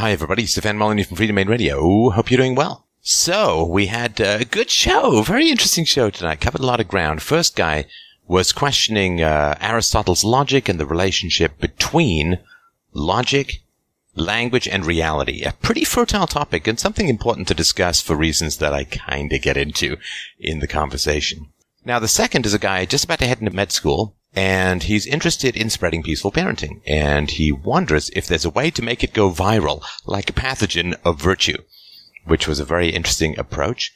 Hi, everybody. Stefan Molyneux from Freedomain Radio. Hope you're doing well. So, we had a good show. Very interesting show tonight. Covered a lot of ground. First guy was questioning uh, Aristotle's logic and the relationship between logic, language, and reality. A pretty fertile topic and something important to discuss for reasons that I kind of get into in the conversation. Now, the second is a guy just about to head into med school and he's interested in spreading peaceful parenting. And he wonders if there's a way to make it go viral, like a pathogen of virtue, which was a very interesting approach.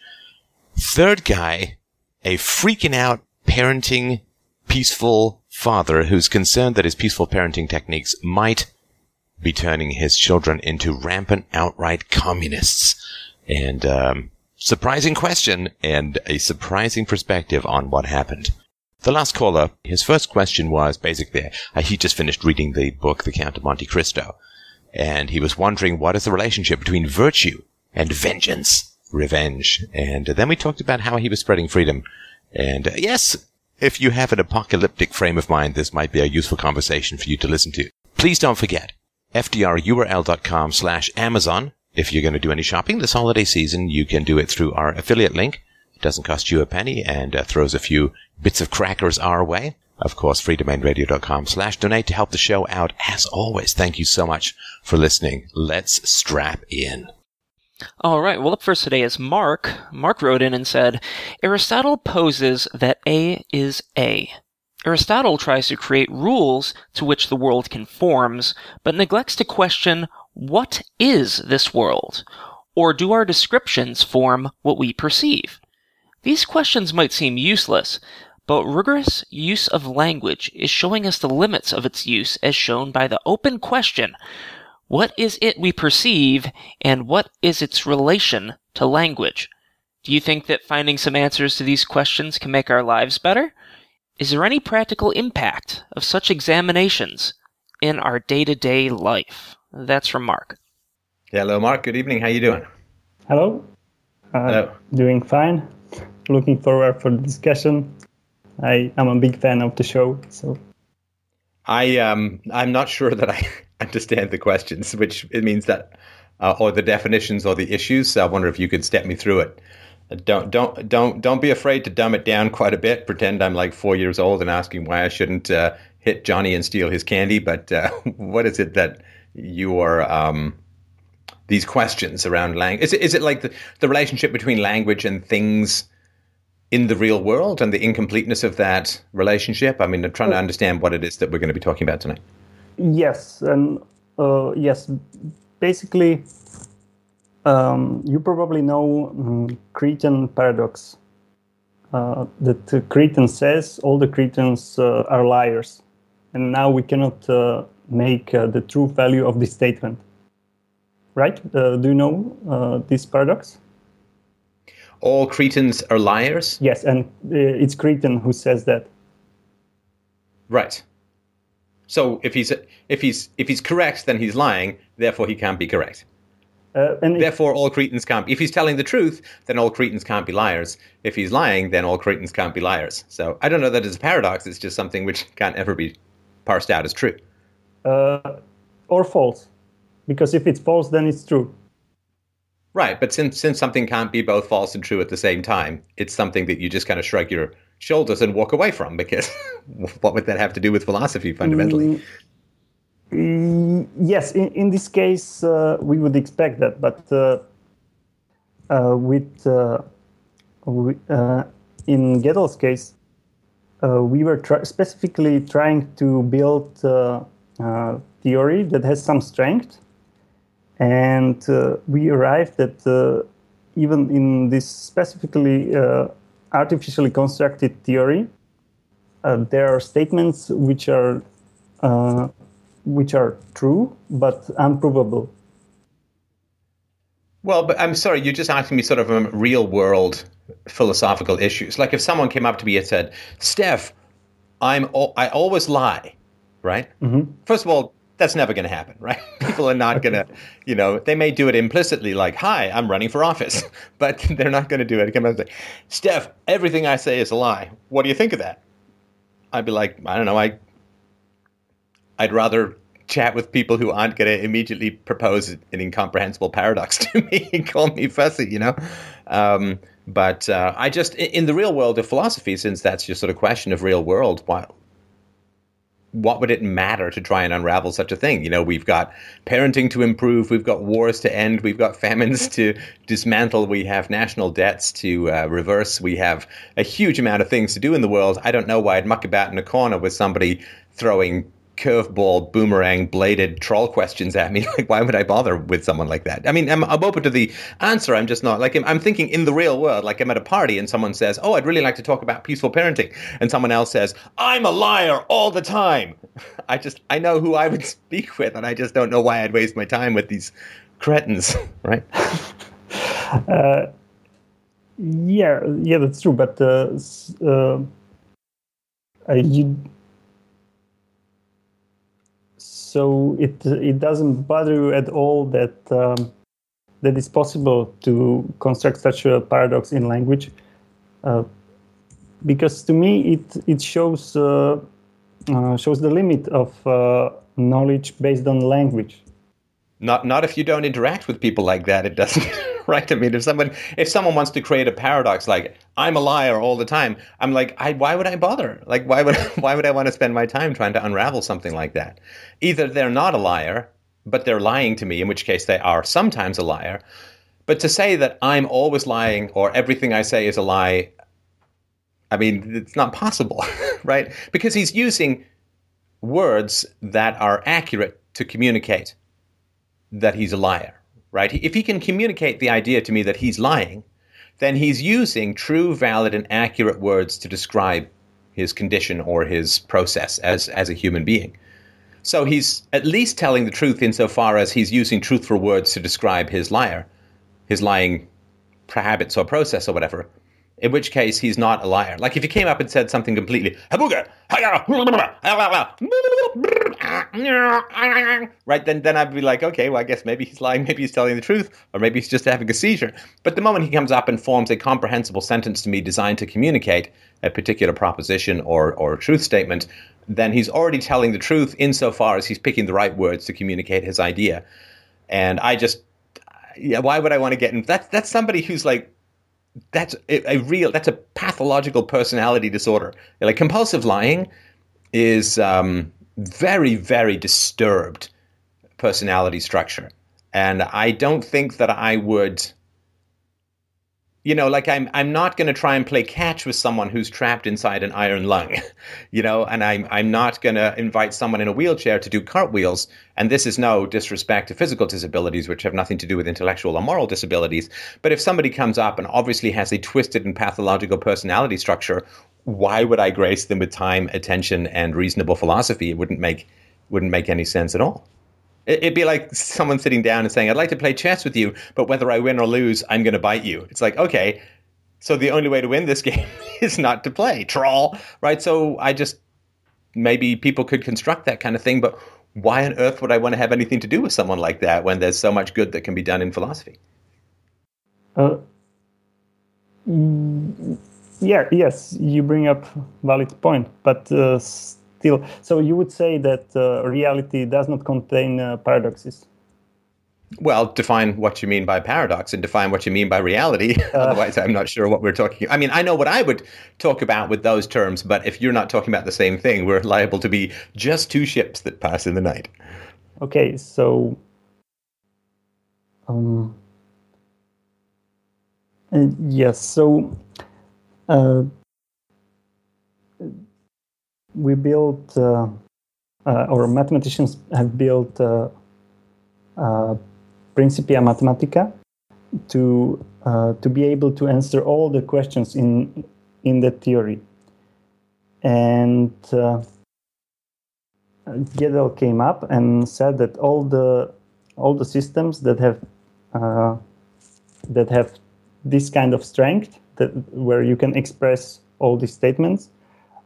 Third guy, a freaking out parenting peaceful father who's concerned that his peaceful parenting techniques might be turning his children into rampant outright communists. And, um, surprising question and a surprising perspective on what happened. The last caller, his first question was basically, uh, he just finished reading the book, The Count of Monte Cristo, and he was wondering what is the relationship between virtue and vengeance, revenge. And then we talked about how he was spreading freedom. And uh, yes, if you have an apocalyptic frame of mind, this might be a useful conversation for you to listen to. Please don't forget, fdrurl.com slash Amazon. If you're going to do any shopping this holiday season, you can do it through our affiliate link. Doesn't cost you a penny and uh, throws a few bits of crackers our way. Of course, freedomainradio.com slash donate to help the show out. As always, thank you so much for listening. Let's strap in. All right. Well, up first today is Mark. Mark wrote in and said, Aristotle poses that A is A. Aristotle tries to create rules to which the world conforms, but neglects to question what is this world? Or do our descriptions form what we perceive? These questions might seem useless, but rigorous use of language is showing us the limits of its use as shown by the open question, what is it we perceive and what is its relation to language? Do you think that finding some answers to these questions can make our lives better? Is there any practical impact of such examinations in our day-to-day life? That's from Mark. Hello, Mark. Good evening. How are you doing? Hello. Uh, Hello. Doing fine. Looking forward for the discussion. I am a big fan of the show, so I um I'm not sure that I understand the questions, which it means that uh, or the definitions or the issues. So I wonder if you could step me through it. Uh, Don't don't don't don't be afraid to dumb it down quite a bit. Pretend I'm like four years old and asking why I shouldn't uh, hit Johnny and steal his candy. But uh, what is it that you are um, these questions around language? Is it is it like the, the relationship between language and things in the real world and the incompleteness of that relationship? I mean, I'm trying to understand what it is that we're going to be talking about tonight. yes, and uh, yes, basically, um, you probably know um, Cretan paradox. Uh, that uh, Cretan says all the Cretans uh, are liars, and now we cannot uh, make uh, the true value of this statement. Right? Uh, do you know uh, this paradox? All Cretans are liars, Yes, and uh, it's Cretan who says that. right? So if he's if he's if he's correct, then he's lying. Therefore, he can't be correct. Uh, and Therefore, all Cretans can't. If he's telling the truth, then all Cretans can't be liars. If he's lying, then all Cretans can't be liars. So I don't know that it's a paradox. It's just something which can't ever be parsed out as true. uh, or false, because if it's false, then it's true. Right, but since since something can't be both false and true at the same time, it's something that you just kind of shrug your shoulders and walk away from because what would that have to do with philosophy fundamentally? Mm, yes, in, in this case, uh, we would expect that, but uh, uh, with uh, we, uh, in Gödel's case, uh, we were specifically trying to build uh, theory that has some strength, and uh, we arrived at uh, even in this specifically uh, artificially constructed theory, uh, there are statements which are uh, which are true but unprovable. Well, but I'm sorry, you're just asking me sort of um, real world philosophical issues. Like if someone came up to me and said, "Steph, I'm al- I always lie," right? Mm-hmm. First of all, that's never going to happen, right? People are not going to, you know, they may do it implicitly, like, "Hi, I'm running for office," but they're not going to do it. Come and say, "Steph, everything I say is a lie. What do you think of that?" I'd be like, "I don't know. I I'd rather chat with people who aren't going to immediately propose an incomprehensible paradox to me and call me fussy, you know. Um, but uh, I just in the real world of philosophy, since that's your sort of question of real world, why, what would it matter to try and unravel such a thing? You know, we've got parenting to improve, we've got wars to end, we've got famines to dismantle, we have national debts to uh, reverse, we have a huge amount of things to do in the world. I don't know why I'd muck about in a corner with somebody throwing curveball, boomerang, bladed troll questions at me. Like, why would I bother with someone like that? I mean, I'm, I'm open to the answer. I'm just not like I'm, thinking in the real world. Like I'm at a party and someone says, "Oh, I'd really like to talk about peaceful parenting," and someone else says, "I'm a liar all the time." I just I know who I would speak with, and I just don't know why I'd waste my time with these cretins, right? uh, yeah, yeah, that's true. But uh, uh, you so it it doesn't bother you at all that um, that it's possible to construct such a paradox in language, uh, because to me it it shows uh, uh, shows the limit of uh, knowledge based on language. Not not if you don't interact with people like that. It doesn't. right? I mean, if someone if someone wants to create a paradox like I'm a liar all the time, I'm like, I, why would I bother? Like, why would why would I want to spend my time trying to unravel something like that? Either they're not a liar, but they're lying to me, in which case they are sometimes a liar. But to say that I'm always lying or everything I say is a lie, I mean, it's not possible, right? Because he's using words that are accurate to communicate that he's a liar right? If he can communicate the idea to me that he's lying, then he's using true, valid, and accurate words to describe his condition or his process as, as a human being. So he's at least telling the truth insofar as he's using truthful words to describe his liar, his lying habits or process or whatever in which case he's not a liar. Like if he came up and said something completely right, then then I'd be like, okay, well I guess maybe he's lying, maybe he's telling the truth, or maybe he's just having a seizure. But the moment he comes up and forms a comprehensible sentence to me designed to communicate a particular proposition or or truth statement, then he's already telling the truth insofar as he's picking the right words to communicate his idea. And I just yeah, why would I want to get in? That's that's somebody who's like that's a, a, real that's a pathological personality disorder. Like compulsive lying is um, very very disturbed personality structure, and I don't think that I would you know, like I'm I'm not going to try and play catch with someone who's trapped inside an iron lung, you know, and I'm I'm not going to invite someone in a wheelchair to do cartwheels. And this is no disrespect to physical disabilities, which have nothing to do with intellectual or moral disabilities. But if somebody comes up and obviously has a twisted and pathological personality structure, why would I grace them with time, attention, and reasonable philosophy? It wouldn't make wouldn't make any sense at all. It'd be like someone sitting down and saying, I'd like to play chess with you, but whether I win or lose, I'm going to bite you. It's like, okay, so the only way to win this game is not to play. Troll, right? So I just, maybe people could construct that kind of thing, but why on earth would I want to have anything to do with someone like that when there's so much good that can be done in philosophy? Uh, yeah, yes, you bring up valid point, but uh, still. So you would say that uh, reality does not contain uh, paradoxes. Well, define what you mean by paradox and define what you mean by reality. Uh, Otherwise, I'm not sure what we're talking. I mean, I know what I would talk about with those terms, but if you're not talking about the same thing, we're liable to be just two ships that pass in the night. Okay, so um, uh, yes, so uh, we built, uh, uh, or mathematicians have built uh, uh Principia Mathematica to uh, to be able to answer all the questions in in the theory. And uh, Gödel came up and said that all the all the systems that have that have this kind of strength that where you can express all these statements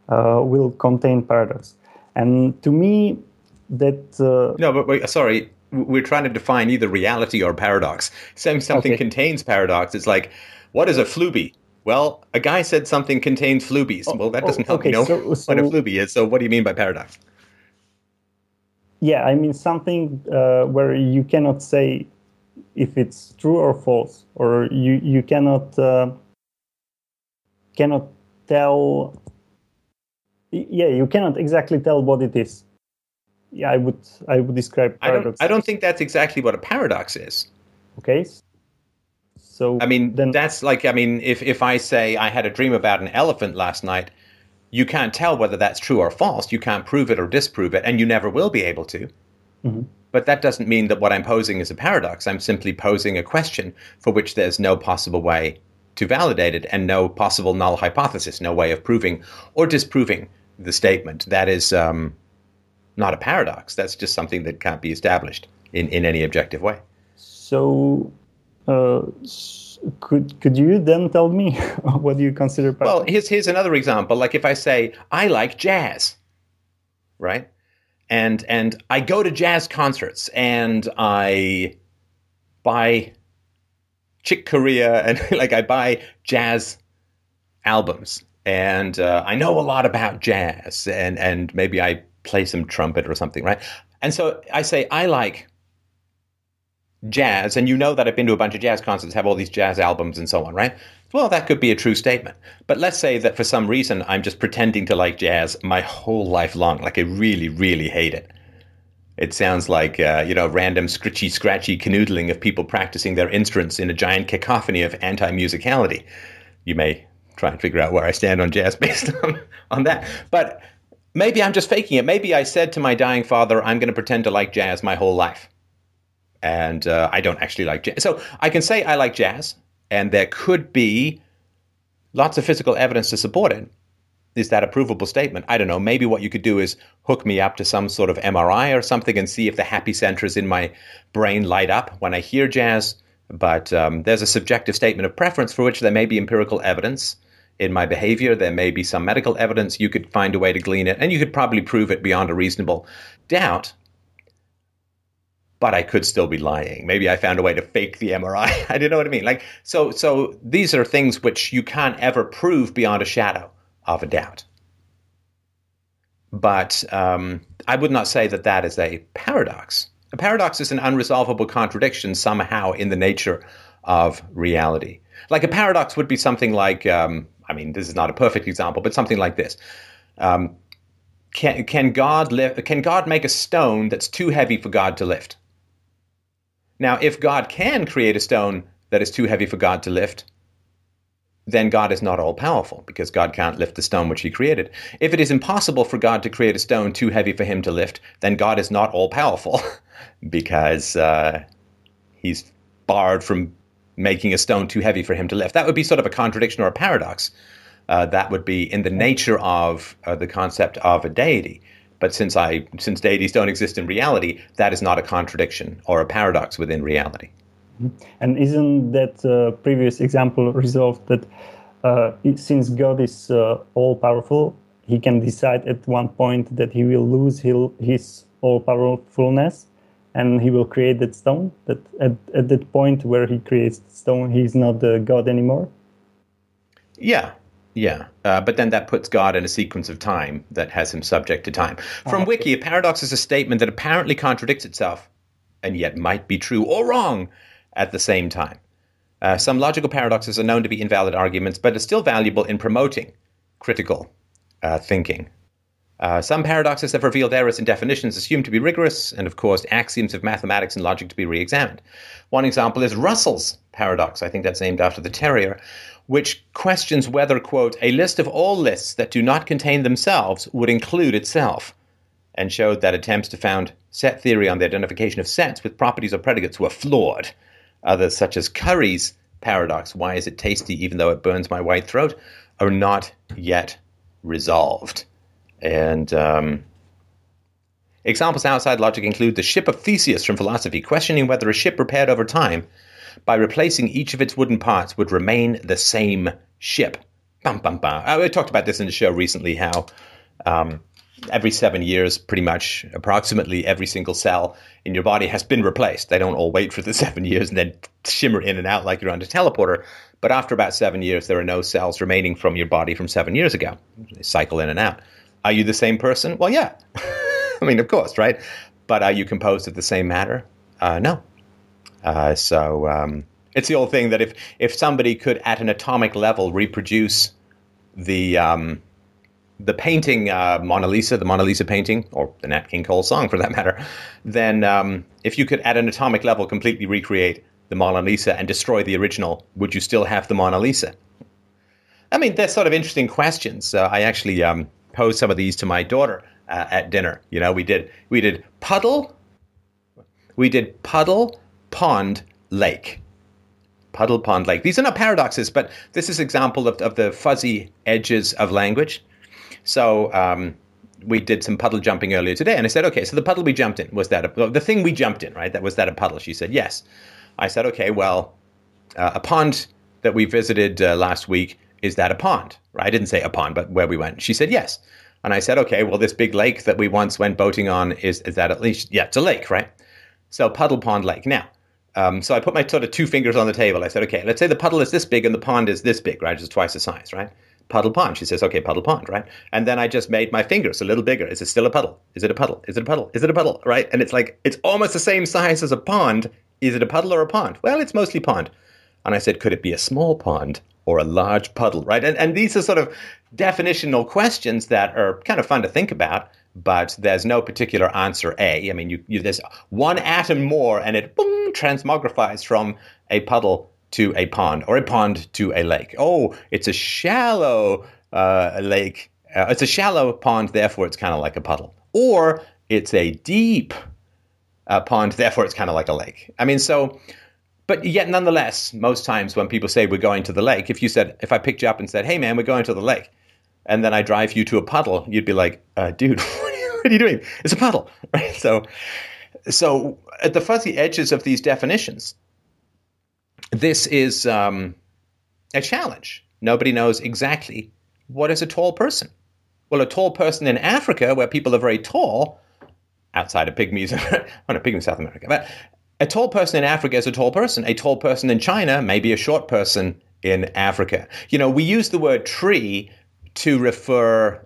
uh, will contain paradox. And to me, that uh, no, but wait, sorry, we're trying to define either reality or paradox. Saying something okay. contains paradox is like, what is a fluby? Well, a guy said something contains flubies. Oh, well, that doesn't oh, help okay, me know so, so, what a fluby is. So, what do you mean by paradox? yeah, I mean something uh, where you cannot say if it's true or false, or you you cannot uh, cannot tell. Yeah, you cannot exactly tell what it is. Yeah, I would I would describe I don't, paradox. I don't think that's exactly what a paradox is. Okay. So I mean, then that's like, I mean, if, if I say I had a dream about an elephant last night, you can't tell whether that's true or false. You can't prove it or disprove it, and you never will be able to. Mm-hmm. But that doesn't mean that what I'm posing is a paradox. I'm simply posing a question for which there's no possible way to validate it and no possible null hypothesis, no way of proving or disproving the statement. That is um, not a paradox. That's just something that can't be established in, in any objective way. So, uh, could could you then tell me what you consider Well, here's here's another example. Like if I say I like jazz, right? And and I go to jazz concerts and I buy Chick Corea and like I buy jazz albums and uh, I know a lot about jazz and and maybe I play some trumpet or something, right? And so I say I like jazz, and you know that I've been to a bunch of jazz concerts, have all these jazz albums and so on, right? Well, that could be a true statement. But let's say that for some reason I'm just pretending to like jazz my whole life long, like I really, really hate it. It sounds like uh, you know random scritchy, scratchy canoodling of people practicing their instruments in a giant cacophony of anti-musicality. You may try and figure out where I stand on jazz based on, on that. But maybe I'm just faking it. Maybe I said to my dying father, I'm going to pretend to like jazz my whole life and uh, I don't actually like jazz. So I can say I like jazz, and there could be lots of physical evidence to support it. Is that a provable statement? I don't know. Maybe what you could do is hook me up to some sort of MRI or something and see if the happy centers in my brain light up when I hear jazz. But um, there's a subjective statement of preference for which there may be empirical evidence in my behavior. There may be some medical evidence. You could find a way to glean it, and you could probably prove it beyond a reasonable doubt but I could still be lying. Maybe I found a way to fake the MRI. I don't know what I mean. Like so so these are things which you can't ever prove beyond a shadow of a doubt. But um, I would not say that that is a paradox. A paradox is an unresolvable contradiction somehow in the nature of reality. Like a paradox would be something like, um, I mean, this is not a perfect example, but something like this. Um, can, can God can God make a stone that's too heavy for God to lift? Now, if God can create a stone that is too heavy for God to lift, then God is not all powerful because God can't lift the stone which he created. If it is impossible for God to create a stone too heavy for him to lift, then God is not all powerful because uh, he's barred from making a stone too heavy for him to lift. That would be sort of a contradiction or a paradox. Uh, that would be in the nature of uh, the concept of a deity. But since I since deities don't exist in reality, that is not a contradiction or a paradox within reality. And isn't that uh, previous example resolved that uh, since God is uh, all powerful, he can decide at one point that he will lose his all powerfulness and he will create that stone? That at, at that point where he creates the stone, he's not the God anymore? Yeah, yeah. Uh, but then that puts God in a sequence of time that has him subject to time. From Wiki, a paradox is a statement that apparently contradicts itself and yet might be true or wrong at the same time. Uh, some logical paradoxes are known to be invalid arguments, but are still valuable in promoting critical uh, thinking. Uh, some paradoxes have revealed errors in definitions assumed to be rigorous, and of course, axioms of mathematics and logic to be re examined. One example is Russell's paradox, I think that's named after the terrier, which questions whether, quote, a list of all lists that do not contain themselves would include itself, and showed that attempts to found set theory on the identification of sets with properties or predicates were flawed. Others, such as Curry's paradox, why is it tasty even though it burns my white throat, are not yet resolved. And um, examples outside logic include the ship of Theseus from philosophy, questioning whether a ship repaired over time by replacing each of its wooden parts would remain the same ship. Bum, bum, bum. I I talked about this in the show recently how um, every seven years, pretty much approximately every single cell in your body has been replaced. They don't all wait for the seven years and then shimmer in and out like you're on a teleporter. But after about seven years, there are no cells remaining from your body from seven years ago. They cycle in and out. Are you the same person? Well, yeah. I mean, of course, right? But are you composed of the same matter? Uh, no. Uh, so um, it's the old thing that if if somebody could at an atomic level reproduce the um, the painting uh, Mona Lisa, the Mona Lisa painting, or the Nat King Cole song for that matter, then um, if you could at an atomic level completely recreate the Mona Lisa and destroy the original, would you still have the Mona Lisa? I mean, they're sort of interesting questions. Uh, I actually um, posed some of these to my daughter uh, at dinner. You know, we did we did puddle, we did puddle, pond, lake. Puddle, pond, lake. These are not paradoxes, but this is example of, of the fuzzy edges of language. So um, we did some puddle jumping earlier today, and I said, okay, so the puddle we jumped in was that a, the thing we jumped in, right? That was that a puddle? She said yes. I said, okay, well, uh, a pond that we visited uh, last week is that a pond? I didn't say a pond, but where we went. She said yes. And I said, okay, well, this big lake that we once went boating on is is that at least yeah, it's a lake, right? So puddle, pond, lake. Now, um, so I put my sort of two fingers on the table. I said, okay, let's say the puddle is this big and the pond is this big, right? It's twice the size, right? Puddle pond. She says, okay, puddle pond, right? And then I just made my fingers a little bigger. Is it still a puddle? Is it a puddle? Is it a puddle? Is it a puddle? Right? And it's like it's almost the same size as a pond. Is it a puddle or a pond? Well, it's mostly pond. And I said, could it be a small pond or a large puddle? Right? And and these are sort of definitional questions that are kind of fun to think about but there's no particular answer A. I mean, you, you, there's one atom more, and it boom, transmogrifies from a puddle to a pond, or a pond to a lake. Oh, it's a shallow uh, lake. Uh, it's a shallow pond, therefore it's kind of like a puddle. Or it's a deep uh, pond, therefore it's kind of like a lake. I mean, so, but yet nonetheless, most times when people say we're going to the lake, if you said, if I picked you up and said, hey man, we're going to the lake, and then I drive you to a puddle, you'd be like, uh, dude, what are you doing? It's a puddle, right? So, so at the fuzzy edges of these definitions, this is um, a challenge. Nobody knows exactly what is a tall person. Well, a tall person in Africa, where people are very tall, outside of pygmies, well, no, pygmies South America, but a tall person in Africa is a tall person. A tall person in China may be a short person in Africa. You know, we use the word tree to refer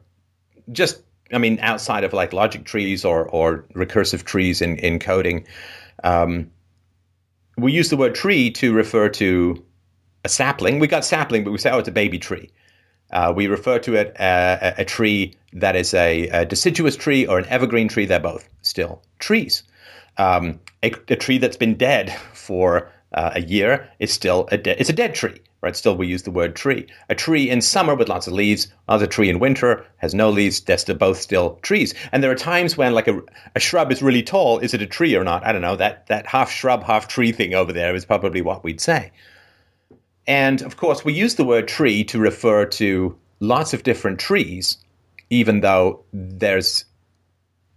just I mean, outside of like logic trees or, or recursive trees in, in coding, um, we use the word tree to refer to a sapling. We got sapling, but we say, oh, it's a baby tree. Uh, we refer to it uh, a, tree that is a, a, deciduous tree or an evergreen tree. They're both still trees. Um, a, a, tree that's been dead for uh, a year is still a de- it's a dead tree right? Still, we use the word tree. A tree in summer with lots of leaves, other tree in winter has no leaves. They're still both still trees. And there are times when, like, a, a shrub is really tall. Is it a tree or not? I don't know. That that half shrub, half tree thing over there is probably what we'd say. And of course, we use the word tree to refer to lots of different trees, even though there's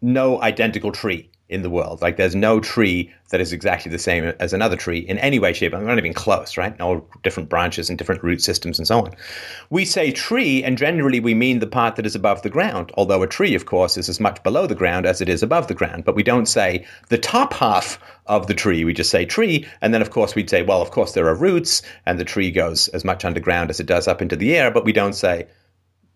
no identical tree in the world. Like there's no tree that is exactly the same as another tree in any way, shape. I'm not even close, right? All different branches and different root systems and so on. We say tree, and generally we mean the part that is above the ground. Although a tree, of course, is as much below the ground as it is above the ground. But we don't say the top half of the tree. We just say tree, and then of course we'd say, well, of course there are roots, and the tree goes as much underground as it does up into the air. But we don't say,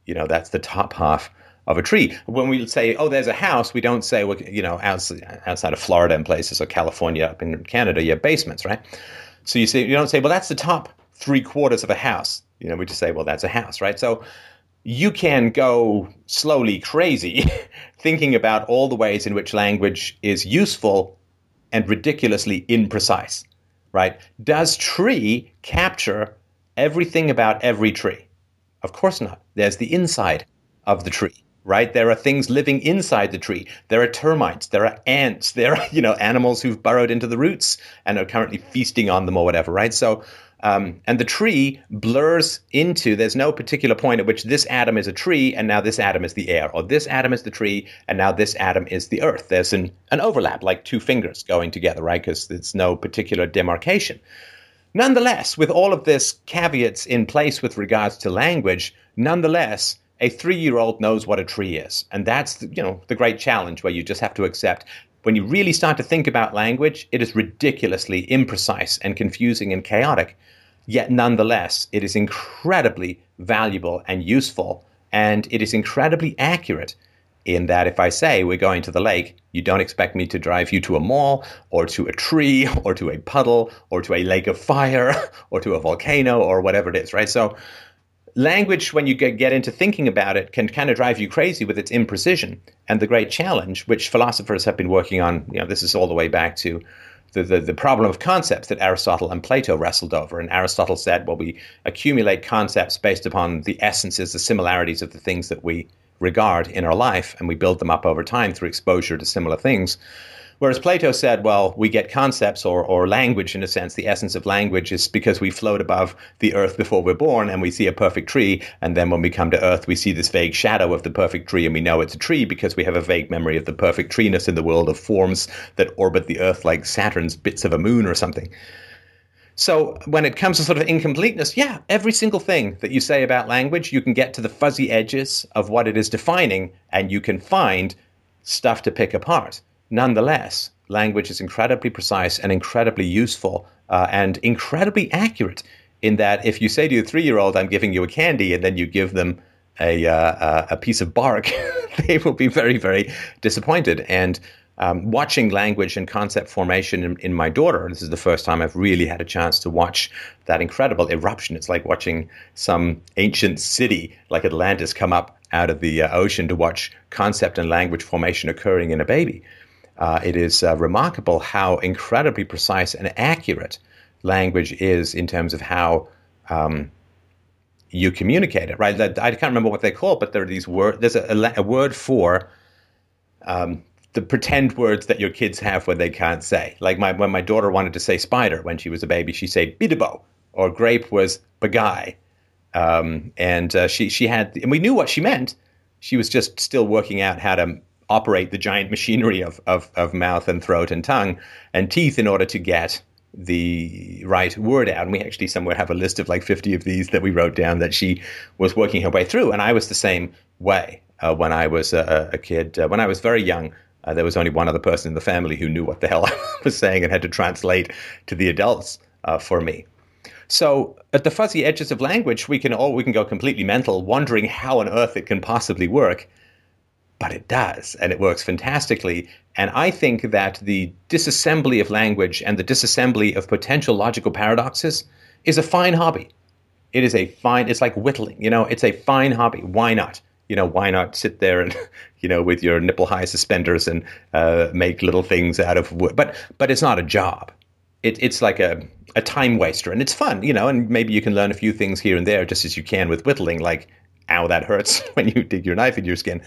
you know, that's the top half of a tree. When we say, oh, there's a house, we don't say, you know, outside, outside of Florida and places or California up in Canada, you have basements, right? So you say, you don't say, well, that's the top three quarters of a house. You know, we just say, well, that's a house, right? So you can go slowly crazy thinking about all the ways in which language is useful and ridiculously imprecise, right? Does tree capture everything about every tree? Of course not. There's the inside of the tree right? There are things living inside the tree. There are termites, there are ants, there are, you know, animals who've burrowed into the roots and are currently feasting on them or whatever, right? So, um, and the tree blurs into, there's no particular point at which this atom is a tree and now this atom is the air, or this atom is the tree and now this atom is the earth. There's an, an overlap, like two fingers going together, right? Because there's no particular demarcation. Nonetheless, with all of this caveats in place with regards to language, nonetheless, a three year old knows what a tree is. And that's, you know, the great challenge where you just have to accept when you really start to think about language, it is ridiculously imprecise and confusing and chaotic. Yet nonetheless, it is incredibly valuable and useful, and it is incredibly accurate in that if I say we're going to the lake, you don't expect me to drive you to a mall or to a tree or to a puddle or to a lake of fire or to a volcano or whatever it is, right? So language, when you get into thinking about it, can kind of drive you crazy with its imprecision. And the great challenge, which philosophers have been working on, you know, this is all the way back to the, the, the, problem of concepts that Aristotle and Plato wrestled over. And Aristotle said, well, we accumulate concepts based upon the essences, the similarities of the things that we regard in our life, and we build them up over time through exposure to similar things. Whereas Plato said, well, we get concepts or, or language in a sense. The essence of language is because we float above the earth before we're born and we see a perfect tree. And then when we come to earth, we see this vague shadow of the perfect tree and we know it's a tree because we have a vague memory of the perfect treeness in the world of forms that orbit the earth like Saturn's bits of a moon or something. So when it comes to sort of incompleteness, yeah, every single thing that you say about language, you can get to the fuzzy edges of what it is defining and you can find stuff to pick apart. Nonetheless, language is incredibly precise and incredibly useful uh, and incredibly accurate in that if you say to your three year old, I'm giving you a candy, and then you give them a, uh, a piece of bark, they will be very, very disappointed. And um, watching language and concept formation in, in, my daughter, this is the first time I've really had a chance to watch that incredible eruption. It's like watching some ancient city like Atlantis come up out of the uh, ocean to watch concept and language formation occurring in a baby. Uh, it is uh, remarkable how incredibly precise and accurate language is in terms of how um, you communicate it. Right? I can't remember what they call but there are these words. There's a, a, word for um, the pretend words that your kids have when they can't say. Like my when my daughter wanted to say spider when she was a baby, she said bidibo, or grape was bagai, um, and uh, she she had and we knew what she meant. She was just still working out how to operate the giant machinery of, of, of mouth and throat and tongue and teeth in order to get the right word out. And we actually somewhere have a list of like 50 of these that we wrote down that she was working her way through. And I was the same way uh, when I was a, a kid. Uh, when I was very young, uh, there was only one other person in the family who knew what the hell I was saying and had to translate to the adults uh, for me. So at the fuzzy edges of language, we can all we can go completely mental, wondering how on earth it can possibly work but it does, and it works fantastically. And I think that the disassembly of language and the disassembly of potential logical paradoxes is a fine hobby. It is a fine, it's like whittling, you know, it's a fine hobby. Why not? You know, why not sit there and, you know, with your nipple high suspenders and uh, make little things out of wood? But, but it's not a job. It, it's like a, a time waster and it's fun, you know, and maybe you can learn a few things here and there just as you can with whittling, like, ow, that hurts when you dig your knife into your skin.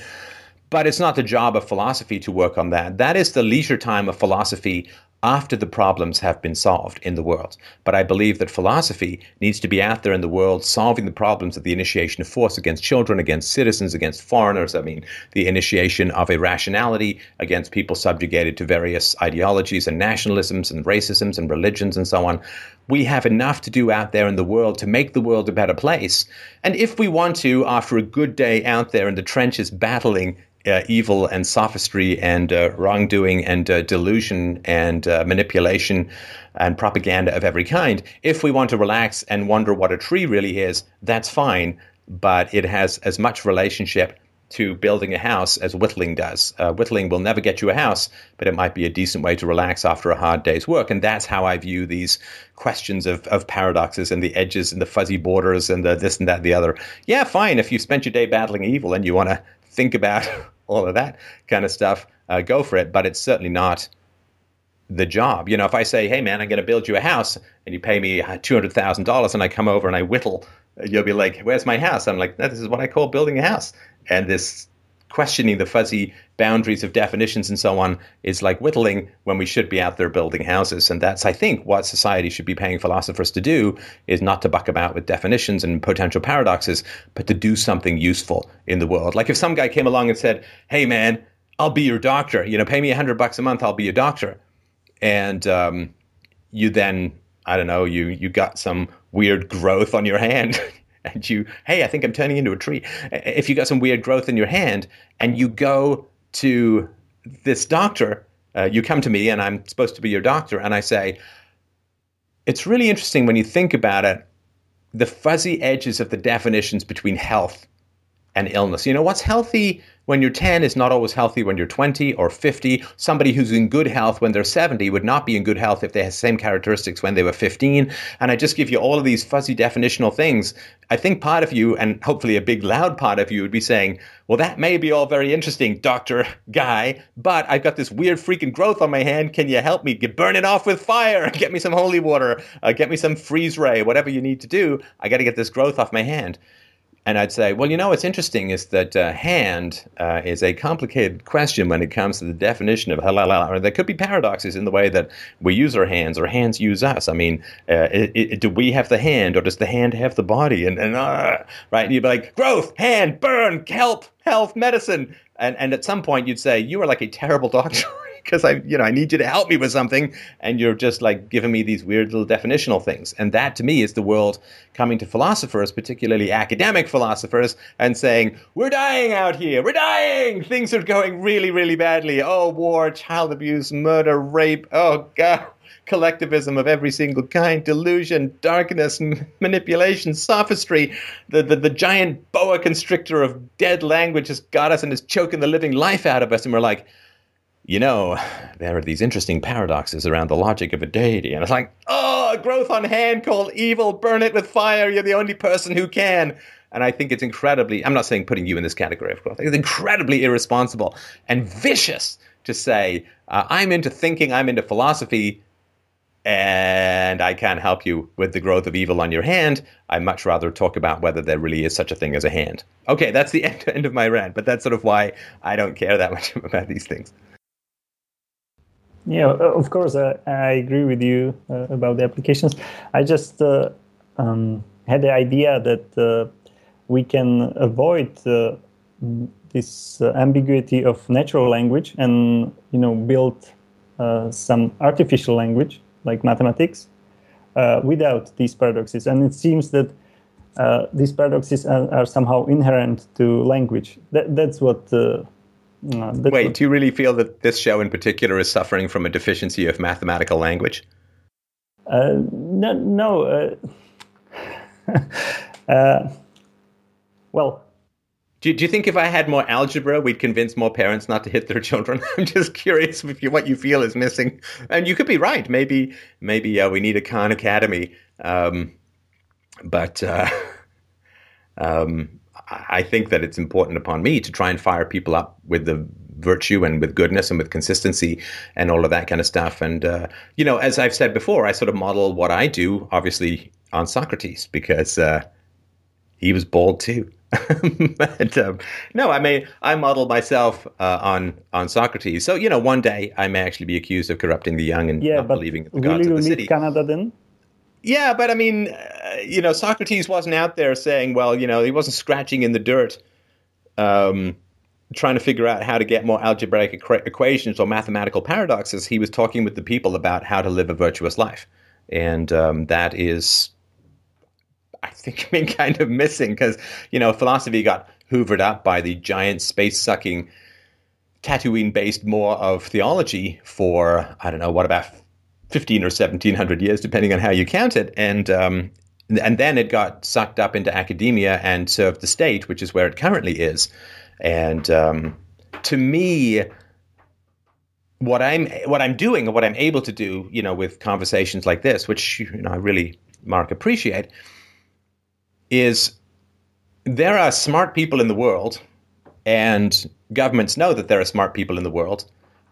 But it's not the job of philosophy to work on that. That is the leisure time of philosophy after the problems have been solved in the world. But I believe that philosophy needs to be out there in the world solving the problems of the initiation of force against children, against citizens, against foreigners. I mean, the initiation of irrationality against people subjugated to various ideologies and nationalisms and racisms and religions and so on. We have enough to do out there in the world to make the world a better place. And if we want to, after a good day out there in the trenches battling uh, evil and sophistry and uh, wrongdoing and uh, delusion and uh, manipulation and propaganda of every kind. If we want to relax and wonder what a tree really is, that's fine, but it has as much relationship to building a house as whittling does. Uh, whittling will never get you a house, but it might be a decent way to relax after a hard day's work. And that's how I view these questions of, of paradoxes and the edges and the fuzzy borders and the this and that and the other. Yeah, fine. If you spent your day battling evil and you want to think about all of that kind of stuff, uh, go for it. But it's certainly not the job. You know, if I say, hey, man, I'm going to build you a house and you pay me $200,000 and I come over and I whittle, you'll be like, where's my house? I'm like, this is what I call building a house. And this questioning the fuzzy boundaries of definitions and so on is like whittling when we should be out there building houses. And that's, I think, what society should be paying philosophers to do is not to buck about with definitions and potential paradoxes, but to do something useful in the world. Like if some guy came along and said, hey, man, I'll be your doctor. You know, pay me a hundred bucks a month, I'll be your doctor. And um, you then, I don't know, you you got some weird growth on your hand. and you, hey, I think I'm turning into a tree. If you got some weird growth in your hand and you go to this doctor, uh, you come to me and I'm supposed to be your doctor, and I say, it's really interesting when you think about it, the fuzzy edges of the definitions between health and illness. You know, what's healthy when you're 10 is not always healthy when you're 20 or 50. Somebody who's in good health when they're 70 would not be in good health if they had the same characteristics when they were 15. And I just give you all of these fuzzy definitional things. I think part of you, and hopefully a big loud part of you, would be saying, well, that may be all very interesting, Dr. Guy, but I've got this weird freaking growth on my hand. Can you help me? get, Burn it off with fire. Get me some holy water. Uh, get me some freeze ray, whatever you need to do. I got to get this growth off my hand. And I'd say, well, you know, what's interesting is that uh, hand uh, is a complicated question when it comes to the definition of halal. Or there could be paradoxes in the way that we use our hands or hands use us. I mean, uh, it, it, do we have the hand or does the hand have the body? And, and uh, right, and you'd be like, growth, hand, burn, kelp, health, medicine. And, and at some point you'd say, you are like a terrible doctor because I, you know, I need you to help me with something, and you're just like giving me these weird little definitional things. And that, to me, is the world coming to philosophers, particularly academic philosophers, and saying, "We're dying out here. We're dying. Things are going really, really badly. Oh, war, child abuse, murder, rape. Oh God." collectivism of every single kind, delusion, darkness, m- manipulation, sophistry. The, the, the giant boa constrictor of dead language has got us and is choking the living life out of us. And we're like, you know, there are these interesting paradoxes around the logic of a deity. And it's like, oh, growth on hand called evil, burn it with fire, you're the only person who can. And I think it's incredibly, I'm not saying putting you in this category, of course, it's incredibly irresponsible and vicious to say, uh, I'm into thinking, I'm into philosophy, and I can't help you with the growth of evil on your hand. I'd much rather talk about whether there really is such a thing as a hand. Okay, that's the end, end of my rant, but that's sort of why I don't care that much about these things. Yeah, of course, uh, I agree with you uh, about the applications. I just uh, um, had the idea that uh, we can avoid uh, this uh, ambiguity of natural language and you know build some artificial language like mathematics without these paradoxes. And it seems that these paradoxes are, are, somehow inherent to language. That, that's what no, Wait, do you really feel that this show in particular is suffering from a deficiency of mathematical language? Uh, no, no. Uh, uh, well, do, do you think if I had more algebra, we'd convince more parents not to hit their children? I'm just curious if you, what you feel is missing, and you could be right. Maybe, maybe uh, we need a Khan Academy, um, but uh, um, I think that it's important upon me to try and fire people up with the virtue and with goodness and with consistency and all of that kind of stuff. And, uh, you know, as I've said before, I sort of model what I do, obviously, on Socrates because uh, he was bold too. but, um, no, I mean, I model myself uh, on on Socrates. So, you know, one day I may actually be accused of corrupting the young and yeah, not believing in the gods of the city. Canada then? Yeah, but I mean, uh, you know, Socrates wasn't out there saying, well, you know, he wasn't scratching in the dirt, um, trying to figure out how to get more algebraic equ- equations or mathematical paradoxes. He was talking with the people about how to live a virtuous life, and um, that is, I think, been kind of missing because you know, philosophy got hoovered up by the giant space sucking. Tatooine based more of theology for, I don't know, what about 15 or 1700 years, depending on how you count it. And, um, and then it got sucked up into academia and served the state, which is where it currently is. And um, to me, what I'm what I'm doing and what I'm able to do, you know, with conversations like this, which you know I really, Mark, appreciate, is there are smart people in the world, and governments know that there are smart people in the world,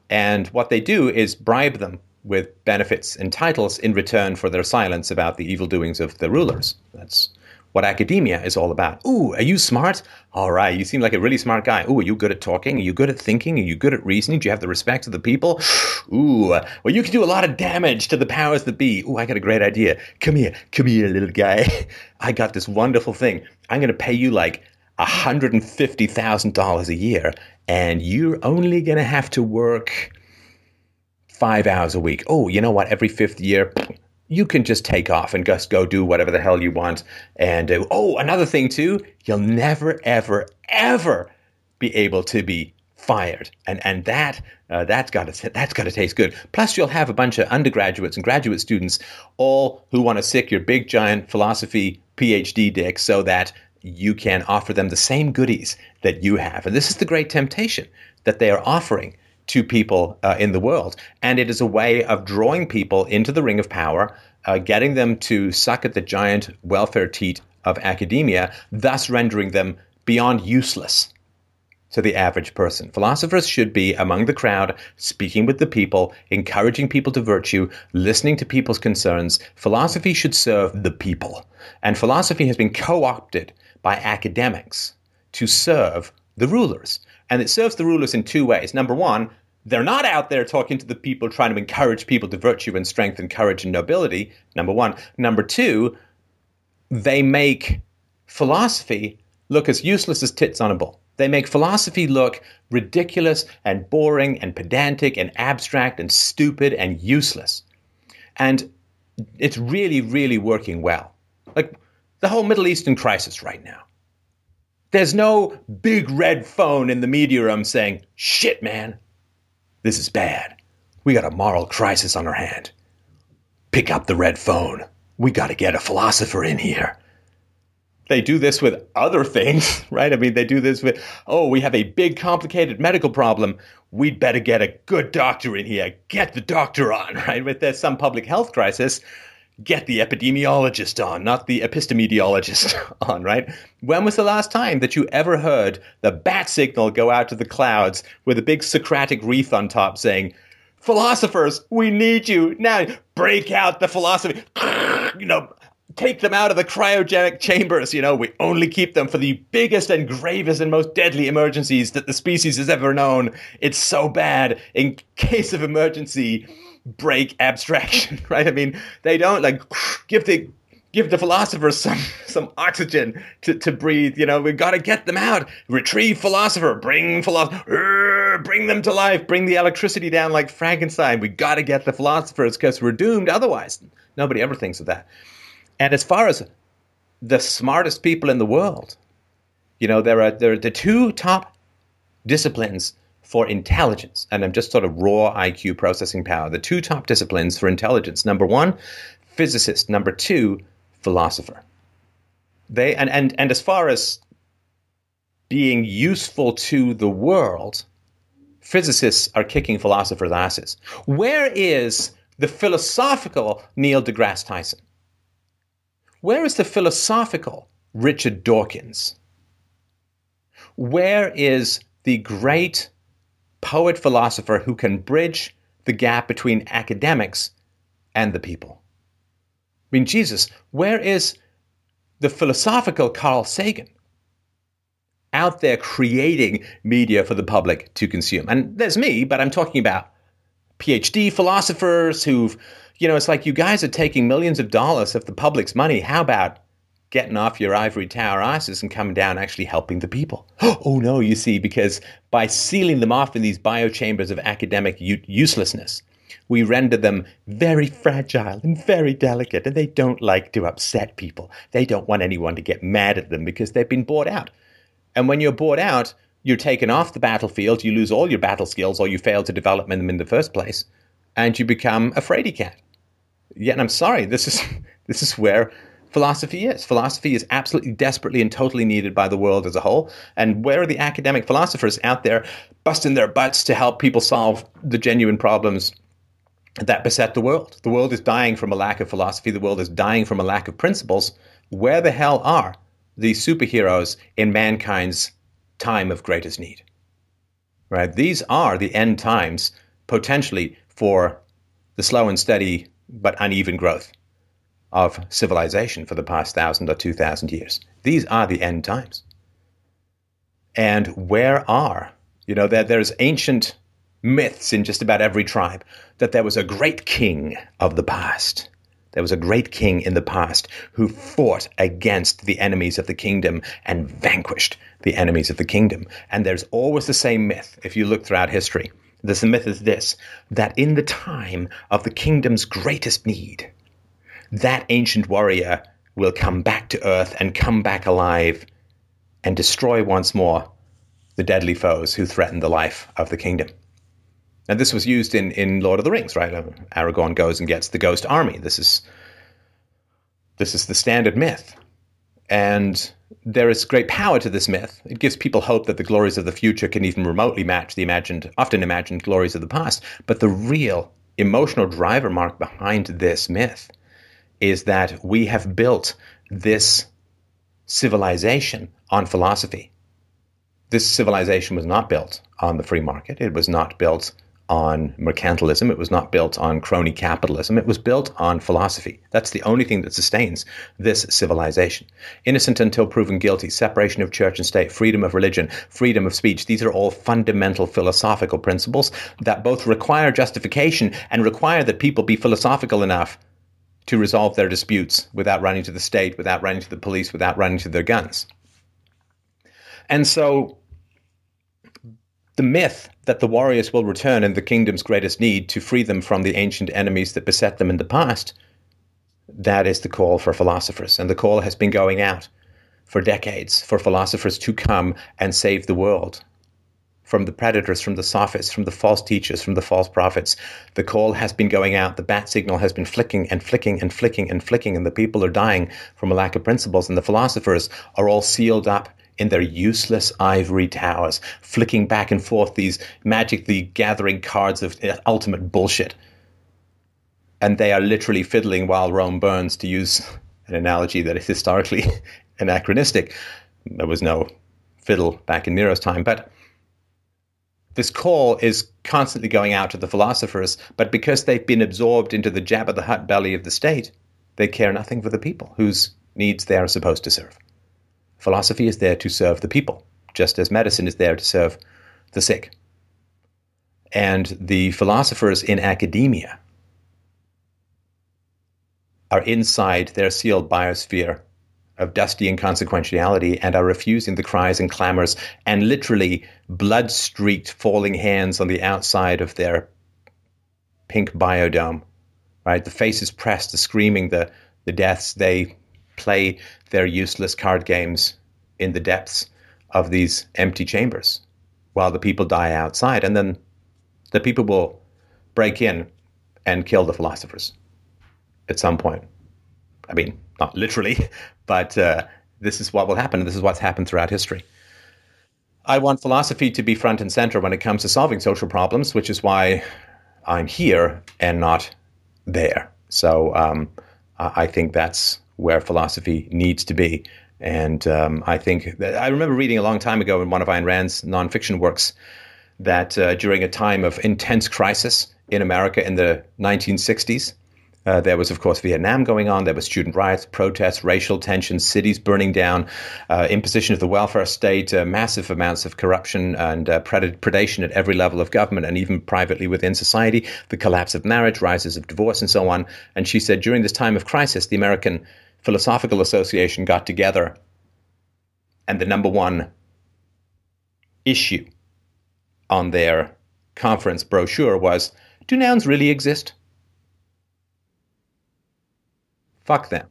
and what they do is bribe them with benefits and titles in return for their silence about the evil doings of the rulers. That's what academia is all about. Ooh, are you smart? All right, you seem like a really smart guy. Ooh, are you good at talking? Are you good at thinking? Are you good at reasoning? Do you have the respect of the people? Ooh, well, you can do a lot of damage to the powers that be. Ooh, I got a great idea. Come here, come here, little guy. I got this wonderful thing. I'm going to pay you like $150,000 a year, and you're only going to have to work five hours a week. Oh, you know what? Every fifth year, you can just take off and just go do whatever the hell you want. And uh, oh, another thing too, you'll never, ever, ever be able to be fired. And and that uh, that's got to that's got to taste good. Plus, you'll have a bunch of undergraduates and graduate students, all who want to sick your big giant philosophy PhD dick, so that you can offer them the same goodies that you have. And this is the great temptation that they are offering to people uh, in the world. And it is a way of drawing people into the ring of power, uh, getting them to suck at the giant welfare teat of academia, thus rendering them beyond useless to the average person. Philosophers should be among the crowd, speaking with the people, encouraging people to virtue, listening to people's concerns. Philosophy should serve the people. And philosophy has been co opted by academics to serve the rulers. And it serves the rulers in two ways. Number one, they're not out there talking to the people, trying to encourage people to virtue and strength and courage and nobility. Number one. Number two, they make philosophy look as useless as tits on a bull. They make philosophy look ridiculous and boring and pedantic and abstract and stupid and useless. And it's really, really working well. Like the whole Middle Eastern crisis right now. There's no big red phone in the media room saying, shit, man, this is bad. We got a moral crisis on our hand. Pick up the red phone. We got to get a philosopher in here. They do this with other things, right? I mean, they do this with, oh, we have a big, complicated medical problem. We'd better get a good doctor in here. Get the doctor on, right? If there's some public health crisis, get the epidemiologist on, not the epistemologist on, right? When was the last time that you ever heard the bat signal go out to the clouds with a big Socratic wreath on top saying, Philosophers, we need you. Now break out the philosophy. you know, take them out of the cryogenic chambers. You know, we only keep them for the biggest and gravest and most deadly emergencies that the species has ever known. It's so bad. In case of emergency, break abstraction, right? I mean, they don't like give the give the philosophers some some oxygen to, to breathe. You know, we've got to get them out. Retrieve philosopher, bring philosopher, bring them to life, bring the electricity down like Frankenstein. We got to get the philosophers because we're doomed otherwise. Nobody ever thinks of that. And as far as the smartest people in the world, you know, there are there are the two top disciplines for intelligence, and I'm just sort of raw IQ processing power. The two top disciplines for intelligence: number one, physicist; number two, philosopher. They and and and as far as being useful to the world, physicists are kicking philosophers' asses. Where is the philosophical Neil deGrasse Tyson? Where is the philosophical Richard Dawkins? Where is the great poet philosopher who can bridge the gap between academics and the people. I mean, Jesus, where is the philosophical Carl Sagan? Out there creating media for the public to consume. And there's me, but I'm talking about PhD philosophers who've, you know, it's like you guys are taking millions of dollars of the public's money. How about getting off your ivory tower asses and coming down actually helping the people. Oh no, you see, because by sealing them off in these biochambers of academic u- uselessness, we render them very fragile and very delicate, and they don't like to upset people. They don't want anyone to get mad at them because they've been bought out. And when you're bought out, you're taken off the battlefield, you lose all your battle skills, or you fail to develop them in the first place, and you become a fraidy cat. Yet, I'm sorry, this is this is where philosophy is. Philosophy is absolutely desperately and totally needed by the world as a whole. And where are the academic philosophers out there busting their butts to help people solve the genuine problems that beset the world? The world is dying from a lack of philosophy, the world is dying from a lack of principles. Where the hell are the superheroes in mankind's time of greatest need? Right? These are the end times potentially for the slow and steady but uneven growth of civilization for the past thousand or two thousand years. These are the end times. And where are, you know, there, there's ancient myths in just about every tribe that there was a great king of the past. There was a great king in the past who fought against the enemies of the kingdom and vanquished the enemies of the kingdom. And there's always the same myth if you look throughout history. The myth is this that in the time of the kingdom's greatest need, that ancient warrior will come back to Earth and come back alive and destroy once more the deadly foes who threaten the life of the kingdom. And this was used in, in Lord of the Rings, right? Um, Aragorn goes and gets the ghost army. This is this is the standard myth. And there is great power to this myth. It gives people hope that the glories of the future can even remotely match the imagined, often imagined glories of the past. But the real emotional driver mark behind this myth is that we have built this civilization on philosophy. This civilization was not built on the free market. It was not built on mercantilism. It was not built on crony capitalism. It was built on philosophy. That's the only thing that sustains this civilization. Innocent until proven guilty, separation of church and state, freedom of religion, freedom of speech. These are all fundamental philosophical principles that both require justification and require that people be philosophical enough to resolve their disputes without running to the state, without running to the police, without running to their guns. And so the myth that the warriors will return in the kingdom's greatest need to free them from the ancient enemies that beset them in the past, that is the call for philosophers. And the call has been going out for decades for philosophers to come and save the world from the predators, from the sophists, from the false teachers, from the false prophets. The call has been going out. The bat signal has been flicking and flicking and flicking and flicking, and the people are dying from a lack of principles. And the philosophers are all sealed up in their useless ivory towers, flicking back and forth these magically gathering cards of uh, ultimate bullshit. And they are literally fiddling while Rome burns, to use an analogy that is historically anachronistic. There was no fiddle back in Nero's time, but this call is constantly going out to the philosophers, but because they've been absorbed into the Jabba the Hutt belly of the state, they care nothing for the people whose needs they are supposed to serve. Philosophy is there to serve the people, just as medicine is there to serve the sick. And the philosophers in academia are inside their sealed biosphere of dusty inconsequentiality and are refusing the cries and clamors and literally blood streaked falling hands on the outside of their pink biodome. Right? The faces pressed, the screaming, the, the deaths. They play their useless card games in the depths of these empty chambers while the people die outside. And then the people will break in and kill the philosophers at some point. I mean, not literally, but uh, this is what will happen. And This is what's happened throughout history. I want philosophy to be front and center when it comes to solving social problems, which is why I'm here and not there. So um, I think that's where philosophy needs to be. And um, I think I remember reading a long time ago in one of Ayn Rand's nonfiction works that uh, during a time of intense crisis in America in the 1960s, uh, there was, of course, Vietnam going on. There were student riots, protests, racial tensions, cities burning down, uh, imposition of the welfare state, uh, massive amounts of corruption and uh, pred- predation at every level of government and even privately within society, the collapse of marriage, rises of divorce, and so on. And she said during this time of crisis, the American Philosophical Association got together, and the number one issue on their conference brochure was Do nouns really exist? Fuck them.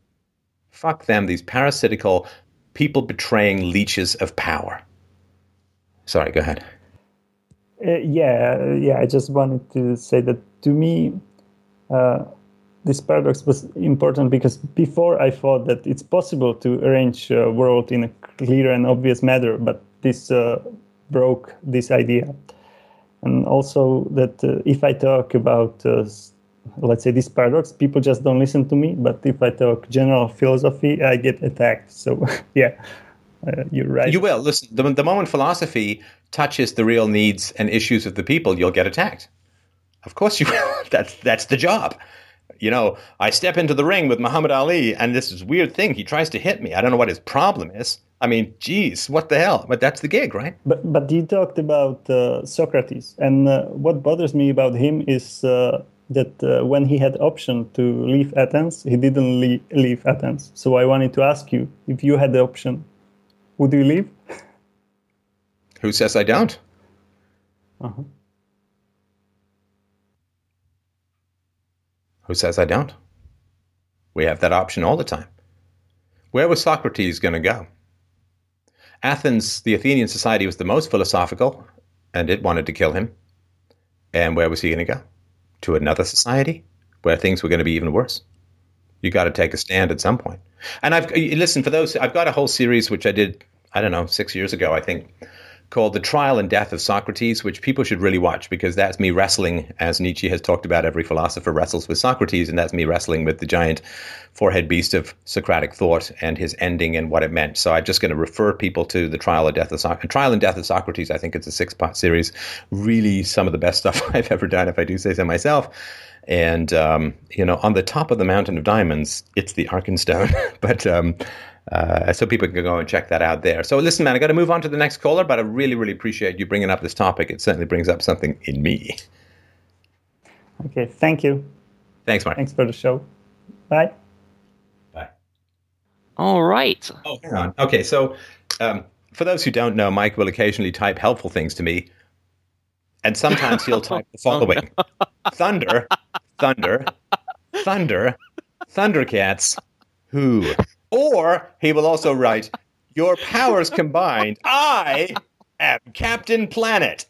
Fuck them, these parasitical, people betraying leeches of power. Sorry, go ahead. Uh, yeah, yeah. I just wanted to say that to me, uh, this paradox was important because before I thought that it's possible to arrange a world in a clear and obvious manner, but this uh, broke this idea. And also that uh, if I talk about, uh, let's say, this paradox, people just don't listen to me. But if I talk general philosophy, I get attacked. So, yeah, uh, you're right. You will. Listen, the, the moment philosophy touches the real needs and issues of the people, you'll get attacked. Of course you will. that's, that's the job you know, I step into the ring with Muhammad Ali, and this is weird thing. He tries to hit me. I don't know what his problem is. I mean, geez, what the hell? But that's the gig, right? But but you talked about uh, Socrates, and uh, what bothers me about him is uh, that uh, when he had option to leave Athens, he didn't leave, leave Athens. So I wanted to ask you, if you had the option, would you leave? Who says I don't? Uh-huh. Who says I don't? We have that option all the time. Where was Socrates going to go? Athens, the Athenian society, was the most philosophical, and it wanted to kill him. And where was he going to go? To another society where things were going to be even worse. You got to take a stand at some point. And I've listen for those. I've got a whole series which I did. I don't know six years ago, I think, called "The Trial and Death of Socrates," which people should really watch because that's me wrestling, as Nietzsche has talked about. Every philosopher wrestles with Socrates, and that's me wrestling with the giant four-head beast of Socratic thought and his ending and what it meant. So I'm just going to refer people to the Trial and Death of Socrates. Trial and Death of Socrates. I think it's a six-part series. Really, some of the best stuff I've ever done, if I do say so myself. And um, you know, on the top of the mountain of diamonds, it's the Arkenstone. but um, uh, so people can go and check that out there. So listen, man, I got to move on to the next caller, but I really, really appreciate you bringing up this topic. It certainly brings up something in me. Okay, thank you. Thanks, Mark. Thanks for the show. Bye. Bye. All right. Oh, hang on. Okay, so um, for those who don't know, Mike will occasionally type helpful things to me, and sometimes he'll type the following: thunder, thunder, thunder, Thundercats, who? Or he will also write, Your powers combined, I am Captain Planet.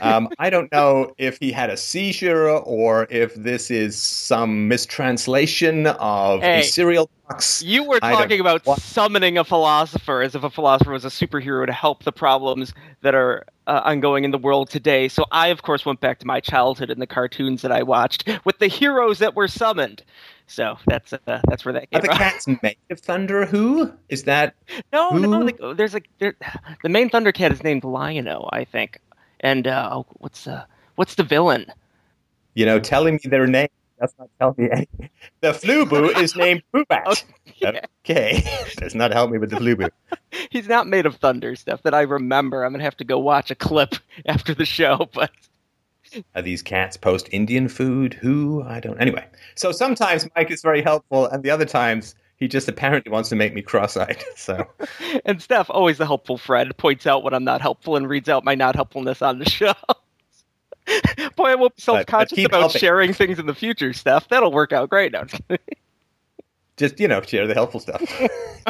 Um, I don't know if he had a seizure or if this is some mistranslation of Hey, a cereal box. You were talking about what? summoning a philosopher as if a philosopher was a superhero to help the problems that are uh, ongoing in the world today. So I, of course, went back to my childhood and the cartoons that I watched with the heroes that were summoned. So that's uh, that's where that Are the from. cats made of thunder? Who is that? No, no, Who? the, there's a there, the main Thundercat is named Lion-O, I think. And uh, oh, what's uh, what's the villain? You know, telling me their name does not tell me anything. The Flubu is named Poobat. yeah. Okay, does not help me with the Flubu. He's not made of thunder stuff that I remember. I'm gonna have to go watch a clip after the show, but Are these cats post Indian food? Who? I don't. Anyway, so sometimes Mike is very helpful, and the other times he just apparently wants to make me cross-eyed. So and Steph, always the helpful friend, points out when I'm not helpful and reads out my not helpfulness on the show. Boy, I won't be self conscious about helping. sharing things in the future, Steph. That'll work out great. No, I'm just kidding. just you know, share the helpful stuff.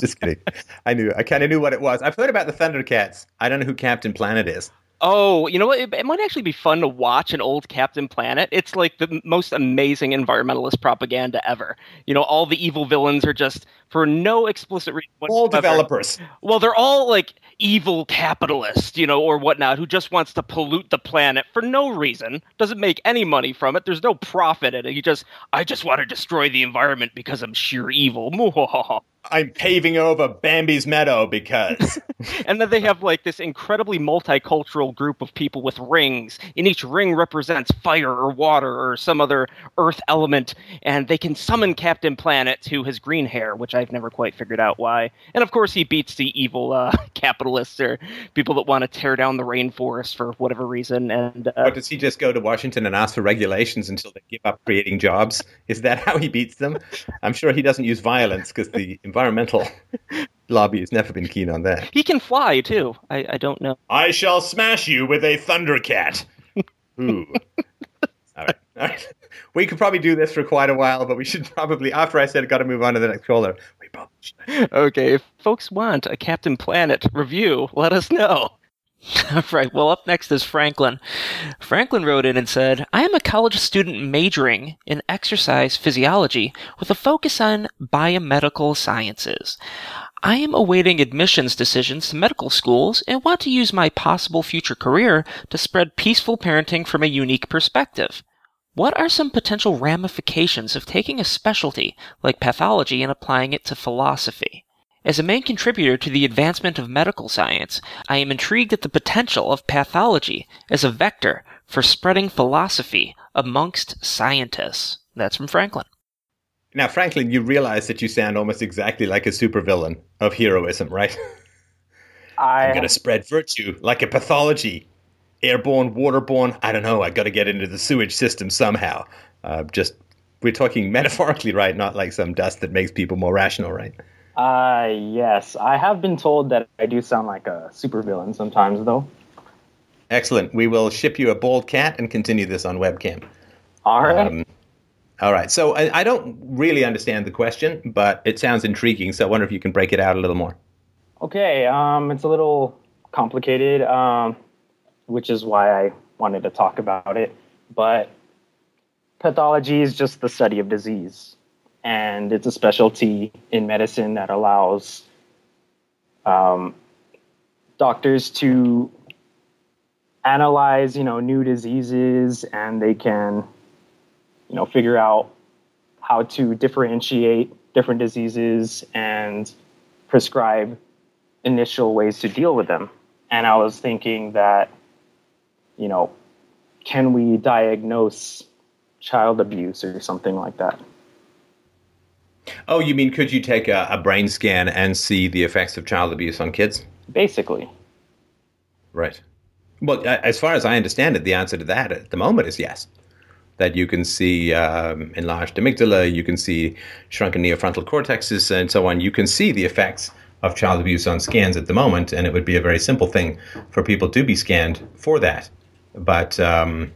just kidding. I knew. I kind of knew what it was. I've heard about the Thundercats. I don't know who Captain Planet is. Oh, you know what? It, it might actually be fun to watch an old Captain Planet. It's like the most amazing environmentalist propaganda ever. You know, all the evil villains are just for no explicit reason. All whatsoever. developers. Well, they're all like evil capitalists, you know, or whatnot, who just wants to pollute the planet for no reason, doesn't make any money from it. There's no profit in it. He just, I just want to destroy the environment because I'm sheer evil. I'm paving over Bambi's meadow because and then they have like this incredibly multicultural group of people with rings, and each ring represents fire or water or some other earth element, and they can summon Captain Planet, who has green hair, which I've never quite figured out why. And of course, he beats the evil uh, capitalists or people that want to tear down the rainforest for whatever reason. And uh, Or does he just go to Washington and ask for regulations until they give up creating jobs? Is that how he beats them? I'm sure he doesn't use violence because the environmental lobby has never been keen on that. he can fly too. I, I don't know. I shall smash you with a thundercat. Ooh. All right. All right. We could probably do this for quite a while, but we should probably, after I said got to move on to the next caller, we probably should. Okay, if folks want a Captain Planet review, let us know. All right, well, up next is Franklin. Franklin wrote in and said, I am a college student majoring in exercise physiology with a focus on biomedical sciences. I am awaiting admissions decisions to medical schools and want to use my possible future career to spread peaceful parenting from a unique perspective. What are some potential ramifications of taking a specialty like pathology and applying it to philosophy? As a main contributor to the advancement of medical science, I am intrigued at the potential of pathology as a vector for spreading philosophy amongst scientists. That's from Franklin. Now, Franklin, you realize that you sound almost exactly like a supervillain of heroism, right? I'm going to spread virtue like a pathology. Airborne, waterborne, I don't know. I've got to get into the sewage system somehow. Uh, just, we're talking metaphorically, right? Not like some dust that makes people more rational, right? Uh, yes, I have been told that I do sound like a supervillain sometimes, though. Excellent. We will ship you a bald cat and continue this on webcam. All right. Um, all right. So I, I don't really understand the question, but it sounds intriguing. So I wonder if you can break it out a little more. okay, um, it's a little complicated, um, which is why I wanted to talk about it. But pathology is just the study of disease. And it's a specialty in medicine that allows um, doctors to analyze, you know, new diseases, and they can, you know, figure out how to differentiate different diseases and prescribe initial ways to deal with them. And I was thinking that, you know, can we diagnose child abuse or something like that? Oh, you mean could you take a, a brain scan and see the effects of child abuse on kids? Basically. Right. Well, as far as I understand it, the answer to that at the moment is yes. That you can see um, enlarged amygdala, you can see shrunken neofrontal cortexes, and so on. You can see the effects of child abuse on scans at the moment, and it would be a very simple thing for people to be scanned for that. But um,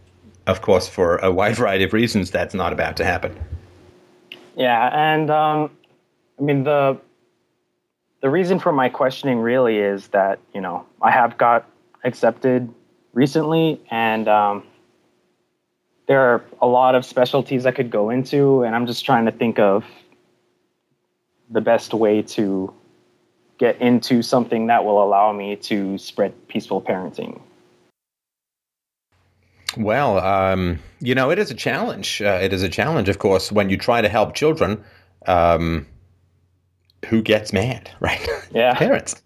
of course, for a wide variety of reasons, that's not about to happen. Yeah, and um, I mean the the reason for my questioning really is that you know I have got accepted recently, and um, there are a lot of specialties I could go into, and I'm just trying to think of the best way to get into something that will allow me to spread peaceful parenting. Well, um, you know, it is a challenge. Uh, it is a challenge, of course, when you try to help children. Um, who gets mad, right? Yeah. Parents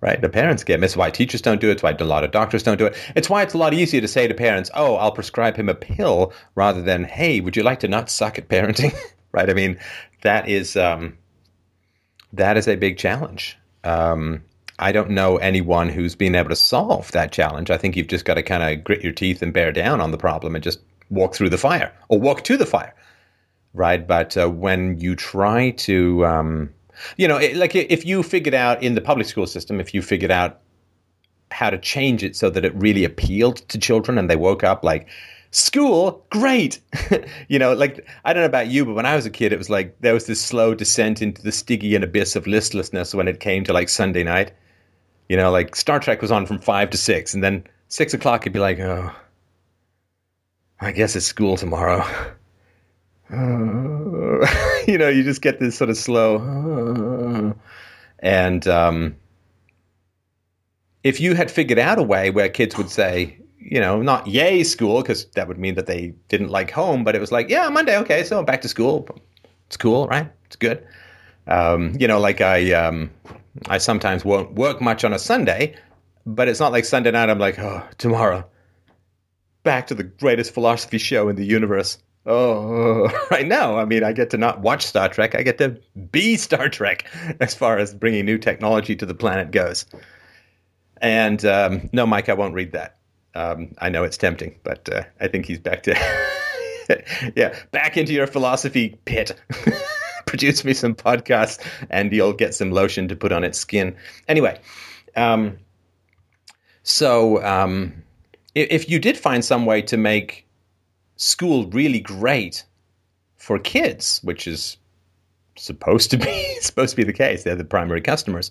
right? The parents get It's why teachers don't do it. It's why a lot of doctors don't do it. It's why it's a lot easier to say to parents, "Oh, I'll prescribe him a pill," rather than, "Hey, would you like to not suck at parenting?" right? I mean, that is um, that is a big challenge. Um, I don't know anyone who's been able to solve that challenge. I think you've just got to kind of grit your teeth and bear down on the problem and just walk through the fire or walk to the fire, right? But uh, when you try to um, you know, it, like if you figured out in the public school system, if you figured out how to change it so that it really appealed to children and they woke up like, school, great. you know, like, I don't know about you, but when I was a kid, it was like there was this slow descent into the Stygian abyss of listlessness when it came to like Sunday night. You know, like Star Trek was on from five to six, and then six o'clock, it'd be like, oh, I guess it's school tomorrow. you know, you just get this sort of slow, and um, if you had figured out a way where kids would say, you know, not yay school because that would mean that they didn't like home, but it was like, yeah, Monday, okay, so I'm back to school. It's cool, right? It's good. Um, you know, like I, um, I sometimes won't work much on a Sunday, but it's not like Sunday night. I'm like, oh, tomorrow, back to the greatest philosophy show in the universe. Oh, right now, I mean, I get to not watch Star Trek. I get to be Star Trek as far as bringing new technology to the planet goes. And um, no, Mike, I won't read that. Um, I know it's tempting, but uh, I think he's back to, yeah, back into your philosophy pit. Produce me some podcasts, and you'll get some lotion to put on its skin. Anyway, um, so um, if, you did find some way to make school really great for kids, which is supposed to be supposed to be the case. They're the primary customers.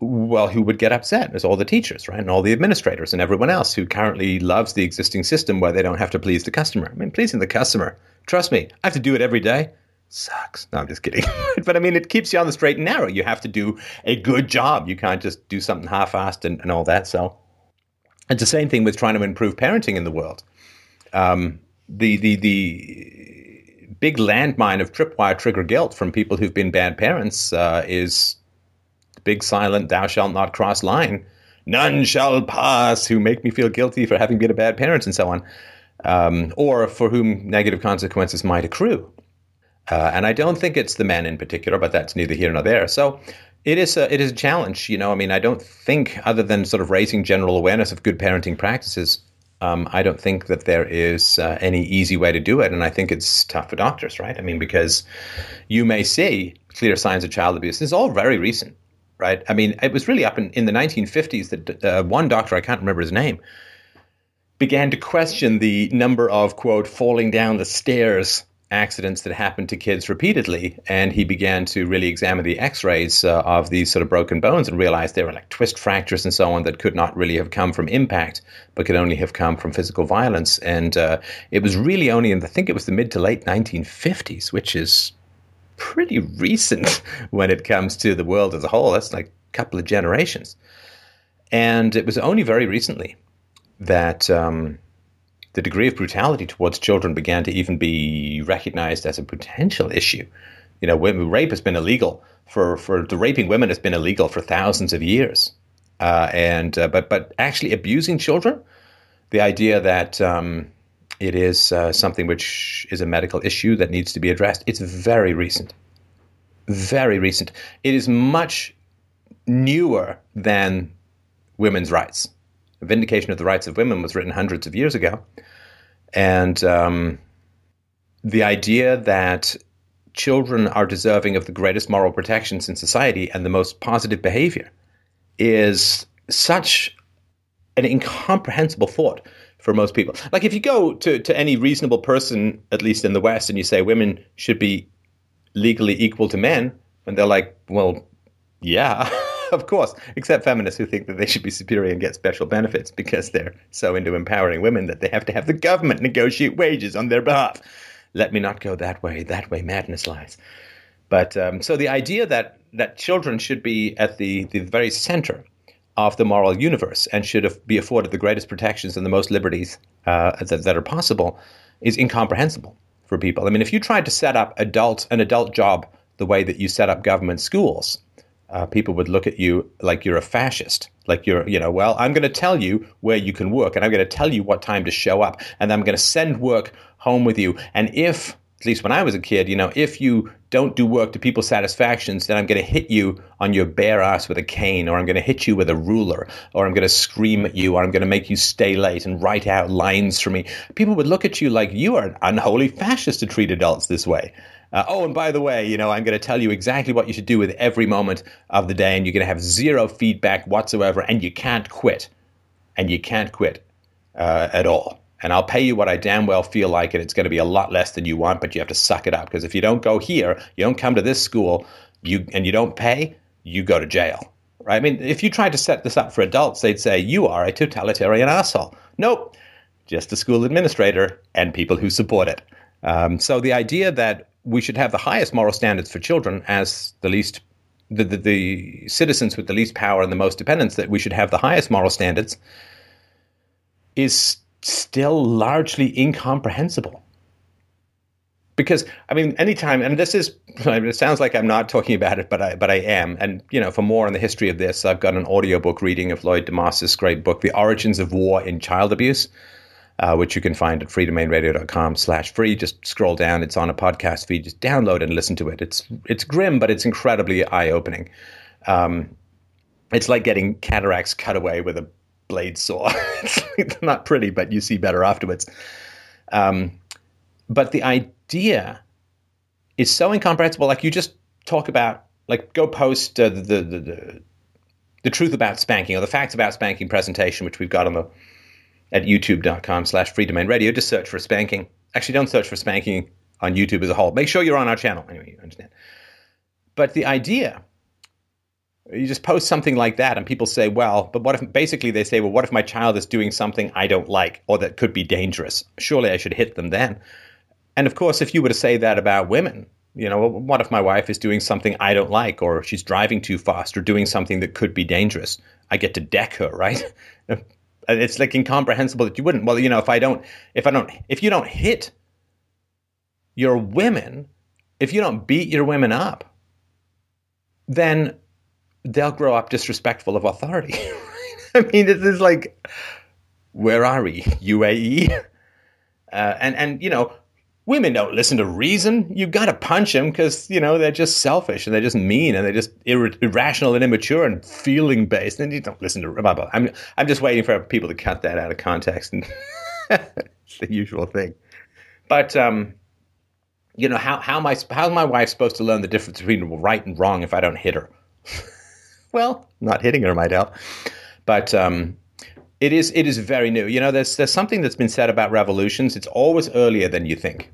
Well, who would get upset? Is all the teachers, right, and all the administrators and everyone else who currently loves the existing system where they don't have to please the customer. I mean, pleasing the customer. Trust me, I have to do it every day. Sucks. No, I'm just kidding. but I mean, it keeps you on the straight and narrow. You have to do a good job. You can't just do something half-assed and, and all that. So, it's the same thing with trying to improve parenting in the world um, the the the big landmine of tripwire trigger guilt from people who've been bad parents uh, is the big silent "Thou shalt not cross" line. None shall pass who make me feel guilty for having been a bad parent, and so on, um, or for whom negative consequences might accrue. Uh, and I don't think it's the men in particular, but that's neither here nor there. So it is a, it is a challenge. You know, I mean, I don't think other than sort of raising general awareness of good parenting practices, um, I don't think that there is uh, any easy way to do it. And I think it's tough for doctors, right? I mean, because you may see clear signs of child abuse. This is all very recent, right? I mean, it was really up in, in the 1950s that uh, one doctor, I can't remember his name, began to question the number of, quote, falling down the stairs accidents that happened to kids repeatedly. And he began to really examine the x rays uh, of these sort of broken bones and realized they were like twist fractures and so on that could not really have come from impact, but could only have come from physical violence. And uh, it was really only in, I think it was the mid to late 1950s, which is pretty recent when it comes to the world as a whole. That's like a couple of generations. And it was only very recently that um, the degree of brutality towards children began to even be recognized as a potential issue. You know, rape has been illegal for, for the raping women has been illegal for thousands of years. Uh, and uh, but but actually abusing children, the idea that um, it is uh, something which is a medical issue that needs to be addressed, it's very recent, very recent. It is much newer than women's rights. The Vindication of the Rights of Women was written hundreds of years ago, and um, the idea that children are deserving of the greatest moral protections in society and the most positive behavior is such an incomprehensible thought for most people. Like if you go to, to any reasonable person, at least in the West, and you say women should be legally equal to men, and they're like, well, yeah, of course, except feminists who think that they should be superior and get special benefits because they're so into empowering women that they have to have the government negotiate wages on their behalf. Let me not go that way. That way madness lies. But um, so the idea that that children should be at the, the very center of the moral universe and should be afforded the greatest protections and the most liberties uh, that, that are possible is incomprehensible for people. I mean, if you tried to set up adult an adult job the way that you set up government schools, uh, people would look at you like you're a fascist, like you're, you know, well, I'm going to tell you where you can work, and I'm going to tell you what time to show up, and I'm going to send work home with you. And if at least when I was a kid, you know, if you don't do work to people's satisfactions, then I'm going to hit you on your bare ass with a cane, or I'm going to hit you with a ruler, or I'm going to scream at you, or I'm going to make you stay late and write out lines for me. People would look at you like you are an unholy fascist to treat adults this way. Uh, oh, and by the way, you know, I'm going to tell you exactly what you should do with every moment of the day, and you're going to have zero feedback whatsoever, and you can't quit. And you can't quit uh, at all and I'll pay you what I damn well feel like, and it's going to be a lot less than you want, but you have to suck it up because if you don't go here, you don't come to this school, you and you don't pay, you go to jail. Right? I mean, if you tried to set this up for adults, they'd say you are a totalitarian asshole. Nope, just a school administrator and people who support it. Um, so the idea that we should have the highest moral standards for children as the least the, the, the citizens with the least power and the most dependence that we should have the highest moral standards is still largely incomprehensible. Because I mean, anytime, and this is, it sounds like I'm not talking about it, but I, but I am. And you know, for more on the history of this, I've got an audiobook reading of Lloyd deMause's great book, "The Origins of War in Child Abuse," uh, which you can find at freedomainradio.com/free. Just scroll down; it's on a podcast feed. Just download and listen to it. It's it's grim, but it's incredibly eye-opening. Um, it's like getting cataracts cut away with a blade saw. it's not pretty, but you see better afterwards. Um, but the idea is so incomprehensible. Like you just talk about, like go post uh, the, the, the the truth about spanking or the facts about spanking presentation, which we've got on the at youtube.com slash free domain radio. Just search for spanking. Actually, don't search for spanking on YouTube as a whole. Make sure you're on our channel. Anyway, you understand. But the idea you just post something like that and people say well but what if basically they say well what if my child is doing something i don't like or that could be dangerous surely i should hit them then and of course if you were to say that about women you know what if my wife is doing something i don't like or she's driving too fast or doing something that could be dangerous i get to deck her right it's like incomprehensible that you wouldn't well you know if i don't if i don't if you don't hit your women if you don't beat your women up then they'll grow up disrespectful of authority. I mean, this is like, where are we? UAE? Uh, and, and, you know, women don't listen to reason. You got to punch them because, you know, they're just selfish and they're just mean and they're just ir- irrational and immature and feeling based. And you don't listen to, blah, blah. I'm, I'm just waiting for people to cut that out of context. And it's the usual thing. But, um, you know, how, how am I, how's my wife supposed to learn the difference between right and wrong if I don't hit her? well, not hitting her might help, but um, it is it is very new. You know, there's there's something that's been said about revolutions. It's always earlier than you think.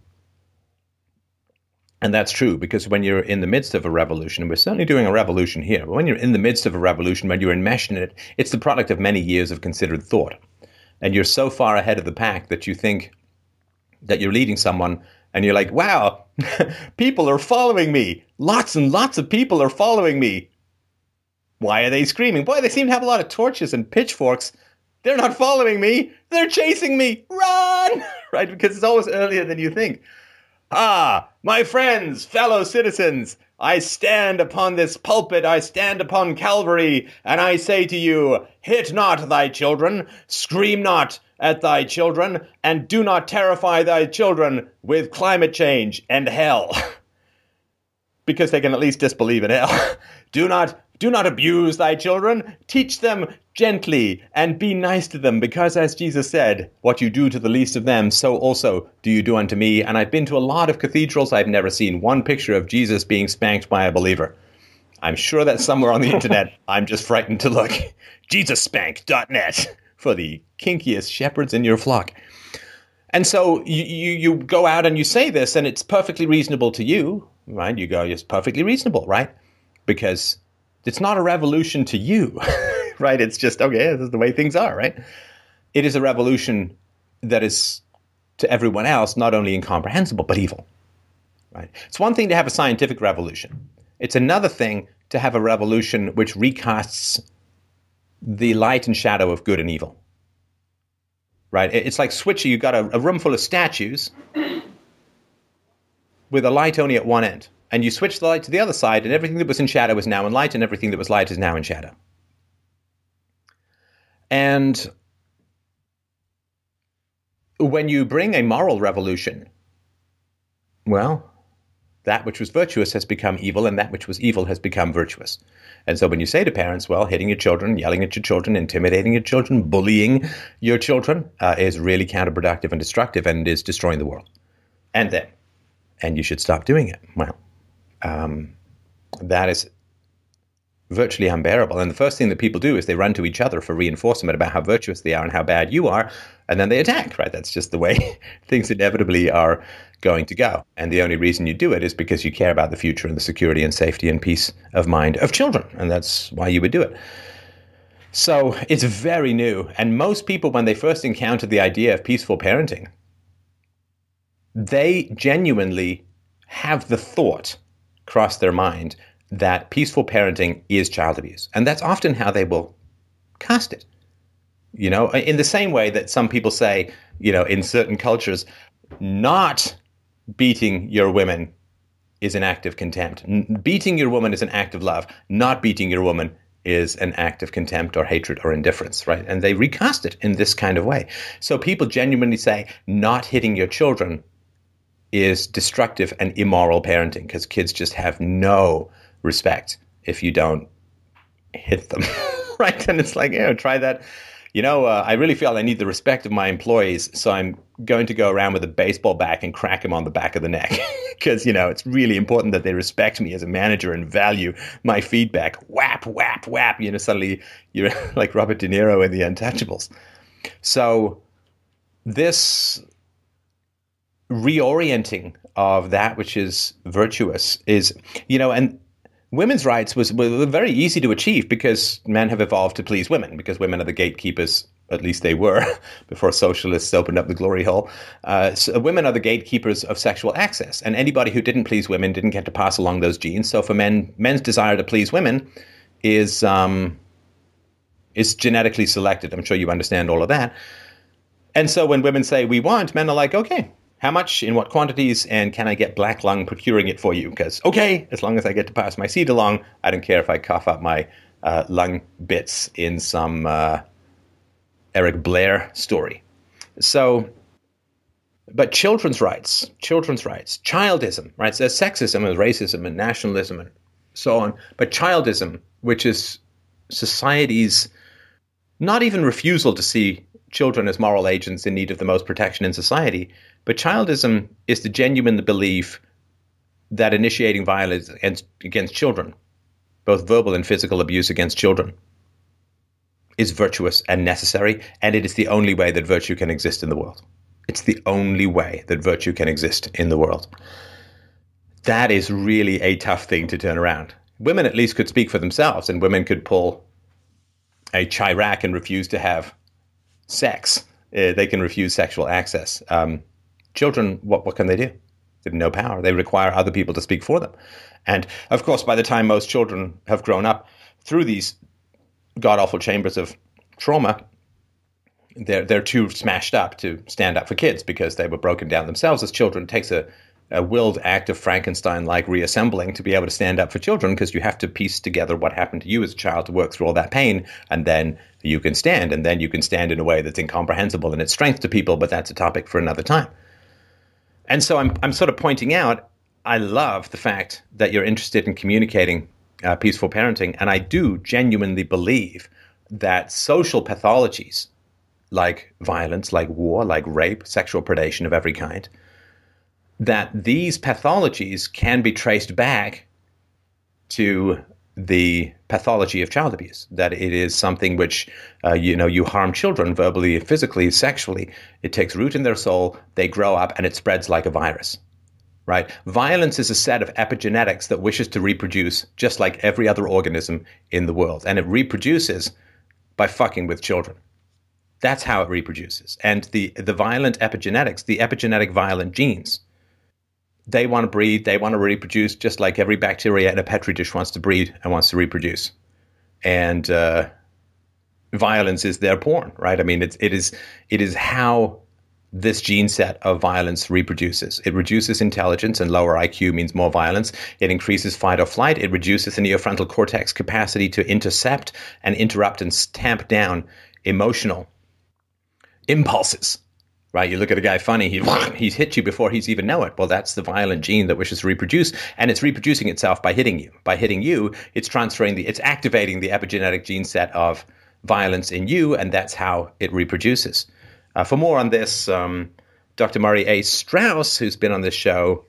And that's true because when you're in the midst of a revolution, and we're certainly doing a revolution here, but when you're in the midst of a revolution, when you're enmeshed in it, it's the product of many years of considered thought. And you're so far ahead of the pack that you think that you're leading someone and you're like, wow, people are following me. Lots and lots of people are following me. Why are they screaming? Boy, they seem to have a lot of torches and pitchforks. They're not following me. They're chasing me. Run! right? Because it's always earlier than you think. Ah, my friends, fellow citizens, I stand upon this pulpit, I stand upon Calvary, and I say to you, hit not thy children, scream not at thy children, and do not terrify thy children with climate change and hell. because they can at least disbelieve in hell. do not do not abuse thy children. Teach them gently and be nice to them, because as Jesus said, what you do to the least of them, so also do you do unto me. And I've been to a lot of cathedrals. I've never seen one picture of Jesus being spanked by a believer. I'm sure that's somewhere on the internet. I'm just frightened to look. JesusSpank.net for the kinkiest shepherds in your flock. And so you, you, you go out and you say this, and it's perfectly reasonable to you, right? You go, it's perfectly reasonable, right? Because it's not a revolution to you, right? It's just, okay, this is the way things are, right? It is a revolution that is to everyone else not only incomprehensible, but evil, right? It's one thing to have a scientific revolution, it's another thing to have a revolution which recasts the light and shadow of good and evil. Right? It's like switching. You've got a, a room full of statues with a light only at one end and you switch the light to the other side, and everything that was in shadow is now in light, and everything that was light is now in shadow. And when you bring a moral revolution, well, that which was virtuous has become evil, and that which was evil has become virtuous. And so when you say to parents, well, hitting your children, yelling at your children, intimidating your children, bullying your children uh, is really counterproductive and destructive and is destroying the world. And then, and you should stop doing it. Well, um, that is virtually unbearable. And the first thing that people do is they run to each other for reinforcement about how virtuous they are and how bad you are, and then they attack, right? That's just the way things inevitably are going to go. And the only reason you do it is because you care about the future and the security and safety and peace of mind of children. And that's why you would do it. So it's very new. And most people, when they first encounter the idea of peaceful parenting, they genuinely have the thought cross their mind that peaceful parenting is child abuse. And that's often how they will cast it. You know, in the same way that some people say, you know, in certain cultures, not beating your women is an act of contempt. beating your woman is an act of love. Not beating your woman is an act of contempt or hatred or indifference, right? And they recast it in this kind of way. So people genuinely say, not hitting your children is destructive and immoral parenting because kids just have no respect if you don't hit them, right? And it's like, you know, try that. You know, uh, I really feel I need the respect of my employees, so I'm going to go around with a baseball bat and crack him on the back of the neck because you know it's really important that they respect me as a manager and value my feedback. Whap, whap, whap. You know, suddenly you're like Robert De Niro in The Untouchables. So this reorienting of that which is virtuous is, you know, and women's rights was, was very easy to achieve because men have evolved to please women because women are the gatekeepers at least they were before socialists opened up the glory hole. Uh, so women are the gatekeepers of sexual access, and anybody who didn't please women didn't get to pass along those genes. So for men, men's desire to please women is um, is genetically selected. I'm sure you understand all of that. And so when women say we want, men are like, okay, how much, in what quantities, and can I get black lung procuring it for you? Because, okay, as long as I get to pass my seed along, I don't care if I cough up my uh, lung bits in some uh, Eric Blair story. So, but children's rights, children's rights, childism, right? So there's sexism and racism and nationalism and so on. But childism, which is society's not even refusal to see children as moral agents in need of the most protection in society. But childism is the genuine belief that initiating violence against, against children, both verbal and physical abuse against children, is virtuous and necessary, and it is the only way that virtue can exist in the world. It's the only way that virtue can exist in the world. That is really a tough thing to turn around. Women at least could speak for themselves, and women could pull a Chirac and refuse to have sex. Uh, they can refuse sexual access. Um, children, what what can they do? They have no power. They require other people to speak for them. And of course, by the time most children have grown up through these god awful chambers of trauma, they're they're too smashed up to stand up for kids because they were broken down themselves as children. It takes a, a willed act of Frankenstein-like reassembling to be able to stand up for children because you have to piece together what happened to you as a child to work through all that pain, and then you can stand, and then you can stand in a way that's incomprehensible in its strength to people. But that's a topic for another time. And so I'm I'm sort of pointing out. I love the fact that you're interested in communicating uh, peaceful parenting, and I do genuinely believe that social pathologies like violence, like war, like rape, sexual predation of every kind, that these pathologies can be traced back to the pathology of child abuse. That it is something which, uh, you know, you harm children verbally, physically, sexually. It takes root in their soul. They grow up, and it spreads like a virus. Right? Violence is a set of epigenetics that wishes to reproduce, just like every other organism in the world, and it reproduces by fucking with children. That's how it reproduces. And the, the violent epigenetics, the epigenetic violent genes, they want to breed, they want to reproduce just like every bacteria in a petri dish wants to breed and wants to reproduce. And uh, violence is their porn, right? I mean, it's, it is it is how this gene set of violence reproduces. It reduces intelligence, and lower IQ means more violence. It increases fight or flight. It reduces the neofrontal cortex capacity to intercept and interrupt and stamp down emotional impulses. Right, you look at a guy funny, he, he's hit you before he's even know it. Well, that's the violent gene that wishes to reproduce, and it's reproducing itself by hitting you. By hitting you, it's transferring the, it's activating the epigenetic gene set of violence in you, and that's how it reproduces. Uh, for more on this, um, Dr. Murray A. Straus, who's been on this show,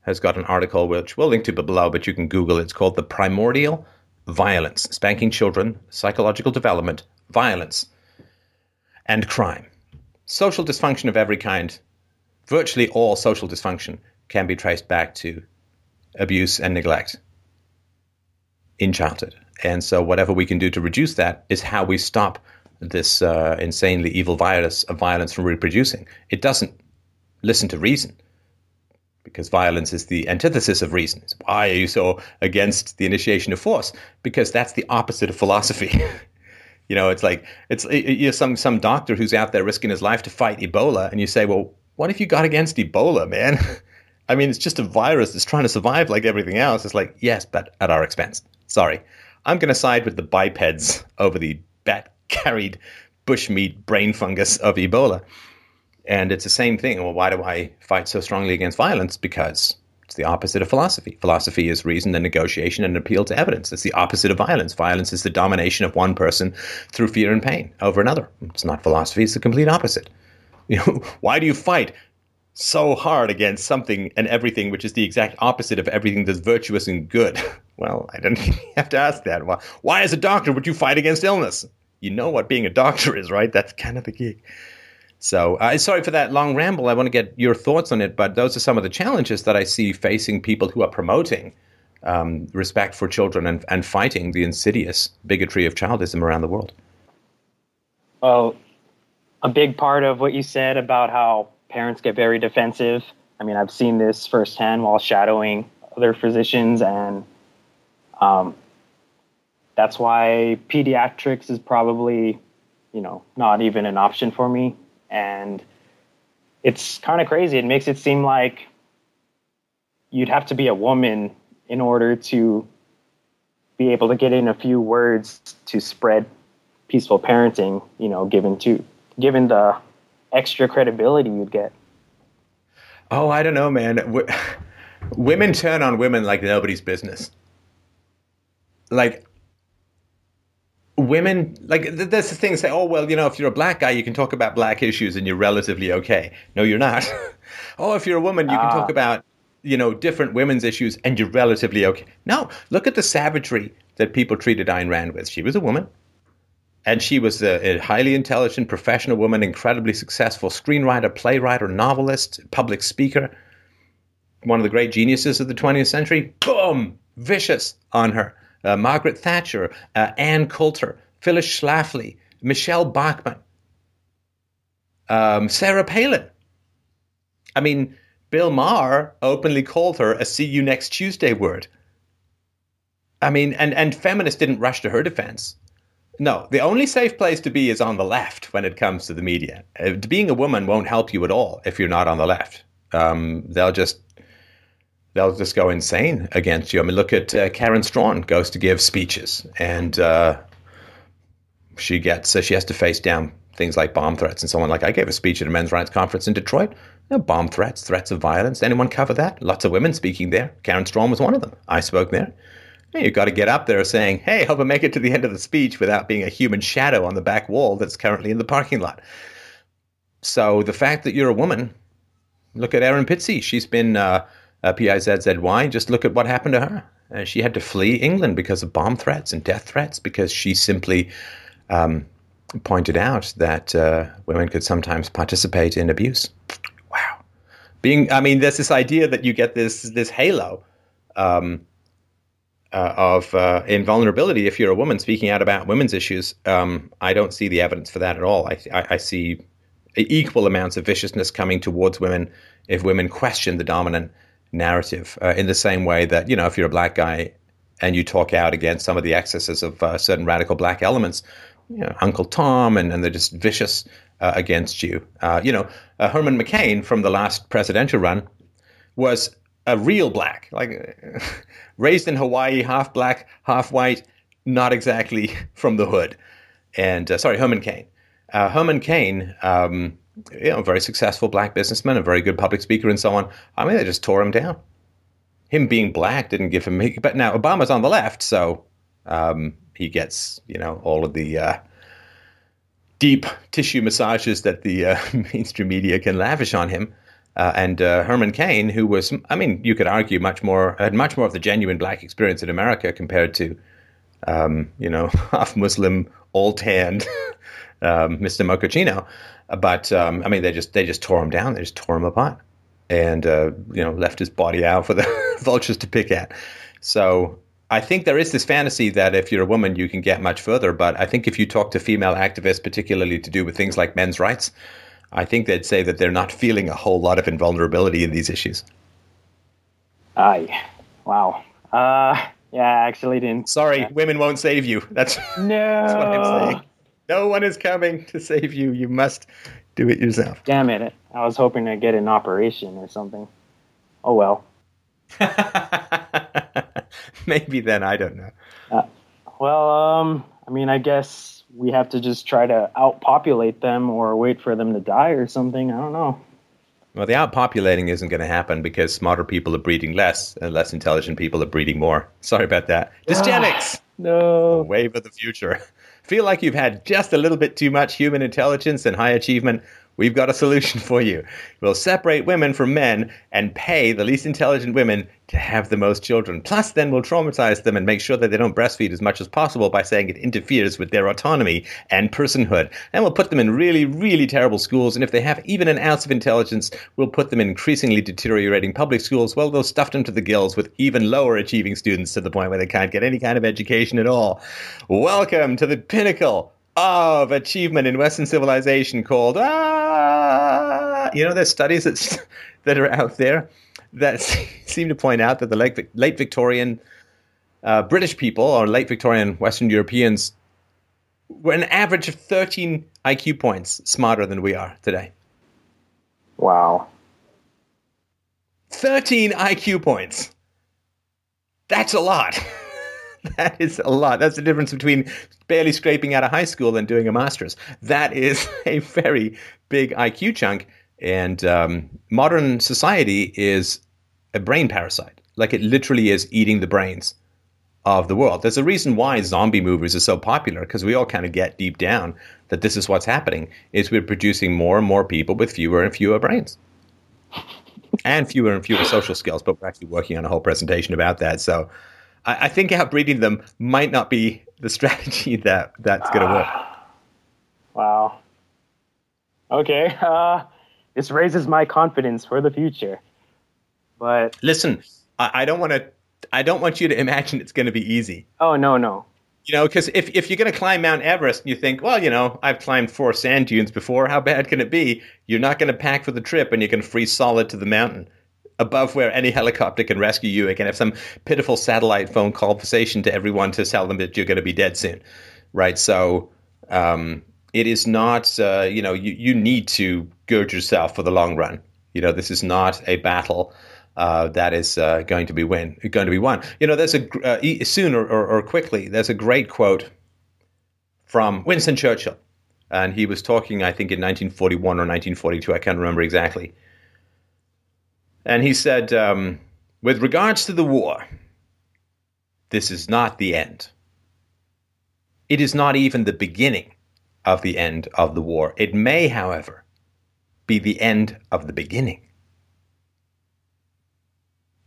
has got an article which we'll link to below, but you can Google it. It's called The Primordial Violence Spanking Children, Psychological Development, Violence, and Crime. Social dysfunction of every kind, virtually all social dysfunction, can be traced back to abuse and neglect in childhood. And so, whatever we can do to reduce that is how we stop this uh, insanely evil virus of violence from reproducing. It doesn't listen to reason because violence is the antithesis of reason. Why are you so against the initiation of force? Because that's the opposite of philosophy. you know, it's like it's you some some doctor who's out there risking his life to fight Ebola, and you say, well, what if you got against Ebola, man? I mean, it's just a virus that's trying to survive like everything else. It's like, yes, but at our expense. Sorry. I'm going to side with the bipeds over the bat carried bushmeat brain fungus of Ebola. And it's the same thing. Well, why do I fight so strongly against violence? Because it's the opposite of philosophy. Philosophy is reason and negotiation and appeal to evidence. It's the opposite of violence. Violence is the domination of one person through fear and pain over another. It's not philosophy, it's the complete opposite. You know, why do you fight so hard against something and everything which is the exact opposite of everything that's virtuous and good? Well, I don't have to ask that. Why, why as a doctor would you fight against illness? You know what being a doctor is, right? That's kind of the gig. So, uh, sorry for that long ramble. I want to get your thoughts on it, but those are some of the challenges that I see facing people who are promoting um, respect for children and, and fighting the insidious bigotry of childism around the world. Well, a big part of what you said about how parents get very defensive. I mean, I've seen this firsthand while shadowing other physicians, and um, that's why pediatrics is probably, you know, not even an option for me. And it's kind of crazy. It makes it seem like you'd have to be a woman in order to be able to get in a few words to spread peaceful parenting, you know, given to given the extra credibility you'd get. Oh, I don't know, man. W- women turn on women like nobody's business. Like women like there's the thing say oh well you know if you're a black guy you can talk about black issues and you're relatively okay. No you're not. Oh if you're a woman you can talk ah. about you know different women's issues and you're relatively okay. No look at the savagery that people treated Ayn Rand with. She was a woman. And she was a, a, highly intelligent professional woman, incredibly successful screenwriter, playwright, novelist, public speaker, one of the great geniuses of the 20th century. Boom, vicious on her. Uh, Margaret Thatcher, uh, Ann Coulter, Phyllis Schlafly, Michelle Bachmann, um, Sarah Palin. I mean, Bill Maher openly called her a "see you next Tuesday" word. I mean, and and feminists didn't rush to her defense. No, the only safe place to be is on the left when it comes to the media. Uh, being a woman won't help you at all if you're not on the left. Um, they'll just they'll just go insane against you. I mean, look at uh, Karen Straughan goes to give speeches, and uh, she gets uh, she has to face down things like bomb threats and so on. Like I gave a speech at a men's rights conference in Detroit. You know, bomb threats, threats of violence. Anyone cover that? Lots of women speaking there. Karen Straughan was one of them. I spoke there. You've got to get up there saying, hey, hope I make it to the end of the speech without being a human shadow on the back wall that's currently in the parking lot. So the fact that you're a woman, look at Erin Pizzey. She's been uh, uh, P-I-Z-Z-Y. Just look at what happened to her. Uh, she had to flee England because of bomb threats and death threats because she simply um, pointed out that uh, women could sometimes participate in abuse. Wow. Being, I mean, there's this idea that you get this this halo um, uh, of uh, invulnerability if you're a woman speaking out about women's issues. Um, I don't see the evidence for that at all. I, I, I, see equal amounts of viciousness coming towards women if women question the dominant narrative uh, in the same way that, you know, if you're a black guy and you talk out against some of the excesses of uh, certain radical black elements, you know, Uncle Tom, and, and they're just vicious uh, against you. Uh, you know, Herman McCain from the last presidential run was a real black, like raised in Hawaii, half black, half white, not exactly from the hood. And uh, sorry, Herman Cain. Uh, Herman Cain, um, you know, very successful black businessman, a very good public speaker, and so on. I mean, they just tore him down. Him being black didn't give him. But now Obama's on the left, so um, he gets you know all of the uh, deep tissue massages that the uh, mainstream media can lavish on him. Uh, and uh, Herman Cain, who was, I mean, you could argue much more, had much more of the genuine black experience in America compared to, um, you know, half Muslim, all tanned um, Mr. Mochaccino. But um, I mean, they just they just tore him down. They just tore him apart, and uh, you know, left his body out for the vultures to pick at. So I think there is this fantasy that if you're a woman, you can get much further. But I think if you talk to female activists, particularly to do with things like men's rights, I think they'd say that they're not feeling a whole lot of invulnerability in these issues. Aye. Wow. Uh, yeah, I actually didn't. Sorry, women won't save you. That's, no. that's what I'm saying. No one is coming to save you. You must do it yourself. Damn it. I was hoping to get an operation or something. Oh, well. Maybe then. I don't know. Uh, well, um, I mean, I guess we have to just try to outpopulate them or wait for them to die or something. I don't know. Well, the outpopulating isn't going to happen because smarter people are breeding less and less intelligent people are breeding more. Sorry about that. Dysgenics! no. Wave of the future. Feel like you've had just a little bit too much human intelligence and high achievement? We've got a solution for you. We'll separate women from men and pay the least intelligent women to have the most children. Plus, then we'll traumatize them and make sure that they don't breastfeed as much as possible by saying it interferes with their autonomy and personhood. And we'll put them in really, really terrible schools. And if they have even an ounce of intelligence, we'll put them in increasingly deteriorating public schools. Well, they'll stuff them to the gills with even lower achieving students to the point where they can't get any kind of education at all. Welcome to the pinnacle of achievement in Western civilization called ah. You know, there's studies that that are out there that seem to point out that the late, late Victorian uh, British people or late Victorian Western Europeans were an average of 13 IQ points smarter than we are today. Wow. 13 IQ points. That's a lot. that is a lot. That's the difference between barely scraping out of high school and doing a master's. That is a very big IQ chunk. And um, modern society is a brain parasite. Like it literally is eating the brains of the world. There's a reason why zombie movies are so popular because we all kind of get deep down that this is what's happening is we're producing more and more people with fewer and fewer brains. and fewer and fewer social skills, but we're actually working on a whole presentation about that. So I, I think outbreeding them might not be the strategy that that's going to work. Wow. Okay. Uh, this raises my confidence for the future. But listen, I, I don't want to. I don't want you to imagine it's going to be easy. Oh no, no. You know, because if, if you're going to climb Mount Everest and you think, well, you know, I've climbed four sand dunes before, how bad can it be? You're not going to pack for the trip and you can freeze solid to the mountain. Above where any helicopter can rescue you. It can have some pitiful satellite phone conversation to everyone to tell them that you're going to be dead soon, right? So um, it is not, uh, you know, you, you need to gird yourself for the long run. You know, this is not a battle uh, that is uh, going to be win going to be won. You know, there's a uh, soon or, or, or, quickly. There's a great quote from Winston Churchill, and he was talking, I think, in 1941 or 1942. I can't remember exactly. And he said, um, with regards to the war, this is not the end. It is not even the beginning of the end of the war. It may, however, be the end of the beginning.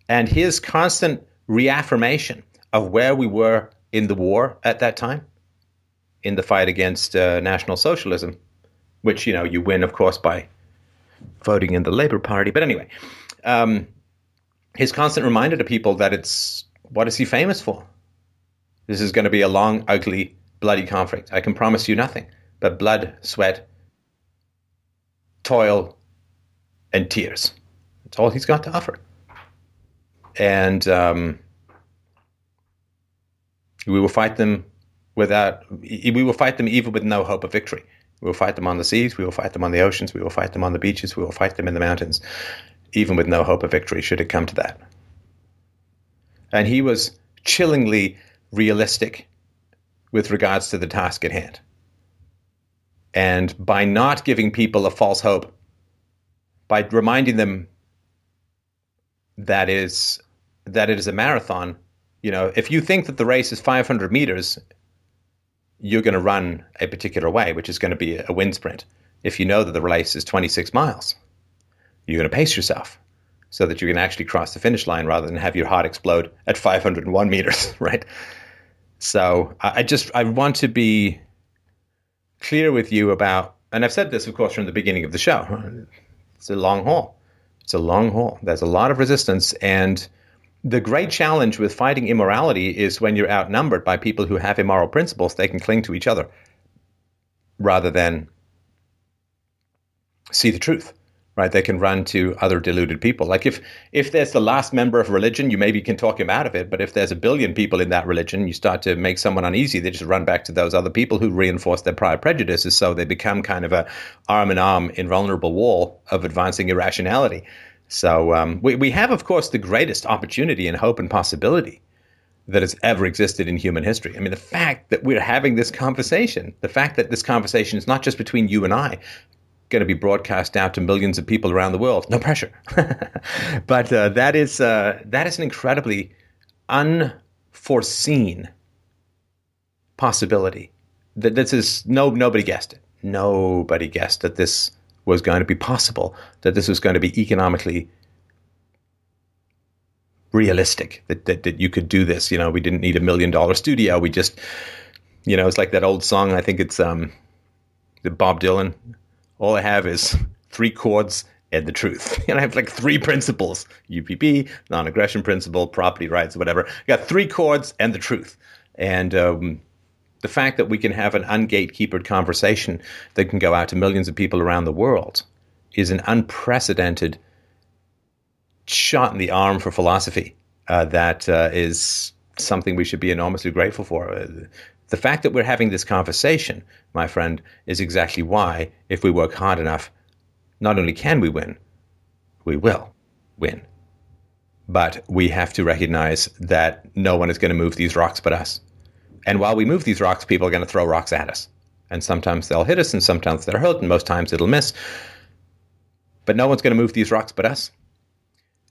And his constant reaffirmation of where we were in the war at that time, in the fight against uh, National Socialism, which, you know, you win, of course, by voting in the Labour Party. But anyway, um, his constant reminder to people that it's what is he famous for? This is going to be a long, ugly, bloody conflict. I can promise you nothing but blood, sweat, toil, and tears. That's all he's got to offer and um, we will fight them without. We will fight them even with no hope of victory. We will fight them on the seas. We will fight them on the oceans. We will fight them on the beaches. We will fight them in the mountains, even with no hope of victory. Should it come to that? And he was chillingly realistic with regards to the task at hand. And by not giving people a false hope, by reminding them that is that it is a marathon. You know, if you think that the race is 500 meters, you're going to run a particular way, which is going to be a wind sprint. If you know that the race is 26 miles, you're going to pace yourself so that you can actually cross the finish line rather than have your heart explode at 501 meters, right? So I just I want to be clear with you about, and I've said this, of course, from the beginning of the show. It's a long haul. It's a long haul. There's a lot of resistance. And the great challenge with fighting immorality is when you're outnumbered by people who have immoral principles, they can cling to each other rather than see the truth right? They can run to other deluded people. Like if if there's the last member of religion, you maybe can talk him out of it. But if there's a billion people in that religion, you start to make someone uneasy. They just run back to those other people who reinforce their prior prejudices. So they become kind of a arm in arm, invulnerable wall of advancing irrationality. So um, we we have, of course, the greatest opportunity and hope and possibility that has ever existed in human history. I mean, the fact that we're having this conversation, the fact that this conversation is not just between you and I, going to be broadcast out to millions of people around the world. No pressure. but uh, that is uh, that is an incredibly unforeseen possibility. That this is no nobody guessed it. Nobody guessed that this was going to be possible. That this was going to be economically realistic. That that, that you could do this. You know, we didn't need a million dollar studio. We just, you know, it's like that old song. I think it's um, the Bob Dylan all I have is three chords and the truth. And I have like three principles UPB, non aggression principle, property rights, whatever. I got three chords and the truth. And um, the fact that we can have an ungatekeepered conversation that can go out to millions of people around the world is an unprecedented shot in the arm for philosophy uh, that uh, is something we should be enormously grateful for. Uh, the fact that we're having this conversation, my friend, is exactly why, if we work hard enough, not only can we win, we will win. But we have to recognize that no one is going to move these rocks but us. And while we move these rocks, people are going to throw rocks at us. And sometimes they'll hit us, and sometimes they'll hurt, and most times it'll miss. But no one's going to move these rocks but us.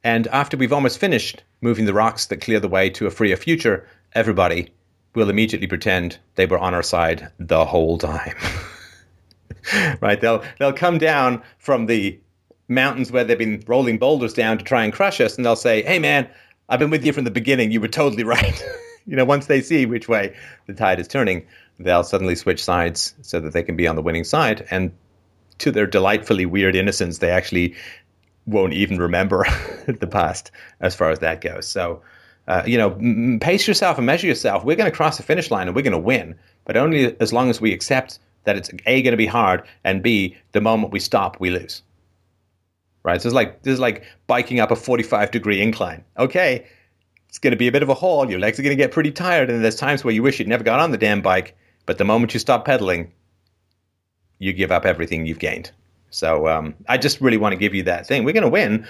And after we've almost finished moving the rocks that clear the way to a freer future, everybody will immediately pretend they were on our side the whole time. right? They'll they'll come down from the mountains where they've been rolling boulders down to try and crush us, and they'll say, "Hey, man, I've been with you from the beginning. You were totally right." you know, once they see which way the tide is turning, they'll suddenly switch sides so that they can be on the winning side. And to their delightfully weird innocence, they actually won't even remember the past as far as that goes. So uh, you know, m- pace yourself and measure yourself. We're going to cross the finish line and we're going to win, but only as long as we accept that it's A, going to be hard, and B, the moment we stop, we lose. right? So it's like this is like biking up a 45 degree incline. Okay, it's going to be a bit of a haul. Your legs are going to get pretty tired, and there's times where you wish you'd never got on the damn bike. But the moment you stop pedaling, you give up everything you've gained. So um, I just really want to give you that thing. We're going to win,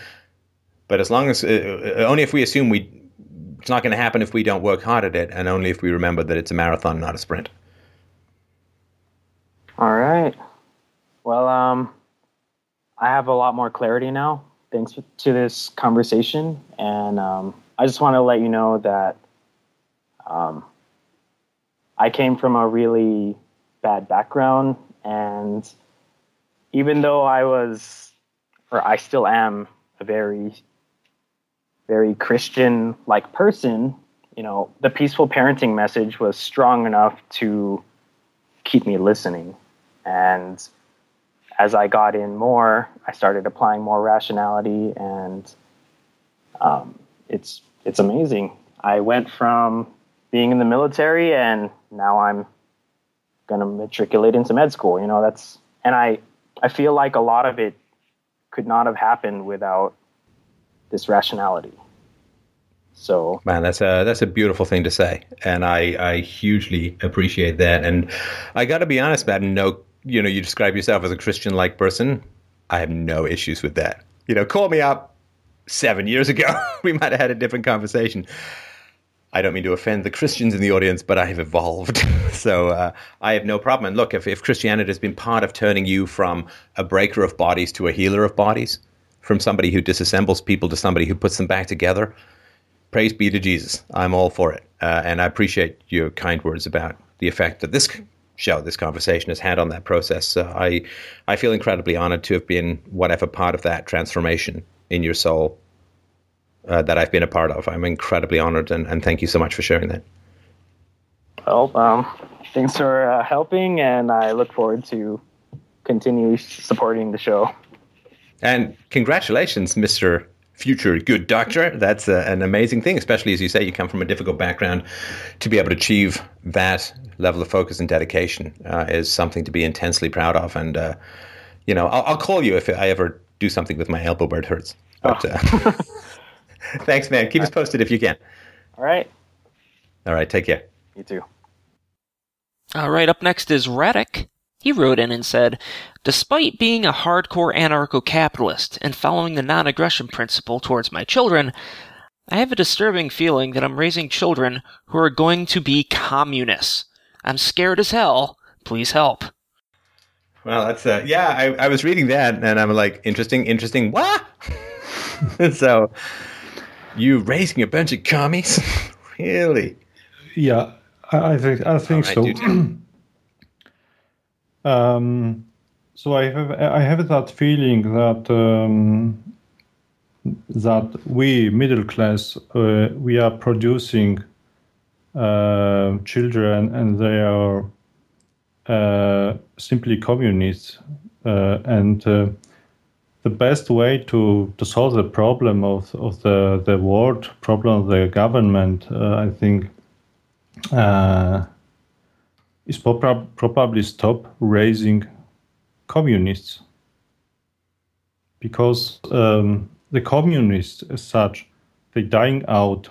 but as long as uh, uh, only if we assume we, it's not going to happen if we don't work hard at it, and only if we remember that it's a marathon, not a sprint. All right. Well, um, I have a lot more clarity now thanks to this conversation, and um, I just want to let you know that um, I came from a really bad background, and even though I was, or I still am, a very, very Christian like person, you know, the peaceful parenting message was strong enough to keep me listening. And as I got in more, I started applying more rationality, and um, it's it's amazing. I went from being in the military, and now I'm to matriculate into med school. You know, that's and I I feel like a lot of it could not have happened without this rationality. So man, that's a that's a beautiful thing to say, and I I hugely appreciate that. And I got to be honest, Matt. No, you know, you describe yourself as a Christian like person. I have no issues with that. You know, call me up seven years ago, we might have had a different conversation. I don't mean to offend the Christians in the audience, but I have evolved. so uh, I have no problem. And look, if, if Christianity has been part of turning you from a breaker of bodies to a healer of bodies, from somebody who disassembles people to somebody who puts them back together, praise be to Jesus. I'm all for it. Uh, and I appreciate your kind words about the effect that this show, this conversation has had on that process. Uh, I, I feel incredibly honored to have been whatever part of that transformation in your soul uh, that I've been a part of. I'm incredibly honored, and, and thank you so much for sharing that. Well, um, thanks for uh, helping, and I look forward to continue supporting the show. And congratulations, Mr. Future Good Doctor. That's uh, an amazing thing, especially as you say, you come from a difficult background. To be able to achieve that level of focus and dedication uh, is something to be intensely proud of. And, uh, you know, I'll, I'll, call you if I ever do something with my elbow where it hurts. But, oh. Thanks, man. Keep us posted if you can. All right. All right. Take care. You too. All right. Up next is Radek. He wrote in and said, Despite being a hardcore anarcho capitalist and following the non aggression principle towards my children, I have a disturbing feeling that I'm raising children who are going to be communists. I'm scared as hell. Please help. Well, that's uh, yeah. I, I was reading that and I'm like, interesting, interesting. What? so, you raising a bunch of commies? really? Yeah, I, I think I think right, so. um, so I have I have that feeling that um, that we middle class uh, we are producing uh, children and they are uh, simply communists uh, and uh, the best way to, to solve the problem of, of the, the world problem of the government, uh, I think, is prob- probably stop raising communists. Because um, the communists, as such, they're dying out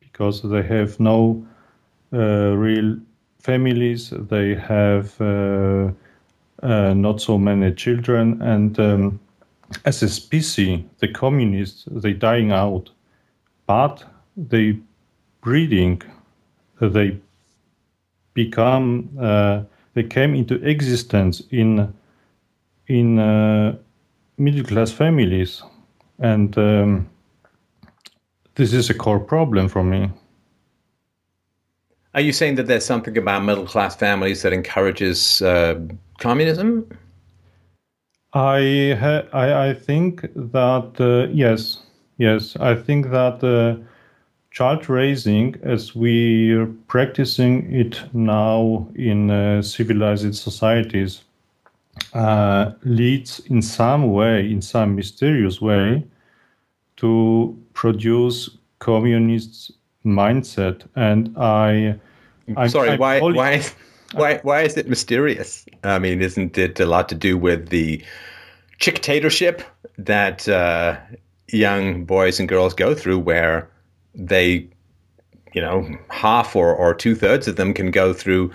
because they have no uh, real families, they have uh, uh, not so many children, and um, as a species, the communists they dying out, but they breeding, they become uh, they came into existence in in uh, middle class families, and um, this is a core problem for me. Are you saying that there's something about middle class families that encourages uh, communism? I, ha- I, I think that uh, yes, yes, I think that uh, child raising, as we're practicing it now in uh, civilized societies, uh, leads in some way, in some mysterious way, to produce communist mindset. And I, I'm sorry, I, why, why? why why is it mysterious? I mean, isn't it a lot to do with the dictatorship that uh, young boys and girls go through, where they, you know, half or, or two thirds of them can go through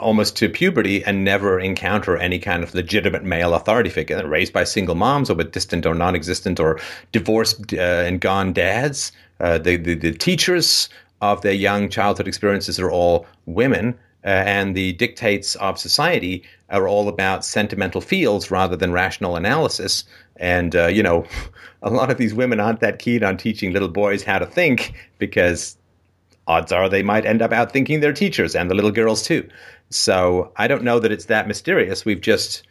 almost to puberty and never encounter any kind of legitimate male authority figure. Raised by single moms or with distant or non-existent or divorced uh, and gone dads. Uh, the, the, the teachers of their young childhood experiences are all women uh, and the dictates of society are all about sentimental feels rather than rational analysis and uh, you know a lot of these women aren't that keen on teaching little boys how to think because odds are they might end up outthinking their teachers and the little girls too. So I don't know that it's that mysterious. We've just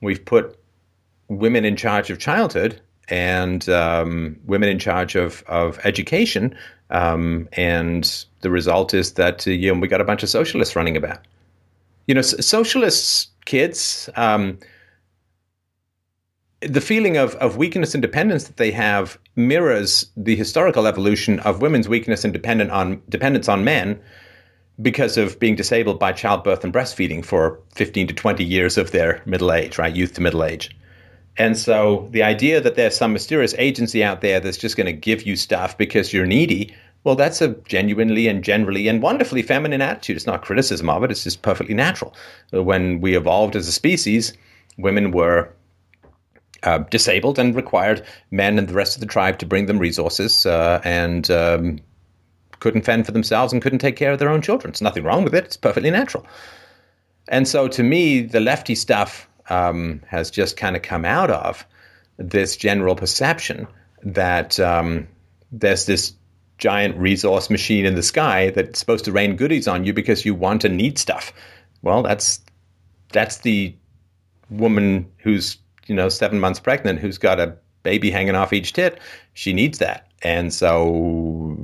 we've put women in charge of childhood and um, women in charge of of education, um, and the result is that uh, you know we got a bunch of socialists running about. You know, socialists kids. Um, the feeling of, of weakness and dependence that they have mirrors the historical evolution of women's weakness and dependent on dependence on men because of being disabled by childbirth and breastfeeding for 15 to 20 years of their middle age, right? Youth to middle age. And so the idea that there's some mysterious agency out there that's just going to give you stuff because you're needy, well, that's a genuinely and generally and wonderfully feminine attitude. It's not criticism of it, it's just perfectly natural. When we evolved as a species, women were uh, disabled and required men and the rest of the tribe to bring them resources uh, and um, couldn't fend for themselves and couldn't take care of their own children. There's nothing wrong with it. It's perfectly natural. And so to me, the lefty stuff um, has just kind of come out of this general perception that um, there's this giant resource machine in the sky that's supposed to rain goodies on you because you want and need stuff. Well, that's that's the woman who's you know, seven months pregnant who's got a baby hanging off each tit, she needs that. And so,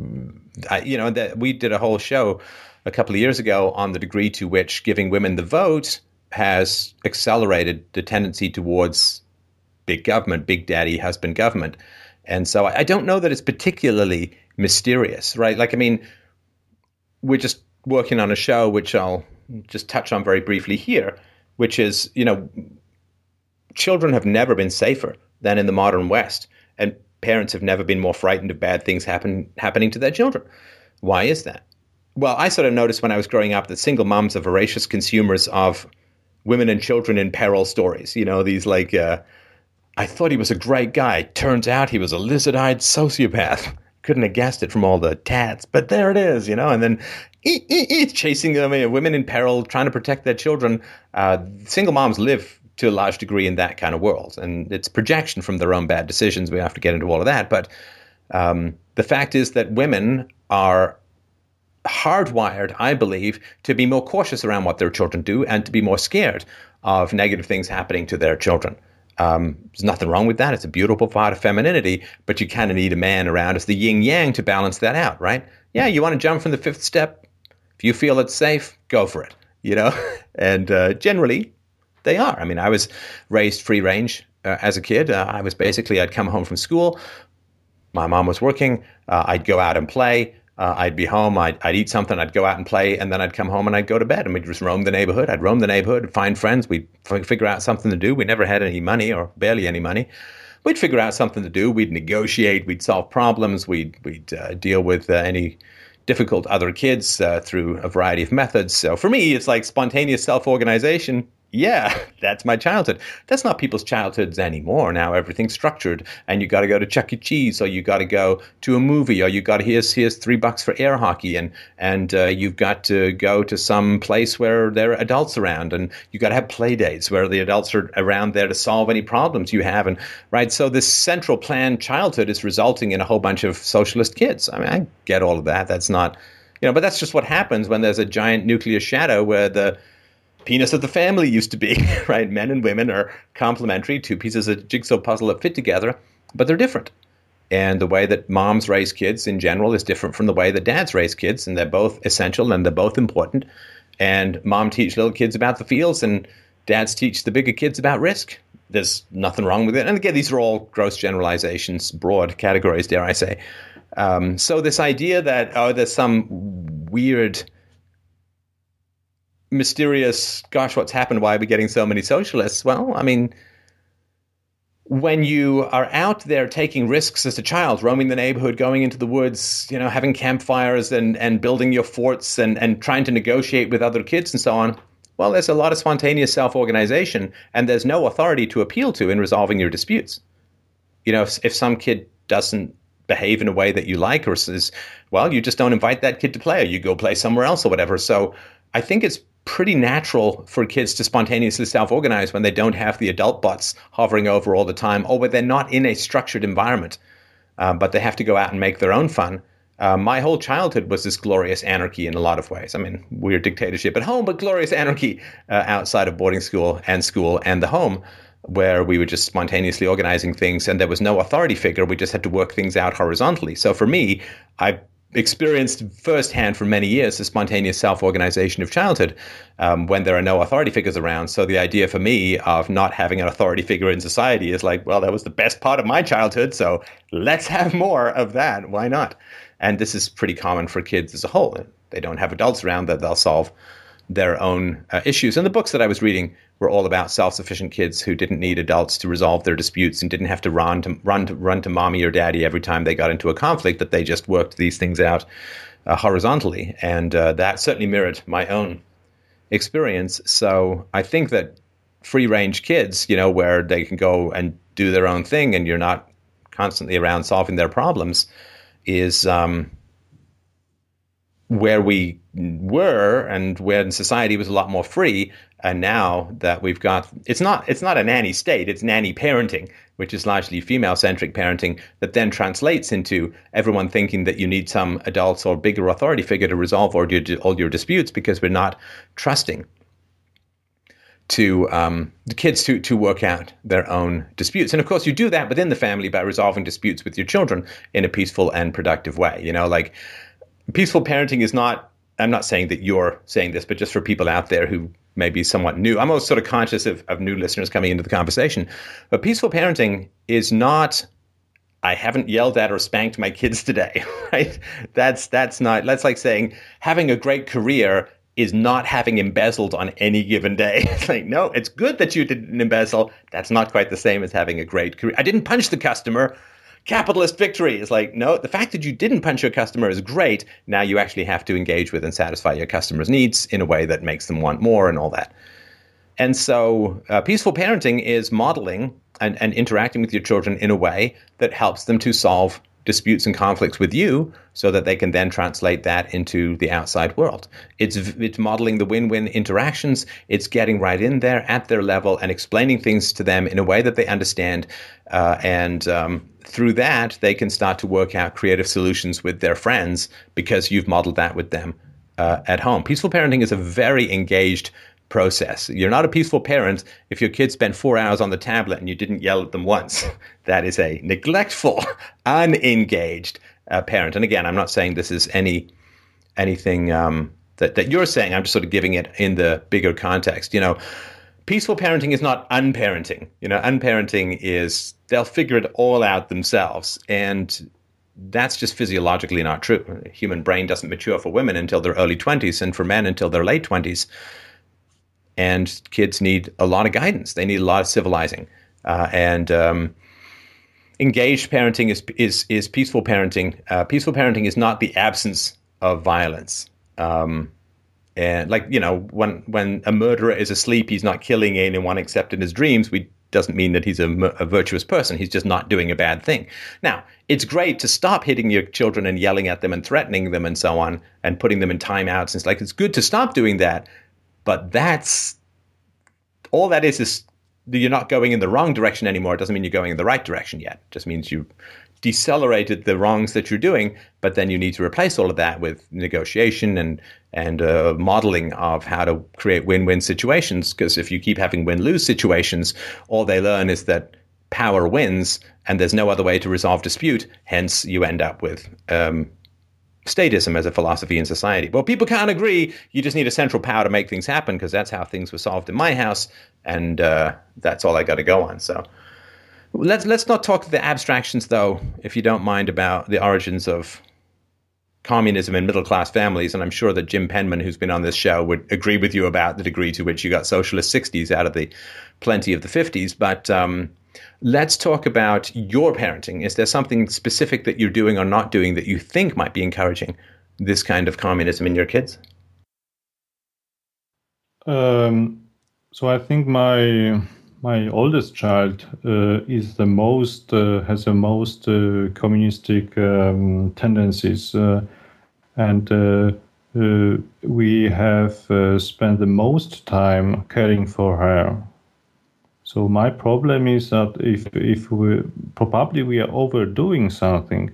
I, you know, that we did a whole show a couple of years ago on the degree to which giving women the vote has accelerated the tendency towards big government, big daddy, husband government. And so I, I don't know that it's particularly mysterious, right? Like, I mean, we're just working on a show which I'll just touch on very briefly here, which is, you know, children have never been safer than in the modern West, and parents have never been more frightened of bad things happen, happening to their children. Why is that? Well, I sort of noticed when I was growing up that single moms are voracious consumers of women and children in peril stories. You know, these like, uh, I thought he was a great guy. Turns out he was a lizard eyed sociopath. Couldn't have guessed it from all the tats, but there it is, you know. And then he's chasing them, I mean, women in peril, trying to protect their children. Uh, single moms live to a large degree in that kind of world. And it's projection from their own bad decisions. We have to get into all of that. But um, the fact is that women are hardwired, I believe, to be more cautious around what their children do and to be more scared of negative things happening to their children. Um, there's nothing wrong with that. It's a beautiful part of femininity, but you kind of need a man around as the yin yang to balance that out, right? Yeah, you want to jump from the fifth step. If you feel it's safe, go for it, you know? And uh, generally, they are. I mean, I was raised free range uh, as a kid. Uh, I was basically, I'd come home from school. My mom was working. Uh, I'd go out and play. Uh, I'd be home. I'd, I'd, eat something. I'd go out and play, and then I'd come home and I'd go to bed. And we'd just roam the neighborhood. I'd roam the neighborhood, find friends. We'd f- figure out something to do. We never had any money or barely any money. We'd figure out something to do. We'd negotiate. We'd solve problems. We'd we'd uh, deal with uh, any difficult other kids uh, through a variety of methods. So for me, it's like spontaneous self organization yeah, that's my childhood. That's not people's childhoods anymore. Now everything's structured, and you got to go to Chuck E. Cheese, or you got to go to a movie, or you got to here's here's three bucks for air hockey, and and uh, you've got to go to some place where there are adults around, and you got to have play dates where the adults are around there to solve any problems you have, and right. So this central planned childhood is resulting in a whole bunch of socialist kids. I mean, I get all of that. That's not, you know, but that's just what happens when there's a giant nuclear shadow where the penis of the family used to be, right? Men and women are complementary, two pieces of jigsaw puzzle that fit together, but they're different. And the way that moms raise kids in general is different from the way that dads raise kids, and they're both essential and they're both important. And mom teach little kids about the fields, and dads teach the bigger kids about risk. There's nothing wrong with it. And again, these are all gross generalizations, broad categories, dare I say. Um, so this idea that oh, there's some weird mysterious, gosh, what's happened? Why are we getting so many socialists? Well, I mean, when you are out there taking risks as a child, roaming the neighborhood, going into the woods, you know, having campfires and, and building your forts and, and trying to negotiate with other kids and so on, well, there's a lot of spontaneous self organization and there's no authority to appeal to in resolving your disputes. You know, if, if some kid doesn't behave in a way that you like or says, well, you just don't invite that kid to play or you go play somewhere else or whatever. So I think it's pretty natural for kids to spontaneously self organize when they don't have the adult butts hovering over all the time or when they're not in a structured environment, uh, but they have to go out and make their own fun. Uh, my whole childhood was this glorious anarchy in a lot of ways. I mean, weird dictatorship at home, but glorious anarchy uh, outside of boarding school and school and the home, where we were just spontaneously organizing things and there was no authority figure. We just had to work things out horizontally. So for me, I experienced firsthand for many years the spontaneous self-organization of childhood um, when there are no authority figures around. So the idea for me of not having an authority figure in society is like, well, that was the best part of my childhood, so let's have more of that. Why not? And this is pretty common for kids as a whole. They don't have adults around that they'll solve their own uh, issues. And the books that I was reading were all about self-sufficient kids who didn't need adults to resolve their disputes and didn't have to run to run to run to mommy or daddy every time they got into a conflict. That they just worked these things out uh, horizontally, and uh, that certainly mirrored my own experience. So I think that free-range kids, you know, where they can go and do their own thing, and you're not constantly around solving their problems, is um, where we were and when society was a lot more free and now that we've got it's not it's not a nanny state it's nanny parenting which is largely female centric parenting that then translates into everyone thinking that you need some adults or bigger authority figure to resolve all your, all your disputes because we're not trusting to um, the kids to to work out their own disputes. And of course, you do that within the family by resolving disputes with your children in a peaceful and productive way. You know, like peaceful parenting is not I'm not saying that you're saying this, but just for people out there who may be somewhat new, I'm always sort of conscious of, of new listeners coming into the conversation. But peaceful parenting is not I haven't yelled at or spanked my kids today, right? That's that's not that's like saying having a great career is not having embezzled on any given day. It's like, no, it's good that you didn't embezzle. That's not quite the same as having a great career. I didn't punch the customer capitalist victory. It's like, no, the fact that you didn't punch your customer is great. Now you actually have to engage with and satisfy your customer's needs in a way that makes them want more and all that. And so, uh, peaceful parenting is modeling and, and interacting with your children in a way that helps them to solve disputes and conflicts with you so that they can then translate that into the outside world. It's it's modeling the win-win interactions, it's getting right in there at their level and explaining things to them in a way that they understand uh, and um, through that they can start to work out creative solutions with their friends because you've modeled that with them uh, at home. Peaceful parenting is a very engaged process. You're not a peaceful parent if your kids spent four hours on the tablet and you didn't yell at them once. that is a neglectful, unengaged uh, parent. And again, I'm not saying this is any anything um, that that you're saying. I'm just sort of giving it in the bigger context. You know, peaceful parenting is not unparenting. You know, unparenting is they'll figure it all out themselves and that's just physiologically not true. Human brain doesn't mature for women until their early 20s and for men until their late 20s and kids need a lot of guidance. They need a lot of civilizing, uh, and um, engaged parenting is is is peaceful parenting. Uh, peaceful parenting is not the absence of violence. Um, and like you know, when when a murderer is asleep, he's not killing anyone except in his dreams. We doesn't mean that he's a, a, virtuous person. He's just not doing a bad thing. Now, it's great to stop hitting your children and yelling at them and threatening them and so on and putting them in timeouts. It's like it's good to stop doing that, but that's all that is is you're not going in the wrong direction anymore. It doesn't mean you're going in the right direction yet. It just means you decelerated the wrongs that you're doing, but then you need to replace all of that with negotiation and and uh, modeling of how to create win-win situations. Because if you keep having win-lose situations, all they learn is that power wins, and there's no other way to resolve dispute. Hence, you end up with um, statism as a philosophy in society. Well, people can't agree. You just need a central power to make things happen because that's how things were solved in my house, and uh, that's all I got to go on. So let's let's not talk the abstractions, though, if you don't mind, about the origins of communism in middle class families. And I'm sure that Jim Penman, who's been on this show, would agree with you about the degree to which you got socialist 60s out of the plenty of the 50s. But um, let's talk about your parenting. Is there something specific that you're doing or not doing that you think might be encouraging this kind of communism in your kids? Um, so I think my my oldest child uh, is the most uh, has the most uh, communistic um, tendencies, uh, and uh, uh, we have spent the most time caring for her. So my problem is that if if we probably we are overdoing something.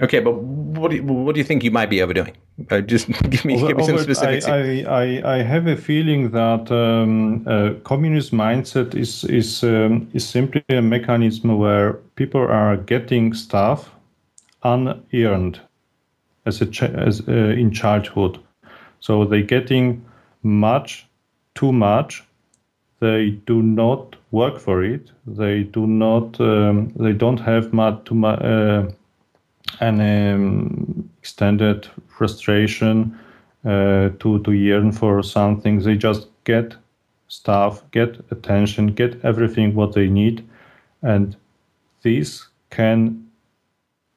Okay, but what do you, what do you think you might be overdoing? Uh, just give me, over, give me some specifics. I, I, I, have a feeling that um, a communist mindset is is um, is simply a mechanism where people are getting stuff unearned as a as uh, in childhood. So they're getting much, too much, they do not work for it. They do not. Um, they don't have much too much uh, an um, extended frustration uh, to to yearn for something. They just get stuff, get attention, get everything what they need, and this can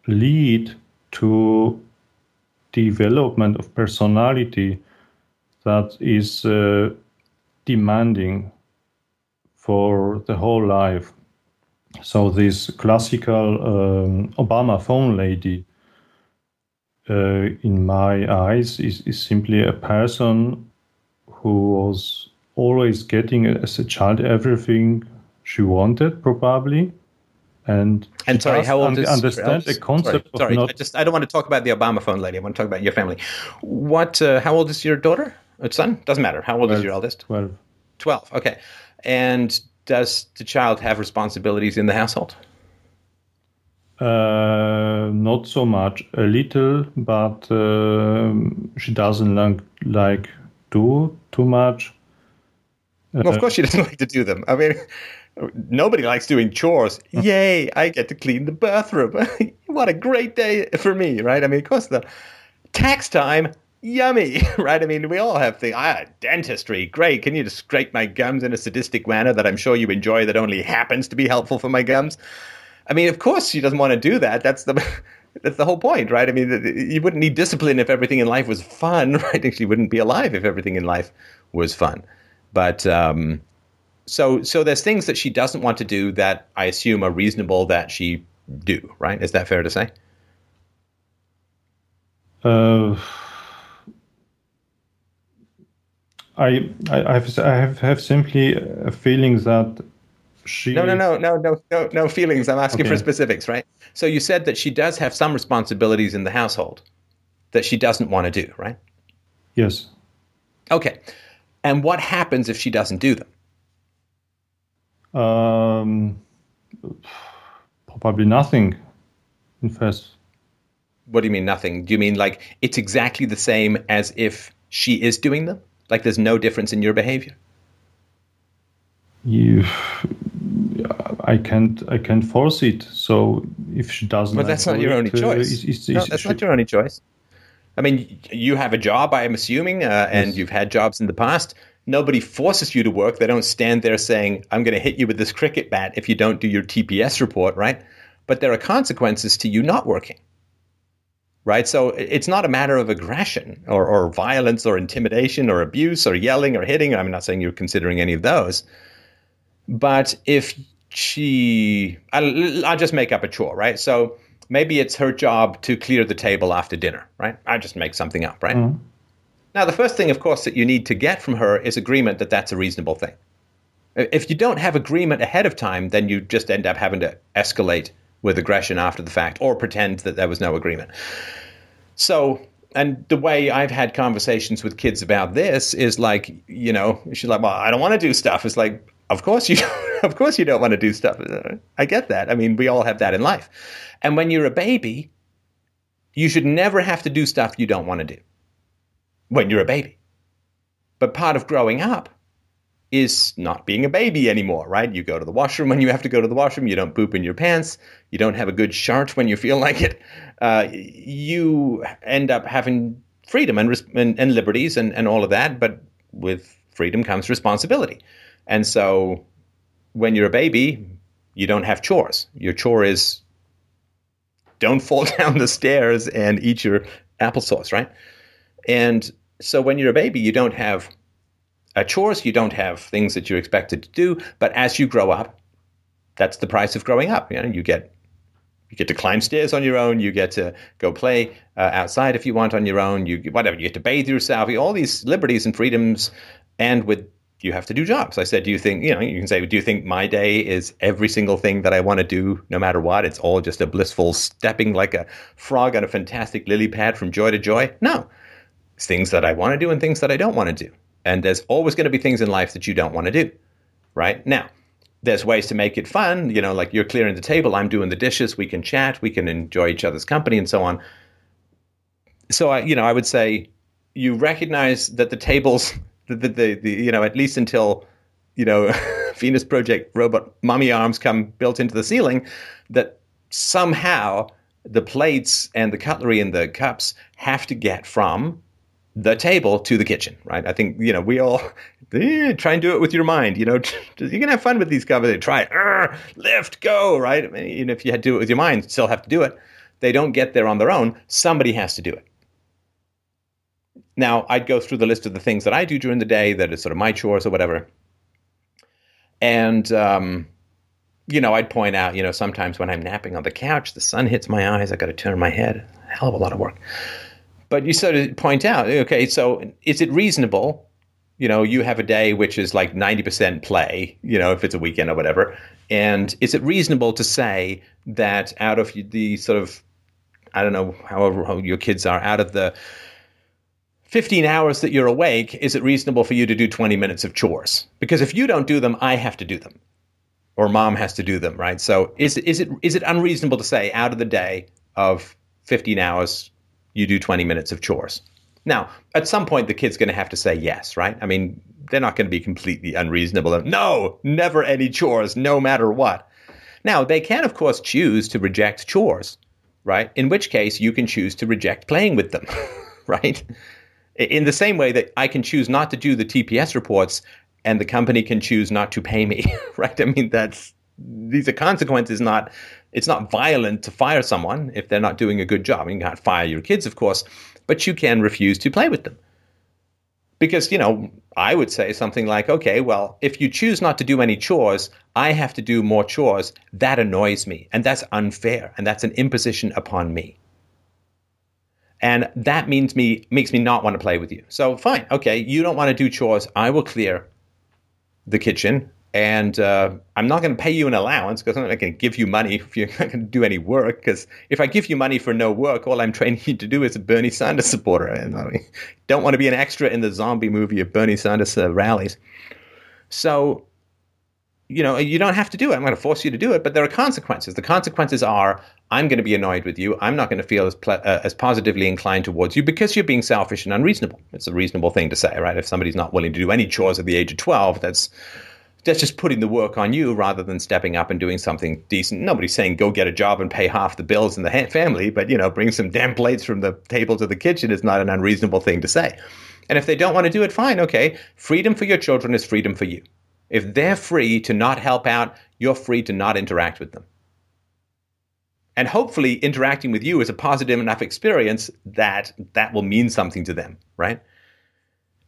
lead to development of personality that is uh, demanding for the whole life. So this classical um, Obama phone lady, uh, in my eyes, is, is simply a person who was always getting as a child everything she wanted, probably. And and sorry, how old un- is understand the concept sorry, sorry not- I just I don't want to talk about the Obama phone lady. I want to talk about your family. What? Uh, how old is your daughter? Or son? Doesn't matter. How old 12, is your eldest? Twelve. Twelve. Okay. And does the child have responsibilities in the household? Uh, not so much. A little, but uh, she doesn't like, like do too much. Well, of course, she doesn't like to do them. I mean, nobody likes doing chores. Yay! I get to clean the bathroom. what a great day for me, right? I mean, of course, the tax time yummy, right? I mean, we all have things. Ah, dentistry, great. Can you just scrape my gums in a sadistic manner that I'm sure you enjoy that only happens to be helpful for my gums? I mean, of course she doesn't want to do that. That's the that's the whole point, right? I mean, you wouldn't need discipline if everything in life was fun, right? She wouldn't be alive if everything in life was fun. But um, so so there's things that she doesn't want to do that I assume are reasonable that she do, right? Is that fair to say? Uh I, I have I have, have simply a feeling that she. No, no, no, no, no, no, no feelings. I'm asking okay. for specifics, right? So you said that she does have some responsibilities in the household that she doesn't want to do, right? Yes. Okay. And what happens if she doesn't do them? Um, probably nothing. In first. What do you mean nothing? Do you mean like it's exactly the same as if she is doing them? Like there's no difference in your behavior? You, I can't, I can't force it. So if she doesn't, but that's not your only choice. Uh, is, is, no, that's not your only choice. I mean, you have a job, I am assuming, uh, and yes. you've had jobs in the past. Nobody forces you to work. They don't stand there saying, "I'm going to hit you with this cricket bat if you don't do your TPS report," right? But there are consequences to you not working right? So it's not a matter of aggression or, or violence or intimidation or abuse or yelling or hitting. I'm not saying you're considering any of those. But if she, I'll, I'll just make up a chore, right? So maybe it's her job to clear the table after dinner, right? I just make something up, right? Mm-hmm. Now, the first thing, of course, that you need to get from her is agreement that that's a reasonable thing. If you don't have agreement ahead of time, then you just end up having to escalate with aggression after the fact or pretend that there was no agreement. So, and the way I've had conversations with kids about this is like, you know, she's like, well, I don't want to do stuff. It's like, of course you, of course you don't want to do stuff. I get that. I mean, we all have that in life. And when you're a baby, you should never have to do stuff you don't want to do when you're a baby. But part of growing up is not being a baby anymore, right? You go to the washroom when you have to go to the washroom. You don't poop in your pants. You don't have a good shirt when you feel like it. Uh, you end up having freedom and, and, and liberties and, and all of that. But with freedom comes responsibility. And so when you're a baby, you don't have chores. Your chore is don't fall down the stairs and eat your applesauce, right? And so when you're a baby, you don't have chores, you don't have things that you're expected to do. But as you grow up, that's the price of growing up. You know, you get you get to climb stairs on your own. You get to go play uh, outside if you want on your own. You whatever. You get to bathe yourself. All these liberties and freedoms, and with you have to do jobs. I said, do you think you know? You can say, do you think my day is every single thing that I want to do, no matter what? It's all just a blissful stepping like a frog on a fantastic lily pad from joy to joy. No, it's things that I want to do and things that I don't want to do. And there's always going to be things in life that you don't want to do. Right now, there's ways to make it fun. You know, like you're clearing the table, I'm doing the dishes. We can chat, we can enjoy each other's company, and so on. So I, you know, I would say you recognize that the tables, the, the, the, the you know, at least until you know, Venus Project robot mommy arms come built into the ceiling, that somehow the plates and the cutlery and the cups have to get from the table to the kitchen, right? I think, you know, we all eh, try and do it with your mind, you know, you can have fun with these conversations. Try lift, go, right? I mean, even if you had to do it with your mind, still have to do it. They don't get there on their own. Somebody has to do it. Now, I'd go through the list of the things that I do during the day that is sort of my chores or whatever. And, um, you know, I'd point out, you know, sometimes when I'm napping on the couch, the sun hits my eyes, I got to turn my head. Hell of a lot of work. But you sort of point out, okay, so is it reasonable? You know, you have a day which is like 90% play, you know, if it's a weekend or whatever. And is it reasonable to say that out of the sort of, I don't know, however your kids are, out of the 15 hours that you're awake, is it reasonable for you to do 20 minutes of chores? Because if you don't do them, I have to do them. Or mom has to do them, right? So is, is, it, is it unreasonable to say out of the day of 15 hours, you do 20 minutes of chores. Now, at some point, the kid's going to have to say yes, right? I mean, they're not going to be completely unreasonable. No, never any chores, no matter what. Now, they can, of course, choose to reject chores, right? In which case, you can choose to reject playing with them, right? In the same way that I can choose not to do the TPS reports and the company can choose not to pay me, right? I mean, that's these are consequences, not it's not violent to fire someone if they're not doing a good job. You can't fire your kids, of course, but you can refuse to play with them. Because, you know, I would say something like, okay, well, if you choose not to do any chores, I have to do more chores. That annoys me. And that's unfair. And that's an imposition upon me. And that means me makes me not want to play with you. So fine, okay, you don't want to do chores. I will clear the kitchen and uh, I'm not going to pay you an allowance because I'm not going to give you money if you're not going to do any work. Because if I give you money for no work, all I'm training you to do is a Bernie Sanders supporter. And I don't want to be an extra in the zombie movie of Bernie Sanders uh, rallies. So, you know, you don't have to do it. I'm going to force you to do it, but there are consequences. The consequences are I'm going to be annoyed with you. I'm not going to feel as uh, as positively inclined towards you because you're being selfish and unreasonable. It's a reasonable thing to say, right? If somebody's not willing to do any chores at the age of 12, that's that's just putting the work on you rather than stepping up and doing something decent. Nobody's saying go get a job and pay half the bills in the ha- family, but you know, bring some damn plates from the table to the kitchen is not an unreasonable thing to say. And if they don't want to do it, fine, okay. Freedom for your children is freedom for you. If they're free to not help out, you're free to not interact with them. And hopefully, interacting with you is a positive enough experience that that will mean something to them, right?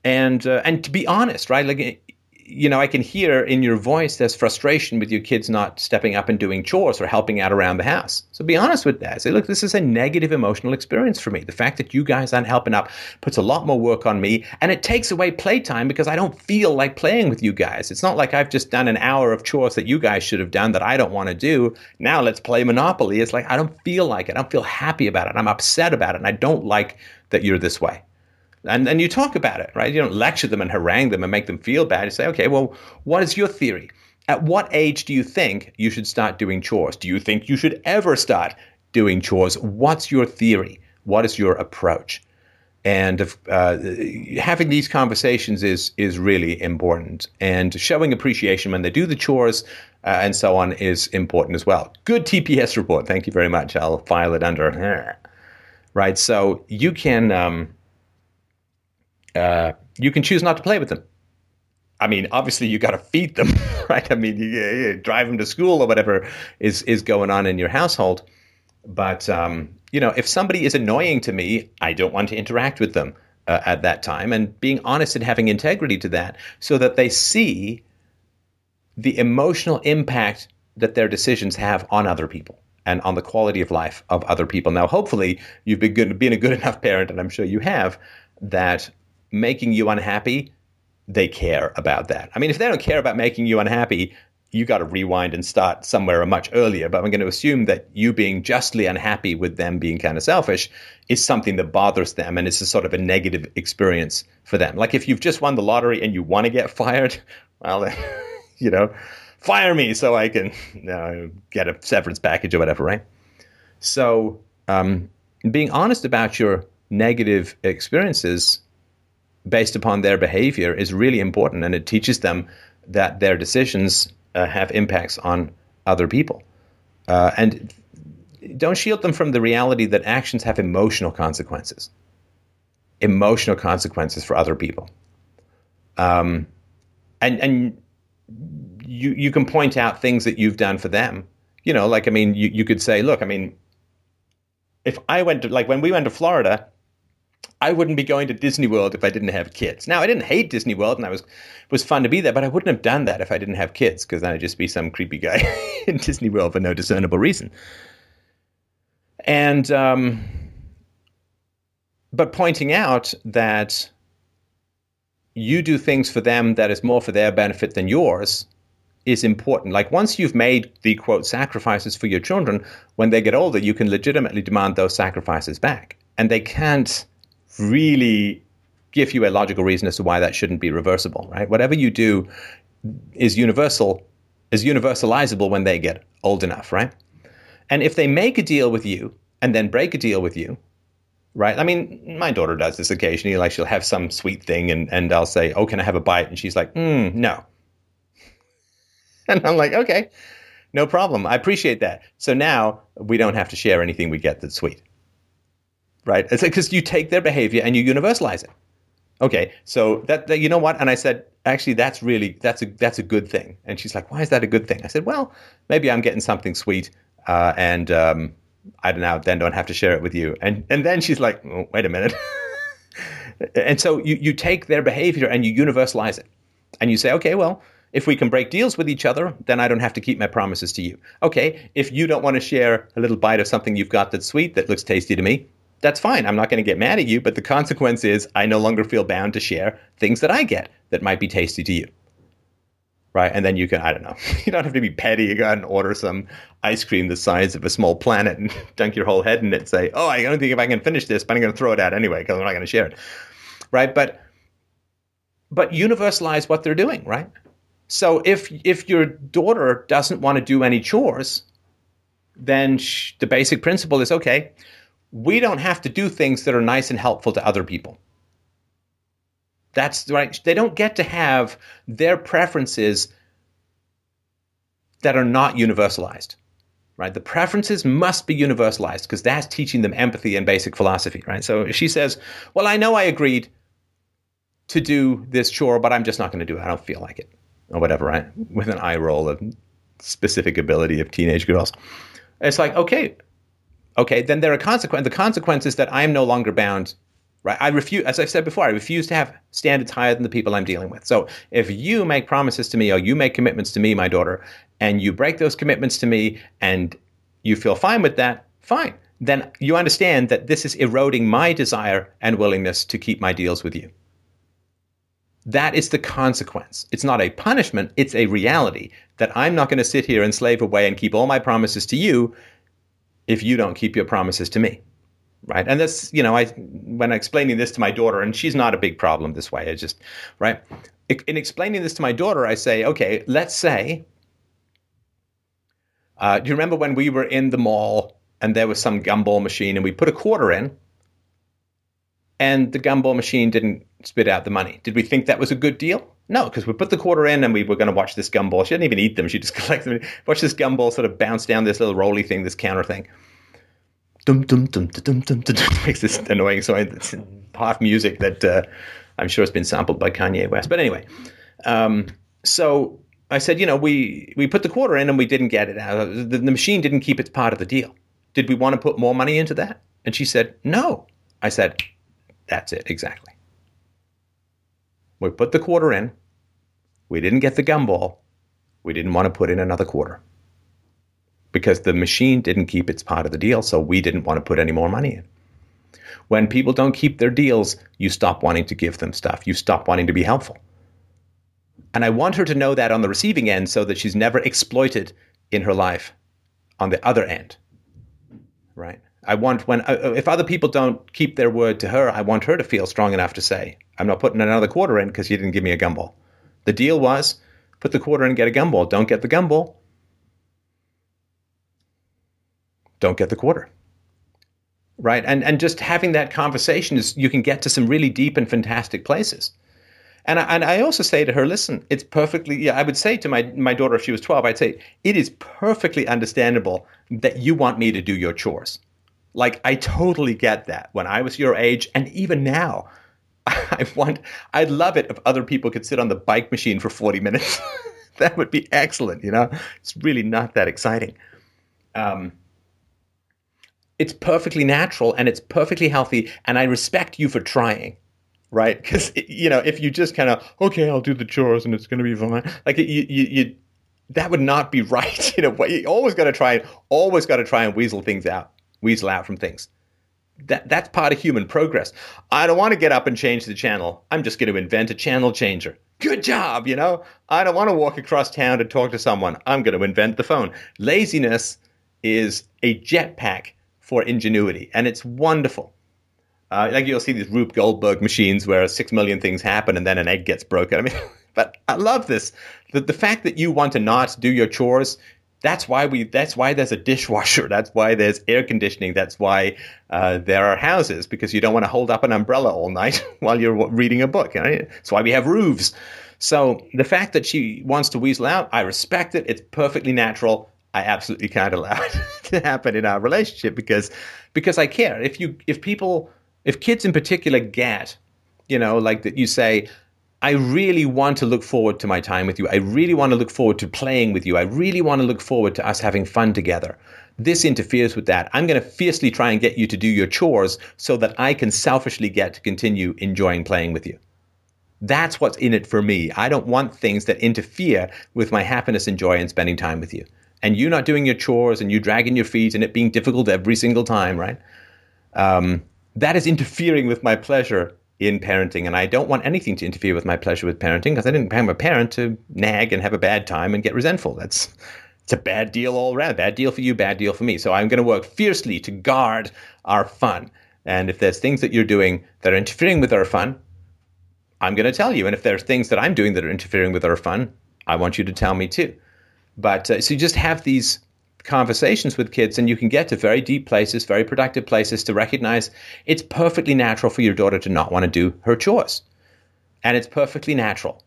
And uh, and to be honest, right? Like you know, I can hear in your voice there's frustration with your kids not stepping up and doing chores or helping out around the house. So be honest with that. Say, look, this is a negative emotional experience for me. The fact that you guys aren't helping up puts a lot more work on me, and it takes away playtime because I don't feel like playing with you guys. It's not like I've just done an hour of chores that you guys should have done that I don't want to do. Now let's play Monopoly. It's like I don't feel like it. I don't feel happy about it. I'm upset about it, and I don't like that you're this way and and you talk about it, right? You don't lecture them and harangue them and make them feel bad. You say, okay, well, what is your theory? At what age do you think you should start doing chores? Do you think you should ever start doing chores? What's your theory? What is your approach? And uh, having these conversations is is really important, and showing appreciation when they do the chores uh, and so on is important as well. Good TPS report. Thank you very much. I'll file it under. Right. So you can. Um, uh, you can choose not to play with them. I mean, obviously you got to feed them, right? I mean, you, you, drive them to school or whatever is is going on in your household. But um, you know, if somebody is annoying to me, I don't want to interact with them uh, at that time, and being honest and having integrity to that, so that they see the emotional impact that their decisions have on other people and on the quality of life of other people. Now, hopefully, you've been good, been a good enough parent, and I'm sure you have, that making you unhappy, they care about that. I mean, if they don't care about making you unhappy, you got to rewind and start somewhere a much earlier. But I'm going to assume that you being justly unhappy with them being kind of selfish is something that bothers them and it's a sort of a negative experience for them. Like if you've just won the lottery and you want to get fired, well, you know, fire me so I can you know, get a severance package or whatever, right? So, um, being honest about your negative experiences based upon their behavior is really important, and it teaches them that their decisions uh, have impacts on other people. Uh, and don't shield them from the reality that actions have emotional consequences, emotional consequences for other people. Um, and and you you can point out things that you've done for them. You know, like I mean, you, you could say, look, I mean, if I went to like when we went to Florida, I wouldn't be going to Disney World if I didn't have kids. Now, I didn't hate Disney World, and I was was fun to be there, but I wouldn't have done that if I didn't have kids, because then I'd just be some creepy guy in Disney World for no discernible reason. And um, but pointing out that you do things for them that is more for their benefit than yours is important. Like once you've made the quote sacrifices for your children, when they get older, you can legitimately demand those sacrifices back. And they can't really give you a logical reason as to why that shouldn't be reversible, right? Whatever you do is universal, is universalizable when they get old enough, right? And if they make a deal with you and then break a deal with you, right? I mean, my daughter does this occasionally. Like she'll have some sweet thing, and and I'll say, "Oh, can I have a bite?" And she's like, mm, "No." And I'm like, "Okay, no problem. I appreciate that." So now we don't have to share anything we get that's sweet, right? It's because like, you take their behavior and you universalize it. Okay, so that, that you know what? And I said, actually, that's really that's a that's a good thing. And she's like, "Why is that a good thing?" I said, "Well, maybe I'm getting something sweet, uh, and." Um, I don't know, then don't have to share it with you. And and then she's like, oh, wait a minute. and so you, you take their behavior and you universalize it. And you say, okay, well, if we can break deals with each other, then I don't have to keep my promises to you. Okay, if you don't want to share a little bite of something you've got that's sweet, that looks tasty to me, that's fine. I'm not going to get mad at you, but the consequence is I no longer feel bound to share things that I get that might be tasty to you right? And then you can, I don't know, you don't have to be petty. You go and order some ice cream the size of a small planet and dunk your whole head in it. And say, oh, I don't think if I can finish this, but I'm going to throw it out anyway because I'm not going to share it, right? But but universalize what they're doing, right? So if if your daughter doesn't want to do any chores, then sh- the basic principle is okay. We don't have to do things that are nice and helpful to other people. That's right. They don't get to have their preferences that are not universalized. Right? The preferences must be universalized because that's teaching them empathy and basic philosophy, right? So she says, "Well, I know I agreed to do this chore, but I'm just not going to do it. I don't feel like it." Or whatever, right? With an eye roll of specific ability of teenage girls. It's like, okay, okay, then there are consequences. The consequence is that I am no longer bound right? I refuse, as I've said before, I refuse to have standards higher than the people I'm dealing with. So if you make promises to me or you make commitments to me, my daughter, and you break those commitments to me and you feel fine with that, fine. Then you understand that this is eroding my desire and willingness to keep my deals with you. That is the consequence. It's not a punishment, it's a reality that I'm not going to sit here and slave away and keep all my promises to you if you don't keep your promises to me right? And this you know i when I explaining this to my daughter and she's not a big problem this way i just right? In explaining this to my daughter i say okay let's say uh, do you remember when we were in the mall and there was some gumball machine and we put a quarter in and the gumball machine didn't spit out the money? Did we think that was a good deal no because we put the quarter in and we were going to watch this gumball she didn't even eat them she just collected them watch this gumball sort of bounce down this little rolly thing this counter thing dum dum dum dum dum dum makes this annoying so it's half music that uh, I'm sure has been sampled by Kanye West. But anyway, Um, so I said, you know, we we put the quarter in and we didn't get it out. The, the machine didn't keep its part of the deal. Did we want to put more money into that? And she said, no. I said, that's it exactly. We put the quarter in. We didn't get the gumball. We didn't want to put in another quarter because the machine didn't keep its part of the deal, so we didn't want to put any more money in. When people don't keep their deals, you stop wanting to give them stuff. You stop wanting to be helpful. And I want her to know that on the receiving end so that she's never exploited in her life on the other end. Right? I want when uh, if other people don't keep their word to her, I want her to feel strong enough to say, "I'm not putting another quarter in because you didn't give me a gumball." The deal was put the quarter in get a gumball. Don't get the gumball. Don't get the quarter. Right? And and just having that conversation is you can get to some really deep and fantastic places. And I, and I also say to her, listen, it's perfectly, yeah, I would say to my, my daughter if she was 12, I'd say, it is perfectly understandable that you want me to do your chores. Like, I totally get that when I was your age, and even now, I want, I'd love it if other people could sit on the bike machine for 40 minutes. that would be excellent, you know? It's really not that exciting. Um, it's perfectly natural and it's perfectly healthy, and I respect you for trying right? Because you know, if you just kind of okay, I'll do the chores and it's going to be fine. Like you, you, you, that would not be right. You know, you always got to try and always got to try and weasel things out, weasel out from things. That that's part of human progress. I don't want to get up and change the channel. I'm just going to invent a channel changer. Good job, you know. I don't want to walk across town to talk to someone. I'm going to invent the phone. Laziness is a jetpack for ingenuity, and it's wonderful. Uh, like you'll see these Rube Goldberg machines where six million things happen and then an egg gets broken. I mean, but I love this. The, the fact that you want to not do your chores, that's why we. That's why there's a dishwasher. That's why there's air conditioning. That's why uh, there are houses because you don't want to hold up an umbrella all night while you're reading a book. Right? That's why we have roofs. So the fact that she wants to weasel out, I respect it. It's perfectly natural. I absolutely can't allow it to happen in our relationship because because I care. If you if people if kids in particular get, you know, like that you say, I really want to look forward to my time with you. I really want to look forward to playing with you. I really want to look forward to us having fun together. This interferes with that. I'm going to fiercely try and get you to do your chores so that I can selfishly get to continue enjoying playing with you. That's what's in it for me. I don't want things that interfere with my happiness and joy in spending time with you. And you not doing your chores and you dragging your feet and it being difficult every single time, right? Um, that is interfering with my pleasure in parenting. And I don't want anything to interfere with my pleasure with parenting because I didn't become a parent to nag and have a bad time and get resentful. That's it's a bad deal all around. Bad deal for you, bad deal for me. So I'm going to work fiercely to guard our fun. And if there's things that you're doing that are interfering with our fun, I'm going to tell you. And if there's things that I'm doing that are interfering with our fun, I want you to tell me too. But uh, so you just have these conversations with kids and you can get to very deep places, very productive places to recognize it's perfectly natural for your daughter to not want to do her chores. And it's perfectly natural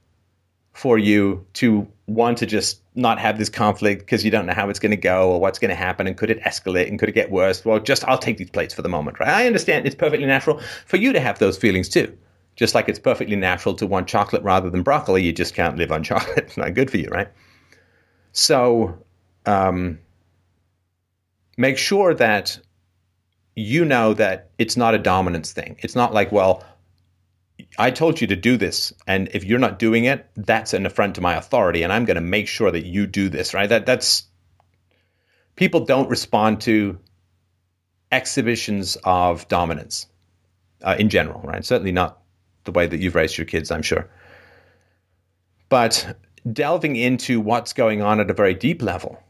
for you to want to just not have this conflict because you don't know how it's going to go or what's going to happen and could it escalate and could it get worse? Well, just I'll take these plates for the moment, right? I understand it's perfectly natural for you to have those feelings too. Just like it's perfectly natural to want chocolate rather than broccoli, you just can't live on chocolate. it's not good for you, right? So, um, make sure that you know that it's not a dominance thing. It's not like, well, I told you to do this, and if you're not doing it, that's an affront to my authority, and I'm going to make sure that you do this. Right? That that's people don't respond to exhibitions of dominance uh, in general. Right? Certainly not the way that you've raised your kids. I'm sure, but delving into what's going on at a very deep level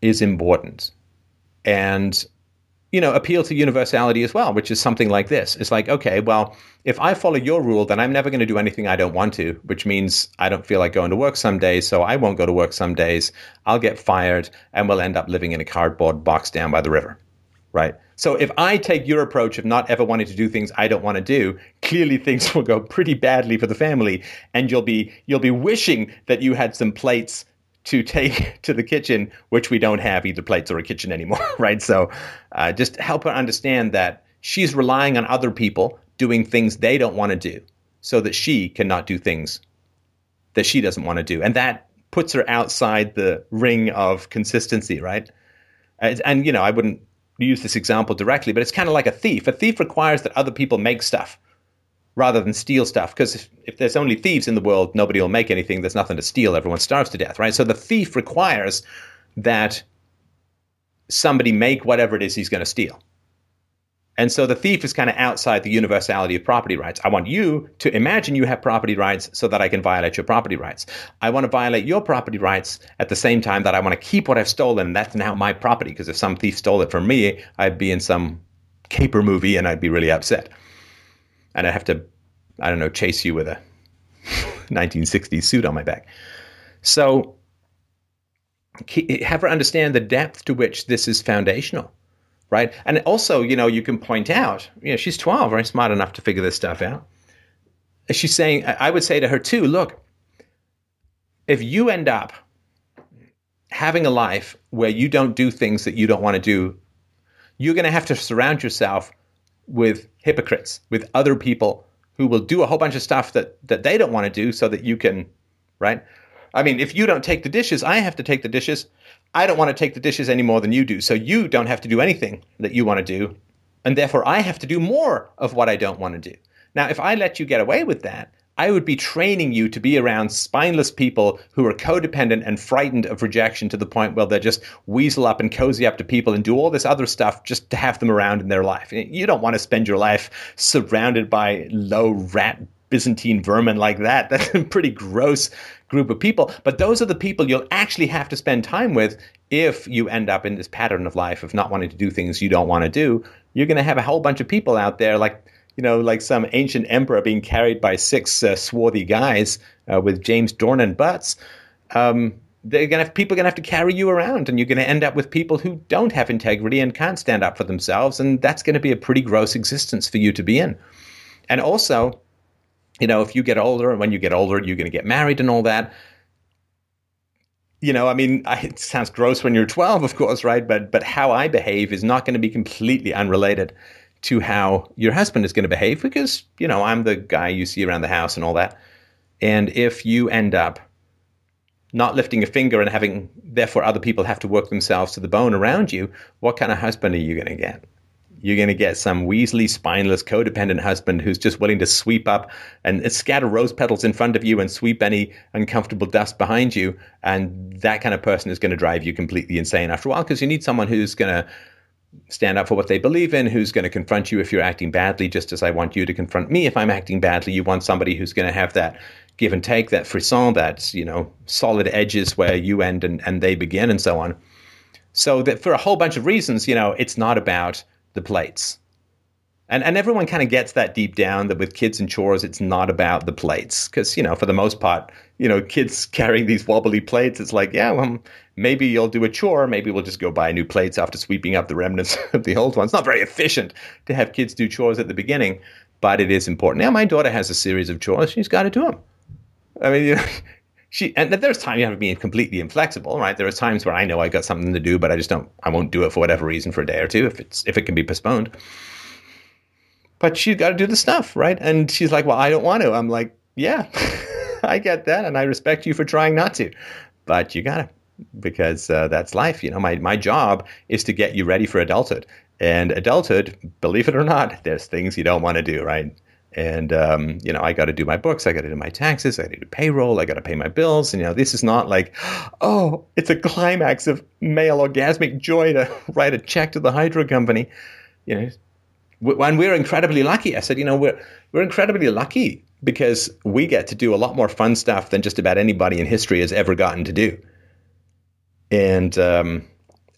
is important and you know appeal to universality as well which is something like this. It's like okay well if i follow your rule then i'm never going to do anything i don't want to which means i don't feel like going to work some days so i won't go to work some days. I'll get fired and we'll end up living in a cardboard box down by the river right? So if i take your approach of not ever wanting to do things i don't want to do clearly things will go pretty badly for the family and you'll be you'll be wishing that you had some plates to take to the kitchen, which we don't have either plates or a kitchen anymore, right? So uh, just help her understand that she's relying on other people doing things they don't want to do so that she cannot do things that she doesn't want to do, and that puts her outside the ring of consistency, right? And, and you know, I wouldn't use this example directly, but it's kind of like a thief. A thief requires that other people make stuff rather than steal stuff. Because if, if there's only thieves in the world, nobody will make anything. There's nothing to steal. Everyone starves to death, right? So the thief requires that somebody make whatever it is he's going to steal. And so the thief is kind of outside the universality of property rights. I want you to imagine you have property rights so that I can violate your property rights. I want to violate your property rights at the same time that I want to keep what I've stolen. That's now my property because if some thief stole it from me, I'd be in some caper movie and I'd be really upset. And I'd have to, I don't know, chase you with a 1960s suit on my back. So have her understand the depth to which this is foundational right? And also, you know, you can point out, you know, she's 12, right? Smart enough to figure this stuff out. She's saying, I would say to her too, look, if you end up having a life where you don't do things that you don't want to do, you're going to have to surround yourself with hypocrites, with other people who will do a whole bunch of stuff that, that they don't want to do so that you can, right? I mean, if you don't take the dishes, I have to take the dishes. I don't want to take the dishes any more than you do. So you don't have to do anything that you want to do. And therefore, I have to do more of what I don't want to do. Now, if I let you get away with that, I would be training you to be around spineless people who are codependent and frightened of rejection to the point where they just weasel up and cozy up to people and do all this other stuff just to have them around in their life. You don't want to spend your life surrounded by low rat Byzantine vermin like that. That's a pretty gross group of people. But those are the people you'll actually have to spend time with if you end up in this pattern of life of not wanting to do things you don't want to do. You're going to have a whole bunch of people out there like you know, like some ancient emperor being carried by six uh, swarthy guys uh, with James Dornan butts. Um, they're gonna have, people are gonna have to carry you around, and you're gonna end up with people who don't have integrity and can't stand up for themselves, and that's gonna be a pretty gross existence for you to be in. And also, you know, if you get older and when you get older, you're going to get married and all that. You know, I mean, I, it sounds gross when you're 12, of course, right? But but how I behave is not going to be completely unrelated to how your husband is going to behave because you know I'm the guy you see around the house and all that. And if you end up not lifting a finger and having therefore other people have to work themselves to the bone around you, what kind of husband are you going to get? you're going to get some Weasley, spineless, codependent husband who's just willing to sweep up and scatter rose petals in front of you and sweep any uncomfortable dust behind you. And that kind of person is going to drive you completely insane after a while because you need someone who's going to stand up for what they believe in, who's going to confront you if you're acting badly, just as I want you to confront me if I'm acting badly. You want somebody who's going to have that give and take, that frisson, that, you know, solid edges where you end and, and they begin and so on. So that for a whole bunch of reasons, you know, it's not about – the plates. And, and everyone kind of gets that deep down that with kids and chores, it's not about the plates. Because, you know, for the most part, you know, kids carrying these wobbly plates, it's like, yeah, well, maybe you'll do a chore. Maybe we'll just go buy new plates after sweeping up the remnants of the old ones. Not very efficient to have kids do chores at the beginning, but it is important. Now, my daughter has a series of chores. She's got to do them. I mean, you know, she and there's times you have to be completely inflexible, right? There are times where I know I got something to do, but I just don't. I won't do it for whatever reason for a day or two if it's if it can be postponed. But she's got to do the stuff, right? And she's like, "Well, I don't want to." I'm like, "Yeah, I get that, and I respect you for trying not to, but you gotta because uh, that's life. You know, my my job is to get you ready for adulthood, and adulthood, believe it or not, there's things you don't want to do, right? and um, you know i got to do my books i got to do my taxes i got to do payroll i got to pay my bills and you know this is not like oh it's a climax of male orgasmic joy to write a check to the hydro company you know when we're incredibly lucky i said you know we're we're incredibly lucky because we get to do a lot more fun stuff than just about anybody in history has ever gotten to do and um,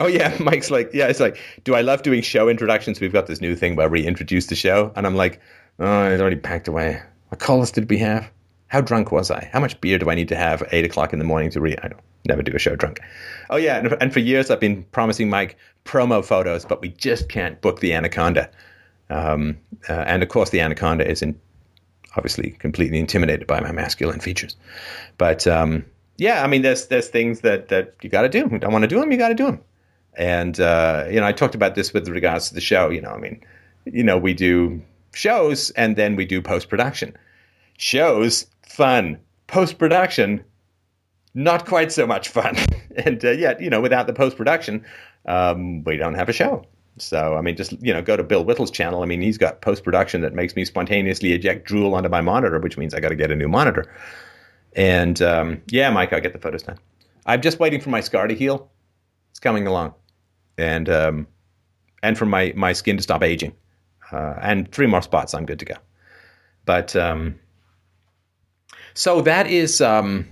Oh yeah, Mike's like, yeah, it's like, do I love doing show introductions? We've got this new thing where we introduce the show, and I'm like, Oh, it's already packed away. What callers did we have? How drunk was I? How much beer do I need to have at 8 o'clock in the morning to read? I don't never do a show drunk. Oh, yeah. And, and, for years, I've been promising Mike promo photos, but we just can't book the Anaconda. Um, uh, and of course, the Anaconda is in, obviously completely intimidated by my masculine features. But um, yeah, I mean, there's there's things that, that you got to do. You don't want to do them, you got to do them. And, uh, you know, I talked about this with regards to the show. You know, I mean, you know, we do shows and then we do post production. Shows, fun. post production, not quite so much fun. and uh, yet, you know, without the post production, um, we don't have a show. So, I mean, just, you know, go to Bill Whittle's channel. I mean, he's got post production that makes me spontaneously eject drool onto my monitor, which means I got to get a new monitor. And um, yeah, Mike, I'll get the photos done. I'm just waiting for my scar to heal. It's coming along. And, um, and for my, my skin to stop aging. Uh, and three more spots, I'm good to go. But um, so that is um,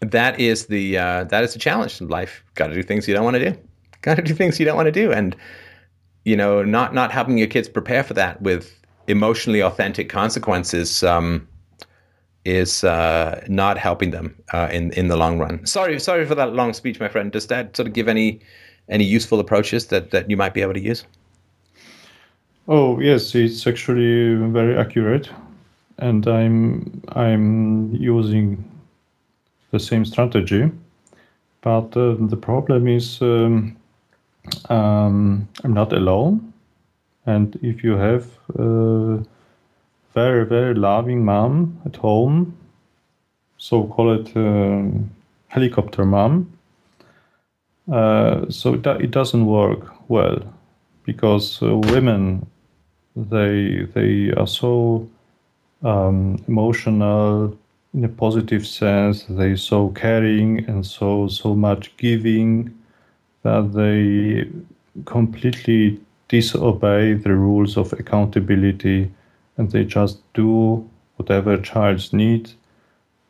that is the uh, that is the challenge in life. Got to do things you don't want to do. Got to do things you don't want to do, and you know, not not helping your kids prepare for that with emotionally authentic consequences um, is uh, not helping them uh, in in the long run. Sorry, sorry for that long speech, my friend. Does that sort of give any any useful approaches that that you might be able to use? Oh yes, it's actually very accurate, and I'm I'm using the same strategy, but uh, the problem is um, um, I'm not alone, and if you have a very very loving mom at home, so call it um, helicopter mom, uh, so it, it doesn't work well because uh, women they they are so um, emotional in a positive sense. They so caring and so so much giving that they completely disobey the rules of accountability and they just do whatever child's need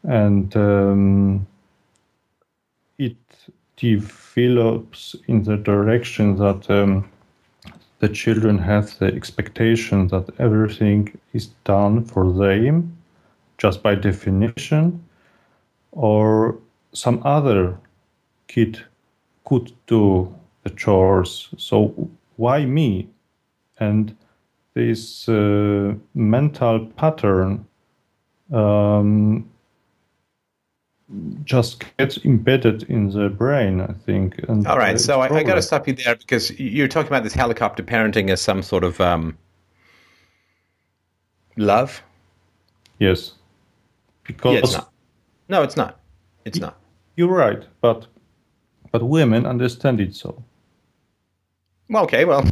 and um, it develops in the direction that um, the children have the expectation that everything is done for them just by definition or some other kid could do the chores so why me and this uh, mental pattern um, just gets embedded in the brain, I think. All right, so I, I got to stop you there because you're talking about this helicopter parenting as some sort of um, love. Yes, because yeah, it's. No, it's not. It's not. You're right, but but women understand it so. Okay, well,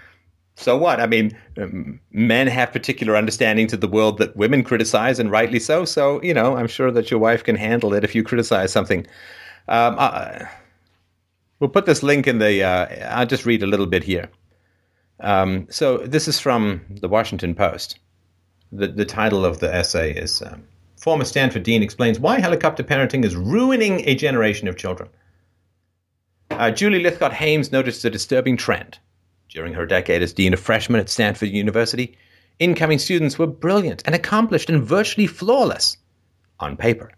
so what? I mean, um, men have particular understandings of the world that women criticize, and rightly so. So, you know, I'm sure that your wife can handle it if you criticize something. Um, uh, we'll put this link in the. Uh, I'll just read a little bit here. Um, so, this is from the Washington Post. The, the title of the essay is um, Former Stanford Dean explains why helicopter parenting is ruining a generation of children. Uh, Julie Lythcott Haims noticed a disturbing trend during her decade as Dean of Freshmen at Stanford University, incoming students were brilliant and accomplished and virtually flawless on paper.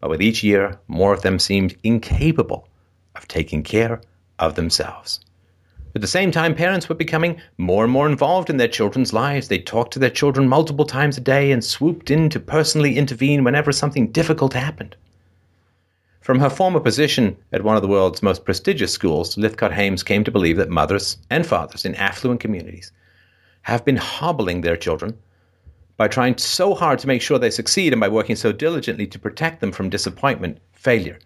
But with each year, more of them seemed incapable of taking care of themselves. At the same time, parents were becoming more and more involved in their children's lives. They talked to their children multiple times a day and swooped in to personally intervene whenever something difficult happened. From her former position at one of the world's most prestigious schools, Lythcott Haims came to believe that mothers and fathers in affluent communities have been hobbling their children by trying so hard to make sure they succeed and by working so diligently to protect them from disappointment, failure,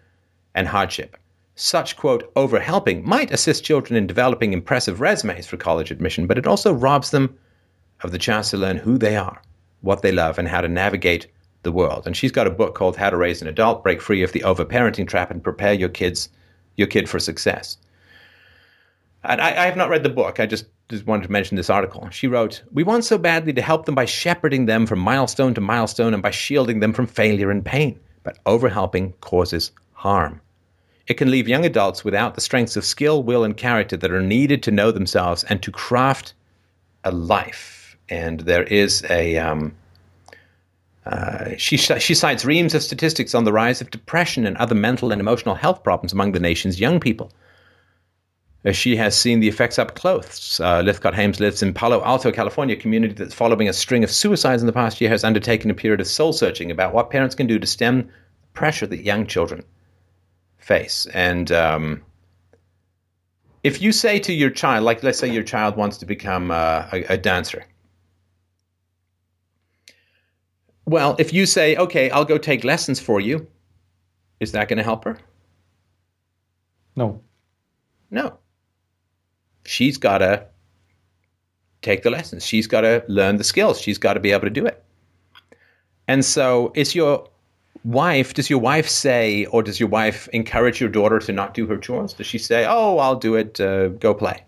and hardship. Such, quote, overhelping might assist children in developing impressive resumes for college admission, but it also robs them of the chance to learn who they are, what they love, and how to navigate the world. And she's got a book called How to Raise an Adult, Break Free of the Overparenting Trap, and Prepare Your Kids, Your Kid for Success. And I, I have not read the book. I just, just wanted to mention this article. She wrote, We want so badly to help them by shepherding them from milestone to milestone and by shielding them from failure and pain. But overhelping causes harm. It can leave young adults without the strengths of skill, will, and character that are needed to know themselves and to craft a life. And there is a um, uh, she, she cites reams of statistics on the rise of depression and other mental and emotional health problems among the nation's young people. Uh, she has seen the effects up close. Uh, Lythcott Haims lives in Palo Alto, California, a community that's following a string of suicides in the past year has undertaken a period of soul searching about what parents can do to stem the pressure that young children face. And um, if you say to your child, like let's say your child wants to become uh, a, a dancer, Well, if you say, okay, I'll go take lessons for you, is that going to help her? No. No. She's got to take the lessons. She's got to learn the skills. She's got to be able to do it. And so, is your wife, does your wife say, or does your wife encourage your daughter to not do her chores? Does she say, oh, I'll do it, uh, go play?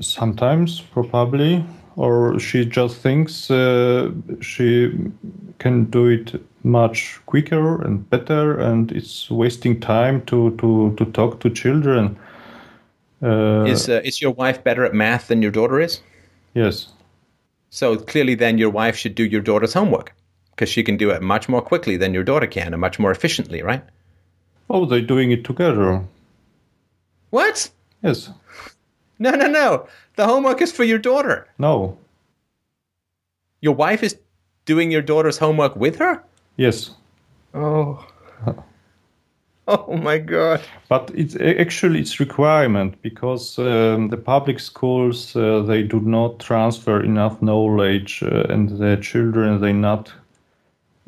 Sometimes, probably, or she just thinks uh, she can do it much quicker and better, and it's wasting time to to to talk to children. Uh, is uh, is your wife better at math than your daughter is? Yes. So clearly, then your wife should do your daughter's homework because she can do it much more quickly than your daughter can and much more efficiently, right? Oh, they're doing it together. What? Yes. No, no, no. The homework is for your daughter. No. Your wife is doing your daughter's homework with her? Yes. Oh. Oh my God! But it's actually it's requirement because um, the public schools uh, they do not transfer enough knowledge, uh, and the children they not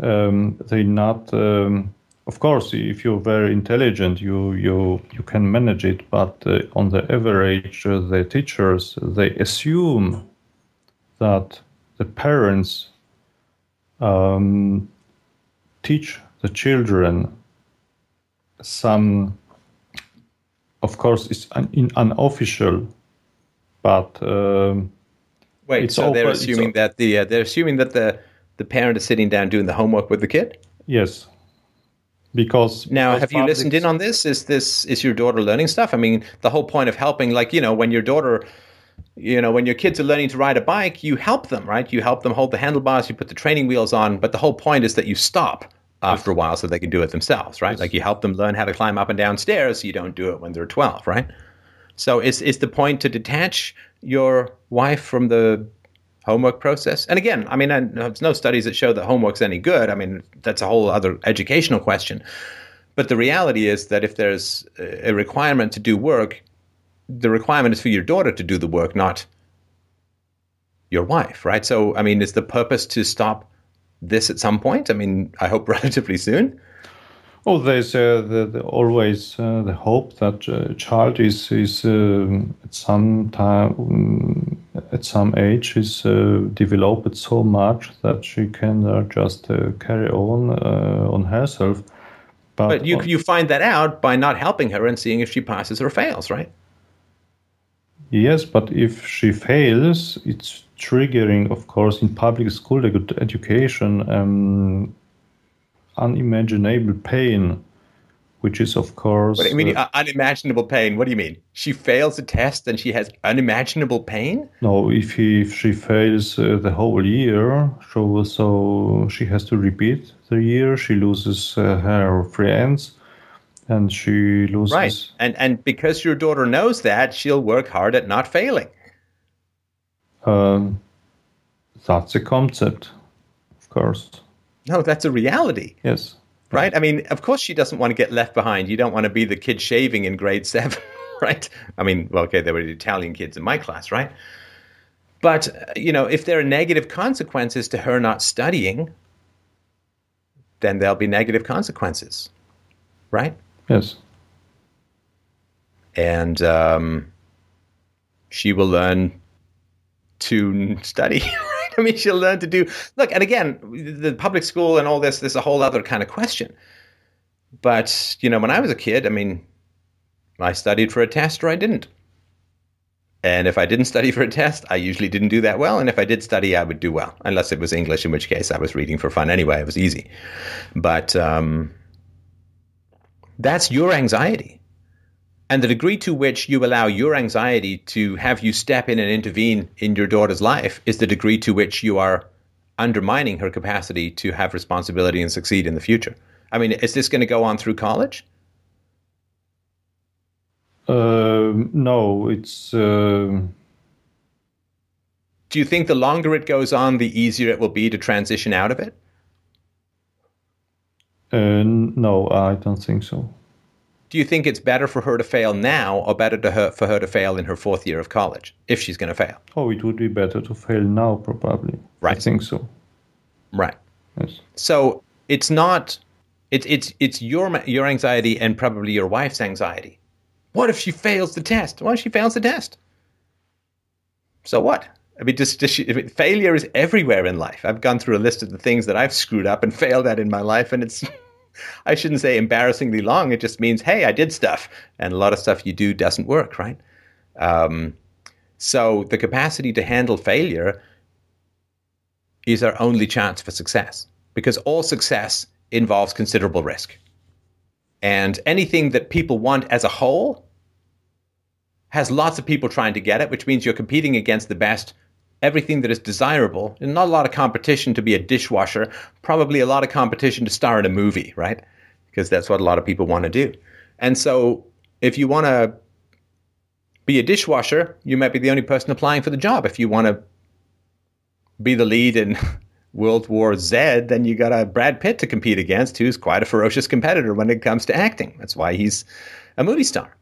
um, they not. Um, of course, if you're very intelligent, you you you can manage it. But uh, on the average, uh, the teachers they assume that the parents um, teach the children some, of course, it's un, in, unofficial, but um, wait. So they're assuming that the uh, they're assuming that the the parent is sitting down doing the homework with the kid. Yes, because now have you listened in on this? Is this is your daughter learning stuff? I mean, the whole point of helping, like you know, when your daughter. You know, when your kids are learning to ride a bike, you help them, right? You help them hold the handlebars, you put the training wheels on, but the whole point is that you stop after a while so they can do it themselves, right? Like you help them learn how to climb up and down stairs so you don't do it when they're 12, right? So is is the point to detach your wife from the homework process? And again, I mean, there's no studies that show that homework's any good. I mean, that's a whole other educational question. But the reality is that if there's a requirement to do work, the requirement is for your daughter to do the work, not your wife, right? So, I mean, is the purpose to stop this at some point? I mean, I hope relatively soon. Oh, there's uh, the, the, always uh, the hope that a child is is um, at some time um, at some age is uh, developed so much that she can uh, just uh, carry on uh, on herself. But, but you you find that out by not helping her and seeing if she passes or fails, right? Yes, but if she fails, it's triggering, of course, in public school, a good education, um, unimaginable pain, which is, of course. What do you mean, uh, unimaginable pain? What do you mean? She fails a test and she has unimaginable pain? No, if, he, if she fails uh, the whole year, so, so she has to repeat the year, she loses uh, her friends. And she loses. Right. And, and because your daughter knows that, she'll work hard at not failing. Um, that's a concept, of course. No, that's a reality. Yes. Right? I mean, of course, she doesn't want to get left behind. You don't want to be the kid shaving in grade seven, right? I mean, well, okay, there were the Italian kids in my class, right? But, you know, if there are negative consequences to her not studying, then there'll be negative consequences, right? Yes. And um, she will learn to study. I mean, she'll learn to do. Look, and again, the public school and all this. There's a whole other kind of question. But you know, when I was a kid, I mean, I studied for a test or I didn't. And if I didn't study for a test, I usually didn't do that well. And if I did study, I would do well, unless it was English, in which case I was reading for fun anyway. It was easy. But um, that's your anxiety. And the degree to which you allow your anxiety to have you step in and intervene in your daughter's life is the degree to which you are undermining her capacity to have responsibility and succeed in the future. I mean, is this going to go on through college? Uh, no, it's. Uh... Do you think the longer it goes on, the easier it will be to transition out of it? Uh, no, I don't think so do you think it's better for her to fail now or better to her, for her to fail in her fourth year of college if she's going to fail? Oh, it would be better to fail now, probably. Right. I think so. Right. Yes. So it's not it's it's it's your your anxiety and probably your wife's anxiety. What if she fails the test? Well, she fails the test. So what? I mean, just, just I mean, failure is everywhere in life. I've gone through a list of the things that I've screwed up and failed at in my life, and it's I shouldn't say embarrassingly long. It just means, hey, I did stuff, and a lot of stuff you do doesn't work, right? Um, so the capacity to handle failure is our only chance for success because all success involves considerable risk. And anything that people want as a whole has lots of people trying to get it, which means you're competing against the best. Everything that is desirable, and not a lot of competition to be a dishwasher, probably a lot of competition to star in a movie, right? Because that's what a lot of people want to do. And so if you want to be a dishwasher, you might be the only person applying for the job. If you want to be the lead in World War Z, then you got a Brad Pitt to compete against, who's quite a ferocious competitor when it comes to acting. That's why he's a movie star.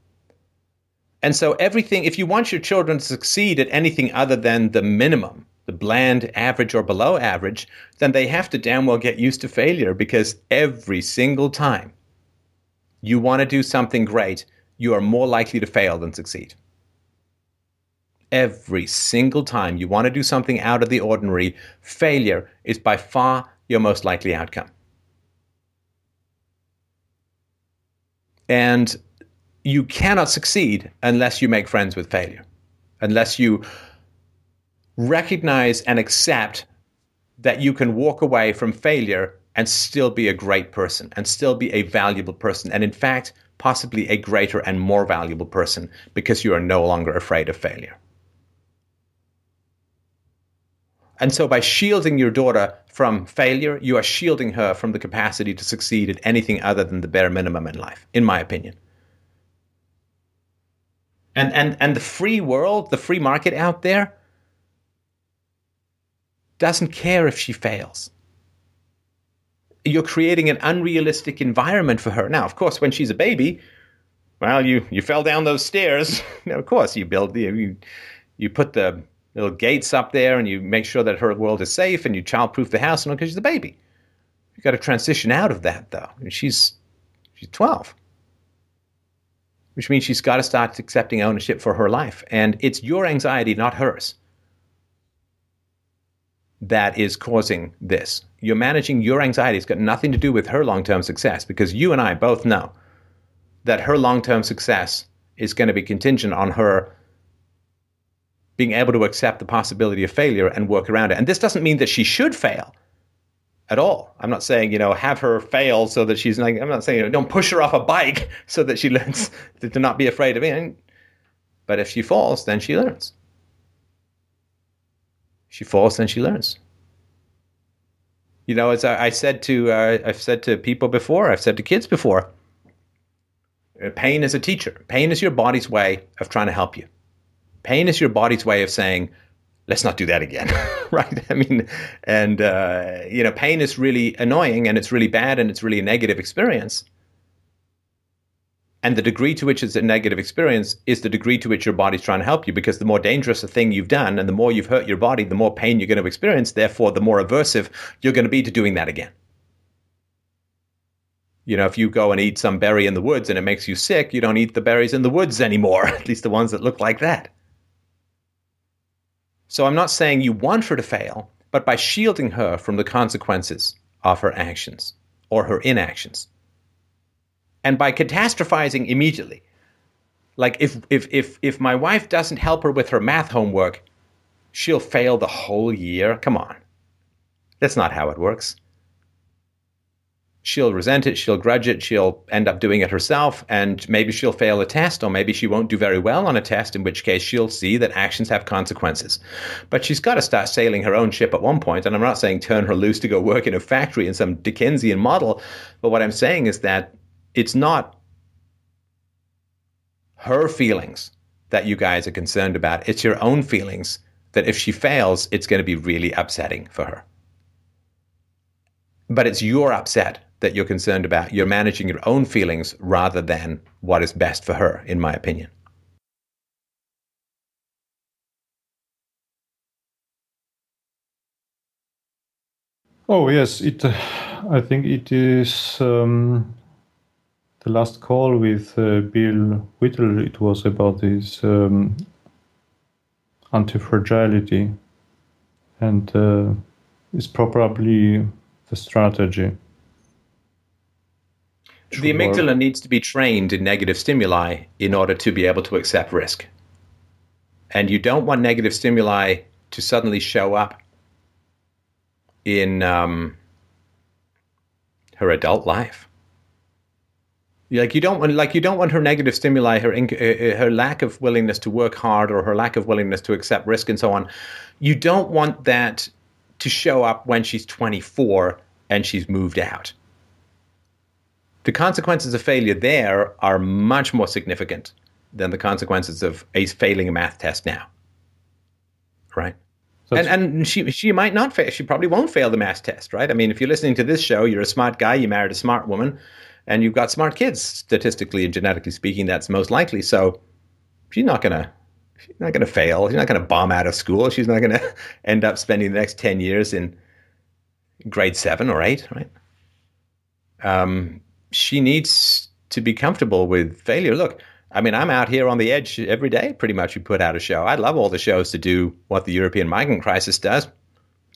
And so, everything, if you want your children to succeed at anything other than the minimum, the bland, average, or below average, then they have to damn well get used to failure because every single time you want to do something great, you are more likely to fail than succeed every single time you want to do something out of the ordinary, failure is by far your most likely outcome. And you cannot succeed unless you make friends with failure, unless you recognize and accept that you can walk away from failure and still be a great person and still be a valuable person. And in fact, possibly a greater and more valuable person because you are no longer afraid of failure. And so, by shielding your daughter from failure, you are shielding her from the capacity to succeed at anything other than the bare minimum in life, in my opinion. And, and, and the free world, the free market out there, doesn't care if she fails. You're creating an unrealistic environment for her. Now, of course, when she's a baby, well, you, you fell down those stairs. now, of course, you build you, you put the little gates up there and you make sure that her world is safe and you childproof the house and because she's a baby. You've got to transition out of that though. And she's she's 12. Which means she's got to start accepting ownership for her life. And it's your anxiety, not hers, that is causing this. You're managing your anxiety. It's got nothing to do with her long term success because you and I both know that her long term success is going to be contingent on her being able to accept the possibility of failure and work around it. And this doesn't mean that she should fail at all. I'm not saying, you know, have her fail so that she's like, I'm not saying, you know, don't push her off a bike so that she learns to, not be afraid of it. But if she falls, then she learns. She falls, then she learns. You know, as I, I said to, uh, I've said to people before, I've said to kids before, uh, pain is a teacher. Pain is your body's way of trying to help you. Pain is your body's way of saying, let's not do that again, right? I mean, and, uh, you know, pain is really annoying and it's really bad and it's really a negative experience. And the degree to which it's a negative experience is the degree to which your body's trying to help you because the more dangerous a thing you've done and the more you've hurt your body, the more pain you're going to experience. Therefore, the more aversive you're going to be to doing that again. You know, if you go and eat some berry in the woods and it makes you sick, you don't eat the berries in the woods anymore, at least the ones that look like that. So I'm not saying you want her to fail, but by shielding her from the consequences of her actions or her inactions. And by catastrophizing immediately. Like if if if if my wife doesn't help her with her math homework, she'll fail the whole year. Come on. That's not how it works she'll resent it, she'll grudge it, she'll end up doing it herself, and maybe she'll fail a test, or maybe she won't do very well on a test, in which case she'll see that actions have consequences. But she's got to start sailing her own ship at one point, and I'm not saying turn her loose to go work in a factory in some Dickensian model, but what I'm saying is that it's not her feelings that you guys are concerned about, it's your own feelings that if she fails, it's going to be really upsetting for her but it's your upset that you're concerned about. You're managing your own feelings rather than what is best for her, in my opinion. Oh yes, it. Uh, I think it is um, the last call with uh, Bill Whittle. It was about this um, anti-fragility, and uh, is probably the strategy. The amygdala needs to be trained in negative stimuli in order to be able to accept risk. And you don't want negative stimuli to suddenly show up in um, her adult life. Like you don't want, like you don't want her negative stimuli, her inc- uh, uh, her lack of willingness to work hard, or her lack of willingness to accept risk, and so on. You don't want that to show up when she's 24 and she's moved out. The consequences of failure there are much more significant than the consequences of a failing a math test now. Right? and and she she might not fail. She probably won't fail the math test, right? I mean, if you're listening to this show, you're a smart guy, you married a smart woman, and you've got smart kids. Statistically and genetically speaking, that's most likely. So she's not gonna she's not gonna fail. She's not gonna bomb out of school. She's not gonna end up spending the next ten years in grade seven or eight, right? Um, she needs to be comfortable with failure. Look, I mean, I'm out here on the edge every day, pretty much. We put out a show. I'd love all the shows to do what the European migrant crisis does.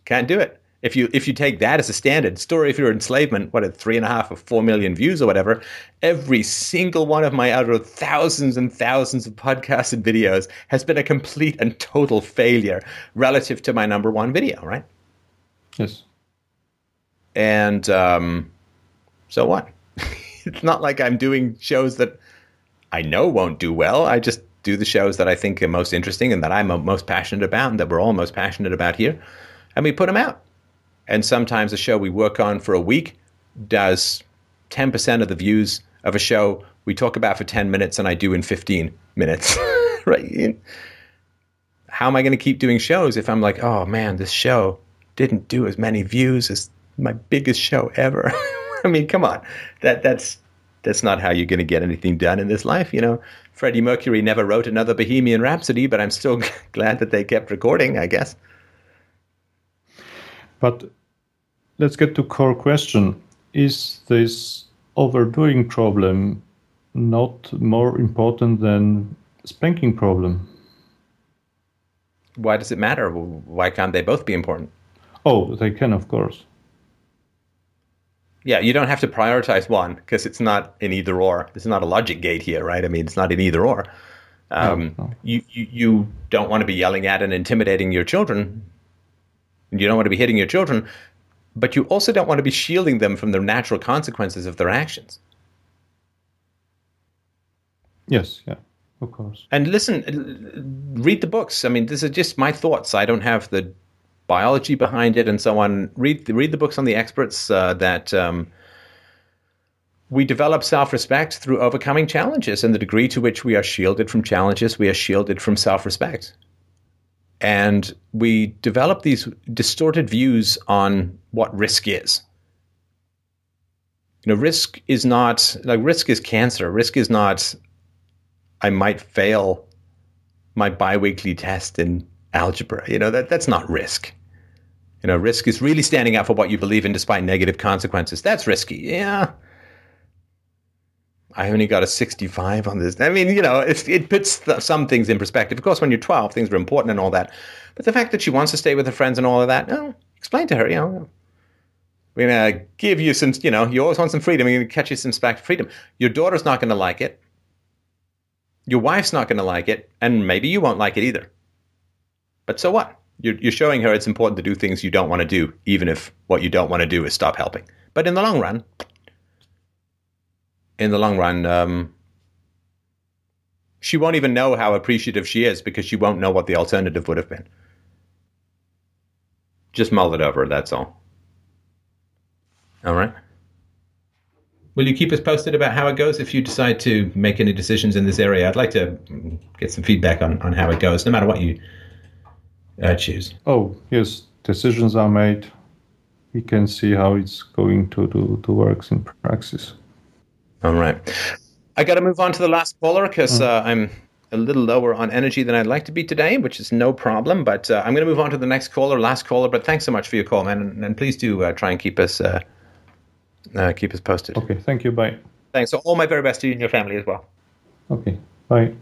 Can't do it. If you if you take that as a standard story for enslavement, what at three and a half or four million views or whatever, every single one of my other thousands and thousands of podcasts and videos has been a complete and total failure relative to my number one video, right? Yes. And um, so what? it's not like I'm doing shows that I know won't do well. I just do the shows that I think are most interesting and that I'm most passionate about and that we're all most passionate about here. And we put them out. And sometimes a show we work on for a week does 10% of the views of a show we talk about for 10 minutes and I do in 15 minutes. right? How am I going to keep doing shows if I'm like, oh man, this show didn't do as many views as my biggest show ever? I mean, come on. That that's that's not how you're going to get anything done in this life. You know, Freddie Mercury never wrote another Bohemian Rhapsody, but I'm still glad that they kept recording, I guess. But let's get to core question. Is this overdoing problem not more important than spanking problem? Why does it matter? Why can't they both be important? Oh, they can, of course yeah, you don't have to prioritize one because it's not an either or. This is not a logic gate here, right? I mean, it's not an either or. Um, no, no. You, you you don't want to be yelling at and intimidating your children. You don't want to be hitting your children, but you also don't want to be shielding them from the natural consequences of their actions. Yes, yeah, of course. And listen, read the books. I mean, this is just my thoughts. I don't have the biology behind it and so on. Read read the books on the experts uh, that um, we develop self-respect through overcoming challenges, and the degree to which we are shielded from challenges, we are shielded from self-respect. And we develop these distorted views on what risk is. You know, risk is not like risk is cancer. Risk is not I might fail my biweekly test in algebra. You know, that that's not risk. You know, risk is really standing up for what you believe in despite negative consequences. That's risky. Yeah. I only got a 65 on this. I mean, you know, it, it puts th- some things in perspective. Of course, when you're 12, things are important and all that. But the fact that she wants to stay with her friends and all of that, no, explain to her, you know, we're going to give you some, you know, you always want some freedom. We're going to catch you some back freedom. Your daughter's not going to like it. Your wife's not going to like it. And maybe you won't like it either. But so what? You're, you're showing her it's important to do things you don't want to do, even if what you don't want to do is stop helping. But in the long run, in the long run, um, she won't even know how appreciative she is because she won't know what the alternative would have been. Just mull it over, that's all. All right. Will you keep us posted about how it goes if you decide to make any decisions in this area? I'd like to get some feedback on, on how it goes, no matter what you Oh, yes, decisions are made we can see how it's going to do to works in practice. All right. I got to move on to the last caller because uh, I'm a little lower on energy than I'd like to be today, which is no problem. But uh, I'm going to move on to the next caller, last caller. But thanks so much for your call, man, and, and please do uh, try and keep us uh, uh, keep us posted. Okay, thank you. Bye. Thanks. So all my very best to you and your family as well. Okay, bye.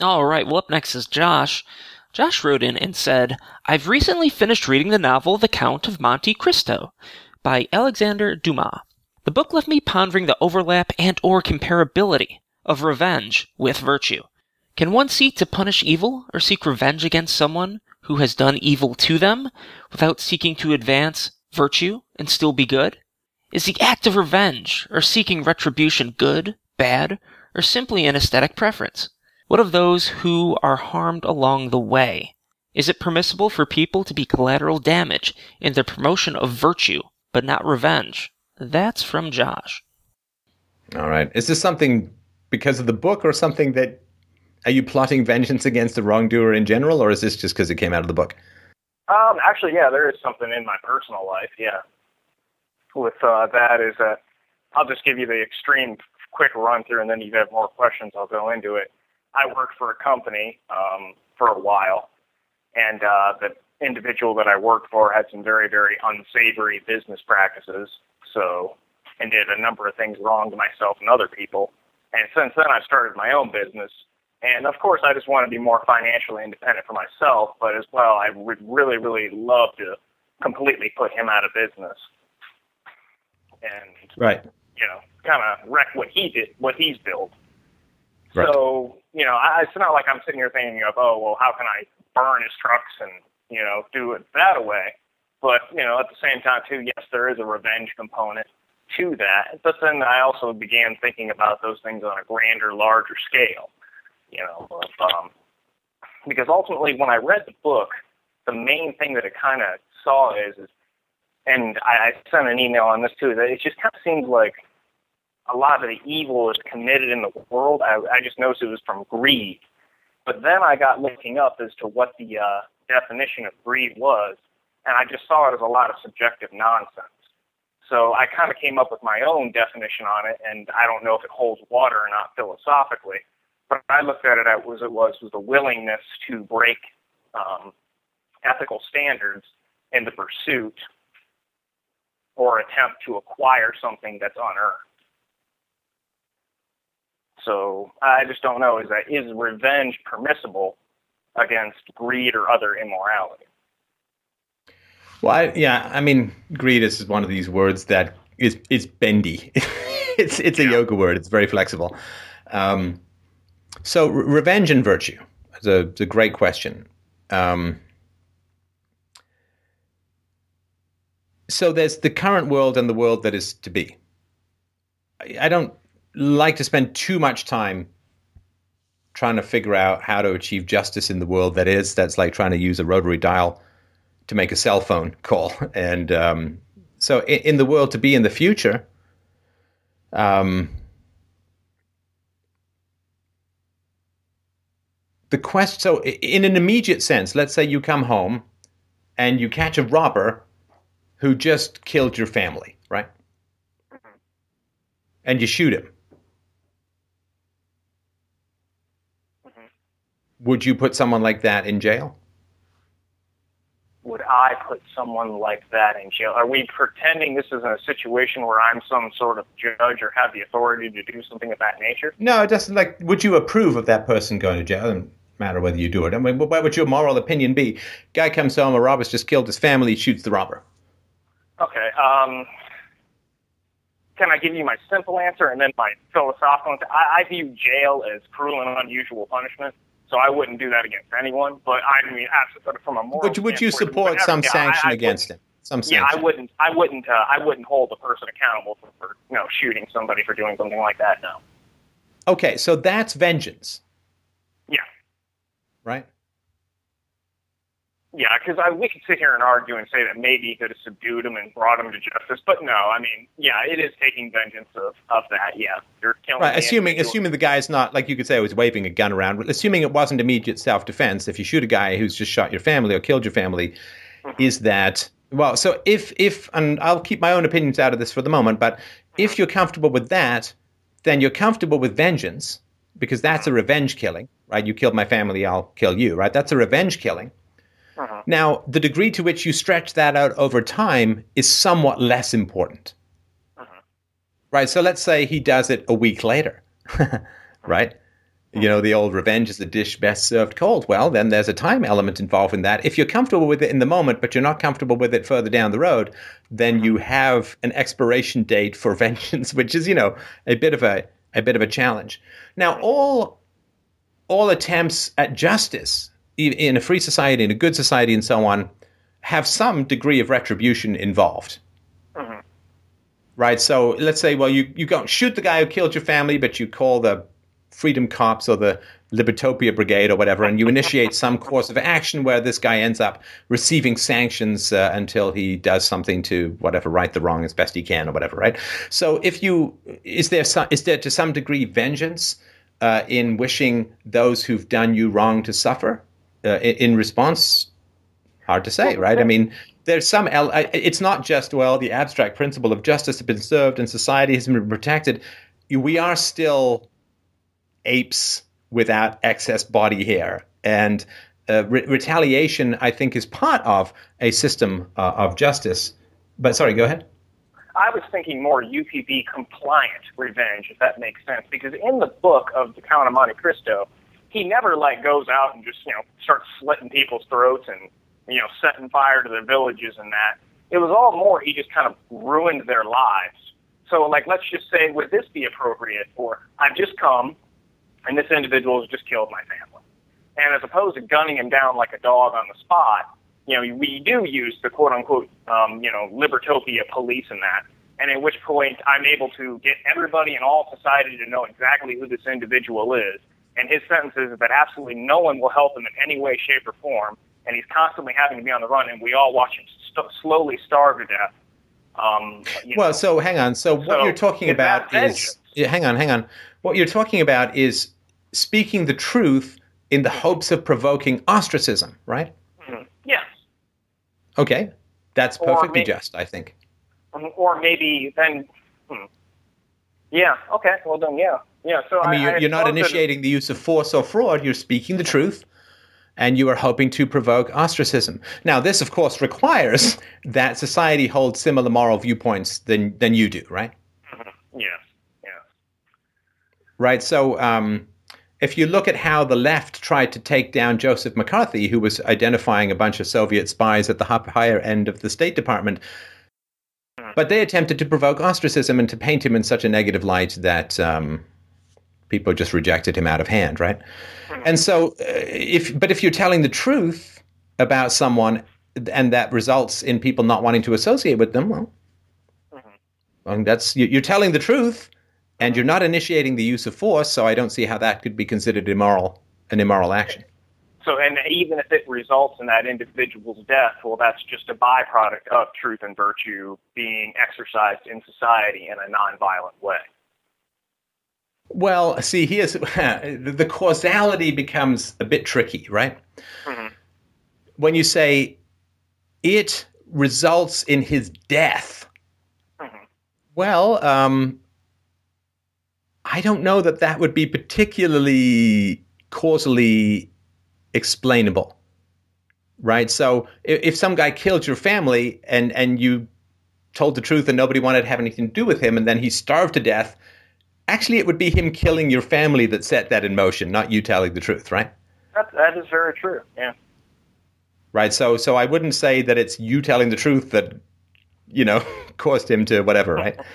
All right, well, up next is Josh. Josh wrote in and said, I've recently finished reading the novel The Count of Monte Cristo by Alexander Dumas. The book left me pondering the overlap and or comparability of revenge with virtue. Can one seek to punish evil or seek revenge against someone who has done evil to them without seeking to advance virtue and still be good? Is the act of revenge or seeking retribution good, bad, or simply an aesthetic preference? What of those who are harmed along the way? Is it permissible for people to be collateral damage in the promotion of virtue, but not revenge? That's from Josh. All right. Is this something because of the book or something that are you plotting vengeance against the wrongdoer in general or is this just because it came out of the book? Um, actually, yeah, there is something in my personal life, yeah. With uh, that is that I'll just give you the extreme quick run through, and then if you have more questions, I'll go into it. I worked for a company um, for a while, and uh, the individual that I worked for had some very, very unsavory business practices. So, and did a number of things wrong to myself and other people. And since then, I've started my own business. And of course, I just want to be more financially independent for myself, but as well, I would really, really love to completely put him out of business. And Right. you know, kind of wreck what he did, what he's built. Right. So, you know, I, it's not like I'm sitting here thinking of, oh, well, how can I burn his trucks and, you know, do it that way. But, you know, at the same time, too, yes, there is a revenge component to that. But then I also began thinking about those things on a grander, larger scale, you know, of, um, because ultimately when I read the book, the main thing that it kind of saw is, is and I, I sent an email on this too, that it just kind of seems like a lot of the evil is committed in the world. I, I just noticed it was from greed. But then I got looking up as to what the uh, definition of greed was, and I just saw it as a lot of subjective nonsense. So I kind of came up with my own definition on it, and I don't know if it holds water or not philosophically. But I looked at it as it was was the willingness to break um, ethical standards in the pursuit or attempt to acquire something that's unearned. So I just don't know. Is that is revenge permissible against greed or other immorality? Well, I, yeah, I mean, greed is one of these words that is is bendy. it's it's a yoga word. It's very flexible. Um, so, re- revenge and virtue. It's a, it's a great question. Um, so, there's the current world and the world that is to be. I, I don't like to spend too much time trying to figure out how to achieve justice in the world that is. That's like trying to use a rotary dial to make a cell phone call. And um, so, in, in, the world to be in the future, um, the quest So, in an immediate sense, let's say you come home and you catch a robber who just killed your family, right? And you shoot him. Would you put someone like that in jail? would I put someone like that in jail? Are we pretending this is a situation where I'm some sort of judge or have the authority to do something of that nature? No, it doesn't. Like, would you approve of that person going to jail? It doesn't matter whether you do it. I mean, what would your moral opinion be? Guy comes home, a robber's just killed his family, shoots the robber. Okay. Um, can I give you my simple answer and then my philosophical answer? I, I view jail as cruel and unusual punishment. So I wouldn't do that against anyone. But I mean, absolutely, from a moral. Would, would you support some yeah, sanction I, I against him? Some sanction. yeah, I wouldn't. I wouldn't. Uh, I wouldn't hold the person accountable for, for you know shooting somebody for doing something like that. No. Okay, so that's vengeance. Yeah. Right. Yeah, because we could sit here and argue and say that maybe he could have subdued him and brought him to justice, but no, I mean, yeah, it is taking vengeance of, of that. Yeah, you're killing. Right, assuming assuming the guy's not like you could say was waving a gun around. Assuming it wasn't immediate self defense. If you shoot a guy who's just shot your family or killed your family, mm-hmm. is that Well, so if if and I'll keep my own opinions out of this for the moment, but if you're comfortable with that, then you're comfortable with vengeance because that's a revenge killing, right? You killed my family, I'll kill you, right? That's a revenge killing. Uh-huh. Now, the degree to which you stretch that out over time is somewhat less important. Right? So let's say he does it a week later. right? You know, the old revenge is a dish best served cold. Well, then there's a time element involved in that. If you're comfortable with it in the moment, but you're not comfortable with it further down the road, then you have an expiration date for vengeance, which is, you know, a bit of a a bit of a challenge. Now, all all attempts at justice in a free society, in a good society, and so on, have some degree of retribution involved right? So let's say, well, you, you go shoot the guy who killed your family, but you call the Freedom Cops or the Libertopia Brigade or whatever, and you initiate some course of action where this guy ends up receiving sanctions uh, until he does something to whatever right the wrong as best he can or whatever, right? So if you is there some, is there to some degree vengeance uh, in wishing those who've done you wrong to suffer uh, in, response? Hard to say, right? I mean, there's some. el- It's not just well, the abstract principle of justice has been served and society has been protected. We are still apes without excess body hair, and uh, re- retaliation, I think, is part of a system uh, of justice. But sorry, go ahead. I was thinking more UPB compliant revenge, if that makes sense, because in the book of the Count of Monte Cristo, he never like goes out and just you know starts slitting people's throats and you know setting fire to their villages and that. It was all more he just kind of ruined their lives. So like let's just say would this be appropriate for I've just come and this individual has just killed my family. And as opposed to gunning him down like a dog on the spot, you know, we do use the quote unquote, um, you know, libertopia police in that. And at which point I'm able to get everybody in all society to know exactly who this individual is. And his sentence is that absolutely no one will help him in any way, shape, or form. And he's constantly having to be on the run, and we all watch him st- slowly starve to death. Um, Well, know. so hang on. So what you're talking about is yeah, hang on, hang on. What you're talking about is speaking the truth in the hopes of provoking ostracism, right? Mhm. yes. Okay, that's perfectly may- just, I think. Um, or maybe then. Hmm. Yeah. Okay. Well then, yeah, yeah. So I mean, you're, you're not suppose that- initiating the use of force or fraud. You're speaking the truth, and you are hoping to provoke ostracism. Now, this, of course, requires that society holds similar moral viewpoints than than you do, right? Yes. Yes. right? So um, if you look at how the left tried to take down Joseph McCarthy, who was identifying a bunch of Soviet spies at the higher end of the State Department, but they attempted to provoke ostracism and to paint him in such a negative light that um, people just rejected him out of hand, right? And so, uh, if but if you're telling the truth about someone and that results in people not wanting to associate with them, well, well, that's you're telling the truth and you're not initiating the use of force, so I don't see how that could be considered immoral, an immoral action. So, and even if it results in that individual's death, well, that's just a byproduct of truth and virtue being exercised in society in a nonviolent way. Well, see, here's the causality becomes a bit tricky, right? When you say it results in his death, well, um, I don't know that that would be particularly causally explainable, right? So if, if some guy killed your family and and you told the truth and nobody wanted to have anything to do with him, and then he starved to death, actually, it would be him killing your family that set that in motion, not you telling the truth, right? That that is very true. Yeah. Right. So so I wouldn't say that it's you telling the truth that you know caused him to whatever, right?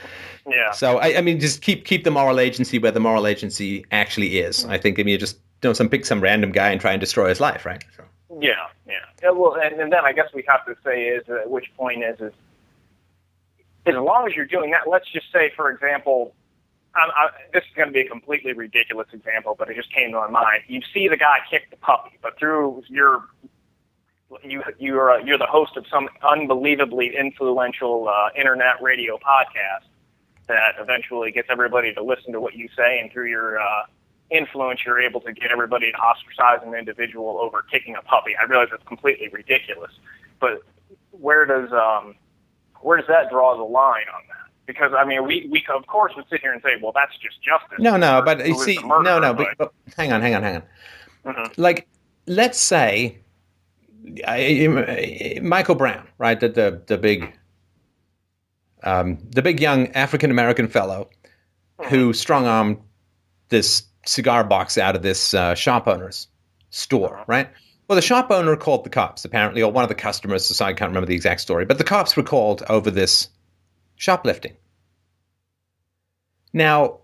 Yeah. So I, I mean, just keep keep the moral agency where the moral agency actually is. I think I mean, you just know, some pick some random guy and try and destroy his life, right? So. Yeah, yeah. yeah well, and, and then I guess we have to say is at which point is is as long as you're doing that. Let's just say, for example, I, I, this is going to be a completely ridiculous example, but it just came to my mind. You see the guy kick the puppy, but through your you you're uh, you're the host of some unbelievably influential uh, internet radio podcast that eventually gets everybody to listen to what you say, and through your uh, influence, you're able to get everybody to ostracize an individual over kicking a puppy. I realize it's completely ridiculous, but where does um, where does that draw the line on that? Because I mean, we we of course would sit here and say, well, that's just justice. No, no, but you see, murderer, no, no, but- but, hang on, hang on, hang on. Mhm. Like, let's say I, Michael Brown, right? The the, the big, um, the big young African American fellow who strong armed this cigar box out of this uh, shop owner's store, right? Well, the shop owner called the cops, apparently, or one of the customers. So I can't remember the exact story, but the cops were called over this shoplifting. Now,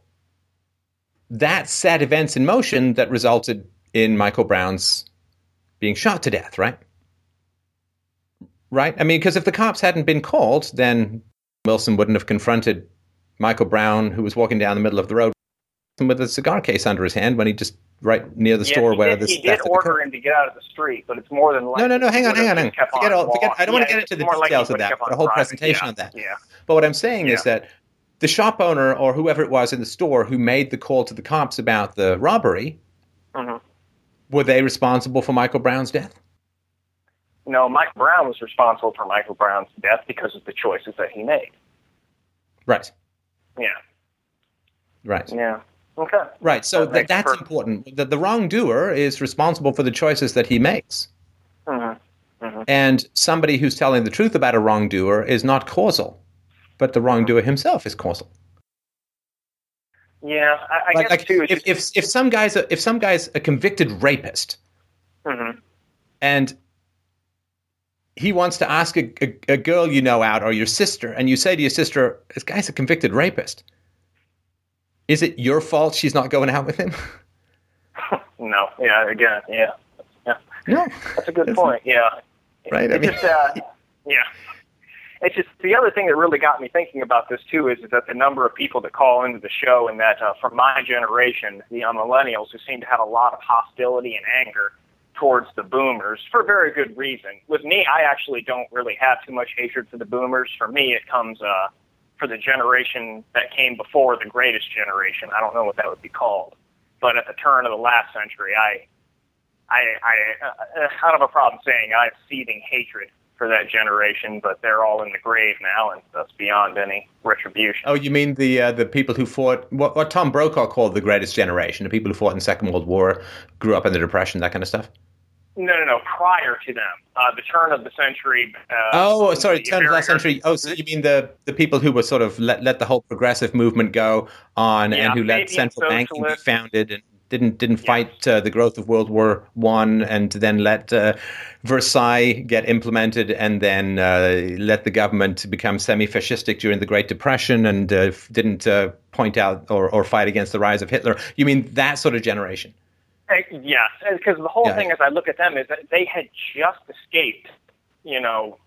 that set events in motion that resulted in Michael Brown's being shot to death, right? Right? I mean, because if the cops hadn't been called, then Wilson wouldn't have confronted Michael Brown, who was walking down the middle of the road with a cigar case under his hand when he just right near the Yes, store he where did, this he did order him to get out of the street, but it's more than likely. No, no, no. Hang on, hang on, hang on. Forget all. Forget. I don't want to get into the details of that. But on the whole driving. presentation yeah. of that. Yeah. But what I'm saying is that the shop owner or whoever it was in the store who made the call to the cops about the robbery Mhm. were they responsible for Michael Brown's death? No, Mike Brown was responsible for Michael Brown's death because of the choices that he made. Right. Yeah. Right. Yeah. Okay. Right. So That th- that's perfect- important. The, the wrongdoer is responsible for the choices that he makes. Mhm. And somebody who's telling the truth about a wrongdoer is not causal, but the wrongdoer himself is causal. Yeah, I, I Like, guess like, too. If, if if some guy's a, if some guy's a convicted rapist Mhm. and he wants to ask a, a, a girl you know out or your sister, and you say to your sister, "This guy's a convicted rapist," is it your fault she's not going out with him? no. Yeah. Again. Yeah. Yeah. no. That's a good point. Yeah. Right. I mean, just, uh, yeah. It's just the other thing that really got me thinking about this too is, is that the number of people that call into the show and that uh, from my generation, the uh, millennials, who seem to have a lot of hostility and anger towards the boomers for very good reason. With me, I actually don't really have too much hatred for the boomers. For me, it comes uh, for the generation that came before the greatest generation. I don't know what that would be called, but at the turn of the last century, I I, I, uh, I don't have a problem saying I have seething hatred for that generation, but they're all in the grave now, and that's beyond any retribution. Oh, you mean the uh, the people who fought what, what Tom Brokaw called the greatest generation, the people who fought in the Second World War, grew up in the Depression, that kind of stuff. No, no, no. Prior to them, uh, the turn of the century. Uh, Oh, sorry, turn of last century. Oh, so you mean the the people who were sort of let let the whole progressive movement go on, Yeah, and who let central banking be founded and didn't didn't fight uh, the growth of World War One, and then let uh, Versailles get implemented, and then uh, let the government become semi-fascistic during the Great Depression, and uh, didn't uh, point out or, or fight against the rise of Hitler. You mean that sort of generation? Uh, Yes, because the whole Yeah, thing, as I look at them, is that they had just escaped, you know,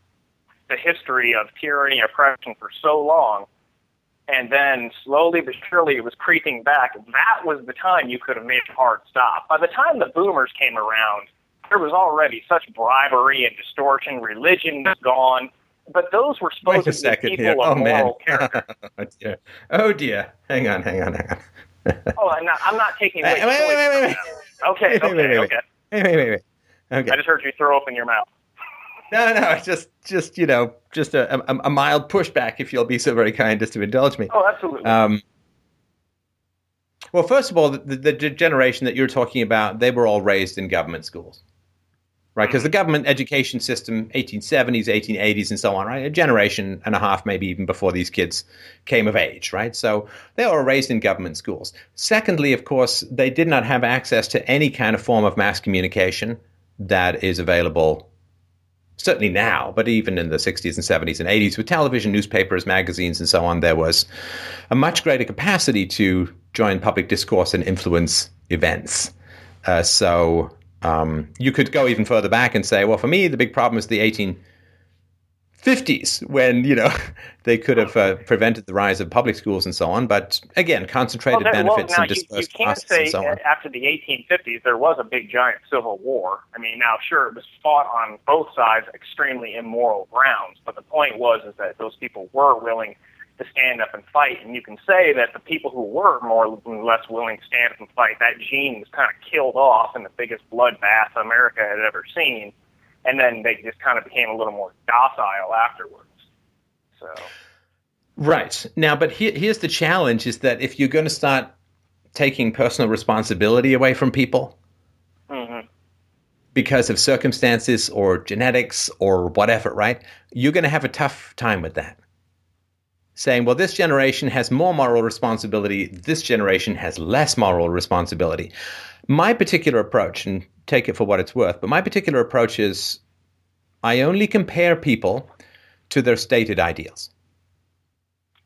the history of tyranny, oppression for so long, and then slowly but surely it was creeping back. That was the time you could have made a hard stop. By the time the boomers came around, there was already such bribery and distortion. Religion was gone. But those were supposed to be second people here. of Oh man. moral character. oh dear. Oh dear. Hang on. Hang on. Hang on. oh, I'm not, I'm not taking away Wait, wait, wait, wait, wait, from them. Okay, Wait, okay, wait, wait. okay. Wait, wait, wait, wait. Okay. I just heard you throw open your mouth. No, no, it's just, just you know, just a, a, a mild pushback, if you'll be so very kind as to indulge me. Oh, absolutely. Um, well, first of all, the, the generation that you're talking about, they were all raised in government schools, right? Because the government education system, 1870s, 1880s, and so on, right? A generation and a half, maybe even before these kids came of age, right? So they were raised in government schools. Secondly, of course, they did not have access to any kind of form of mass communication that is available certainly now, but even in the 60s and 70s and 80s, with television, newspapers, magazines, and so on, there was a much greater capacity to join public discourse and influence events. Uh, so um, you could go even further back and say, well, for me, the big problem is the 1850s, when you know they could have uh, prevented the rise of public schools and so on. But again, concentrated well, benefits well, now and you, you dispersed can't costs say and so on. after the 1850s there was a big giant civil war. I mean, now sure it was fought on both sides extremely immoral grounds, but the point was is that those people were willing to stand up and fight, and you can say that the people who were more or less willing to stand up and fight, that gene was kind of killed off in the biggest bloodbath America had ever seen. and then they just kind of became a little more docile afterwards. So. Right. Now, but here, here's the challenge is that if you're going to start taking personal responsibility away from people Mm-hmm. because of circumstances or genetics or whatever, right? You're going to have a tough time with that. Saying, well, this generation has more moral responsibility, this generation has less moral responsibility. My particular approach, and take it for what it's worth, but my particular approach is I only compare people to their stated ideals.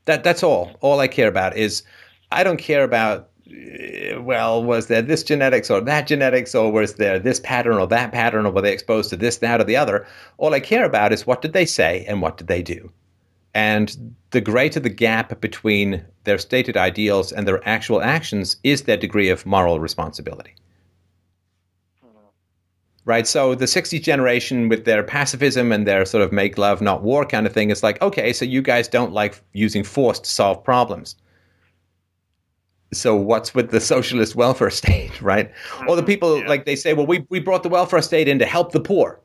That that's all. All I care about is I don't care about uh, well, was there this genetics or that genetics, or was there this pattern or that pattern, or were they exposed to this, that, or the other? All I care about is what did they say and what did they do. And the greater the gap between their stated ideals and their actual actions is their degree of moral responsibility. Right? So the 60s generation with their pacifism and their sort of make love, not war kind of thing is like, okay, so you guys don't like using force to solve problems. So what's with the socialist welfare state, right? Or the mm-hmm. people yeah. like they say, well, we, we brought the welfare state in to help the poor.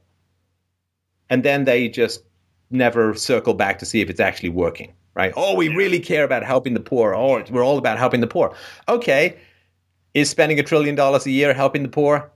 And then they just never circle back to see if it's actually working, right? Oh, we really care about helping the poor. Oh, we're all about helping the poor. Okay. Is spending a trillion dollars a year helping the poor?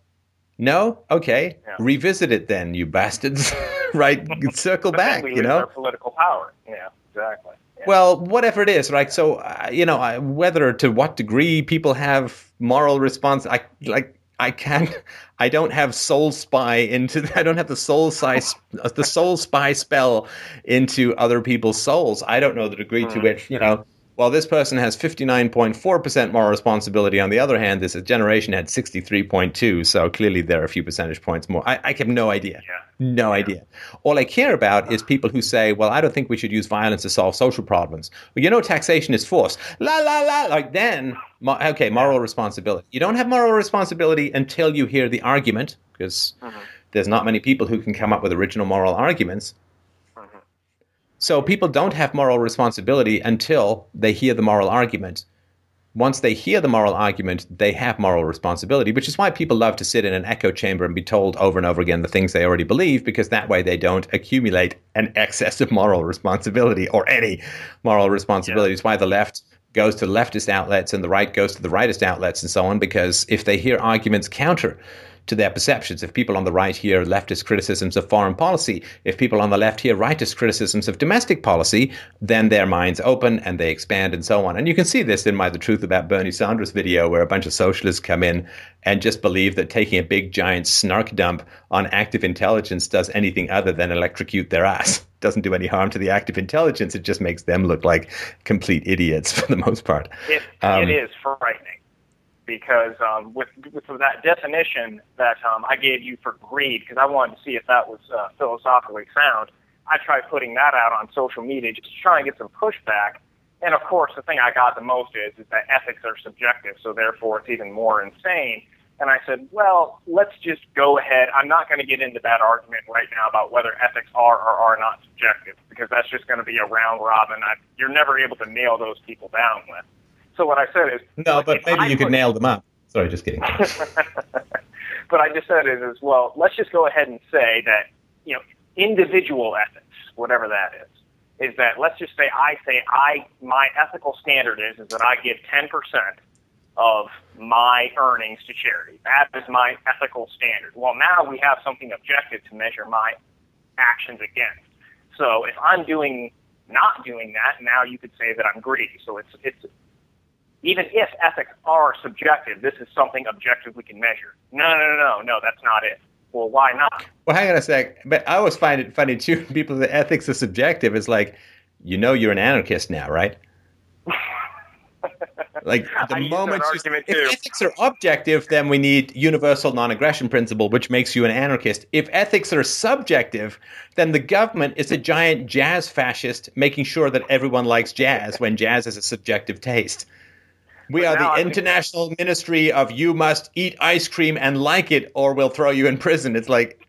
No? Okay. Yeah. Revisit it then, you bastards. right? Circle back, you know? political power. Yeah, exactly. Yeah. Well, whatever it is, right? So, uh, you know, I, whether to what degree people have moral response, I like. I can't. I don't have soul spy into. I don't have the soul spy. Uh, the soul spy spell into other people's souls. I don't know the degree to which you know. While this person has fifty nine point four percent moral responsibility, on the other hand, this generation had sixty three point two. So clearly, there are a few percentage points more. I, I have no idea. Yeah. No idea. All I care about is people who say, well, I don't think we should use violence to solve social problems. Well, you know, taxation is force. La, la, la. Like then, mo- okay, moral responsibility. You don't have moral responsibility until you hear the argument, because uh-huh. there's not many people who can come up with original moral arguments. So people don't have moral responsibility until they hear the moral argument. Once they hear the moral argument, they have moral responsibility, which is why people love to sit in an echo chamber and be told over and over again the things they already believe, because that way they don't accumulate an excess of moral responsibility or any moral responsibility. It's why the left goes to leftist outlets and the right goes to the rightist outlets and so on, because if they hear arguments counter to their perceptions. If people on the right hear leftist criticisms of foreign policy, if people on the left hear rightist criticisms of domestic policy, then their minds open and they expand and so on. And you can see this in my The Truth About Bernie Sanders video, where a bunch of socialists come in and just believe that taking a big giant snark dump on active intelligence does anything other than electrocute their ass. Doesn't do any harm to the active intelligence. It just makes them look like complete idiots for the most part. It, Um, it is frightening because um, with, with that definition that um, I gave you for greed, because I wanted to see if that was uh, philosophically sound, I tried putting that out on social media just to try and get some pushback. And of course, the thing I got the most is, is that ethics are subjective, so therefore it's even more insane. And I said, well, let's just go ahead. I'm not going to get into that argument right now about whether ethics are or are not subjective, because that's just going to be a round robin. I, you're never able to nail those people down with. So what I said is, No, but maybe I you could put- nail them up. Sorry, just kidding. but I just said it as well. Let's just go ahead and say that you know individual ethics, whatever that is, is that let's just say I say I my ethical standard is is that I give ten percent of my earnings to charity. That is my ethical standard. Well, now we have something objective to measure my actions against. So if I'm doing not doing that, now you could say that I'm greedy. So it's it's even if ethics are subjective, this is something objective we can measure. No, no, no, no, no, that's not it. Well, why not? Well, hang on a sec. But I always find it funny too. People that ethics is subjective. It's like, you know, you're an anarchist now, right? Like the moment you, if too. ethics are objective, then we need universal non-aggression principle, which makes you an anarchist. If ethics are subjective, then the government is a giant jazz fascist, making sure that everyone likes jazz when jazz is a subjective taste. We But are the I think- international ministry of you must eat ice cream and like it, or we'll throw you in prison. It's like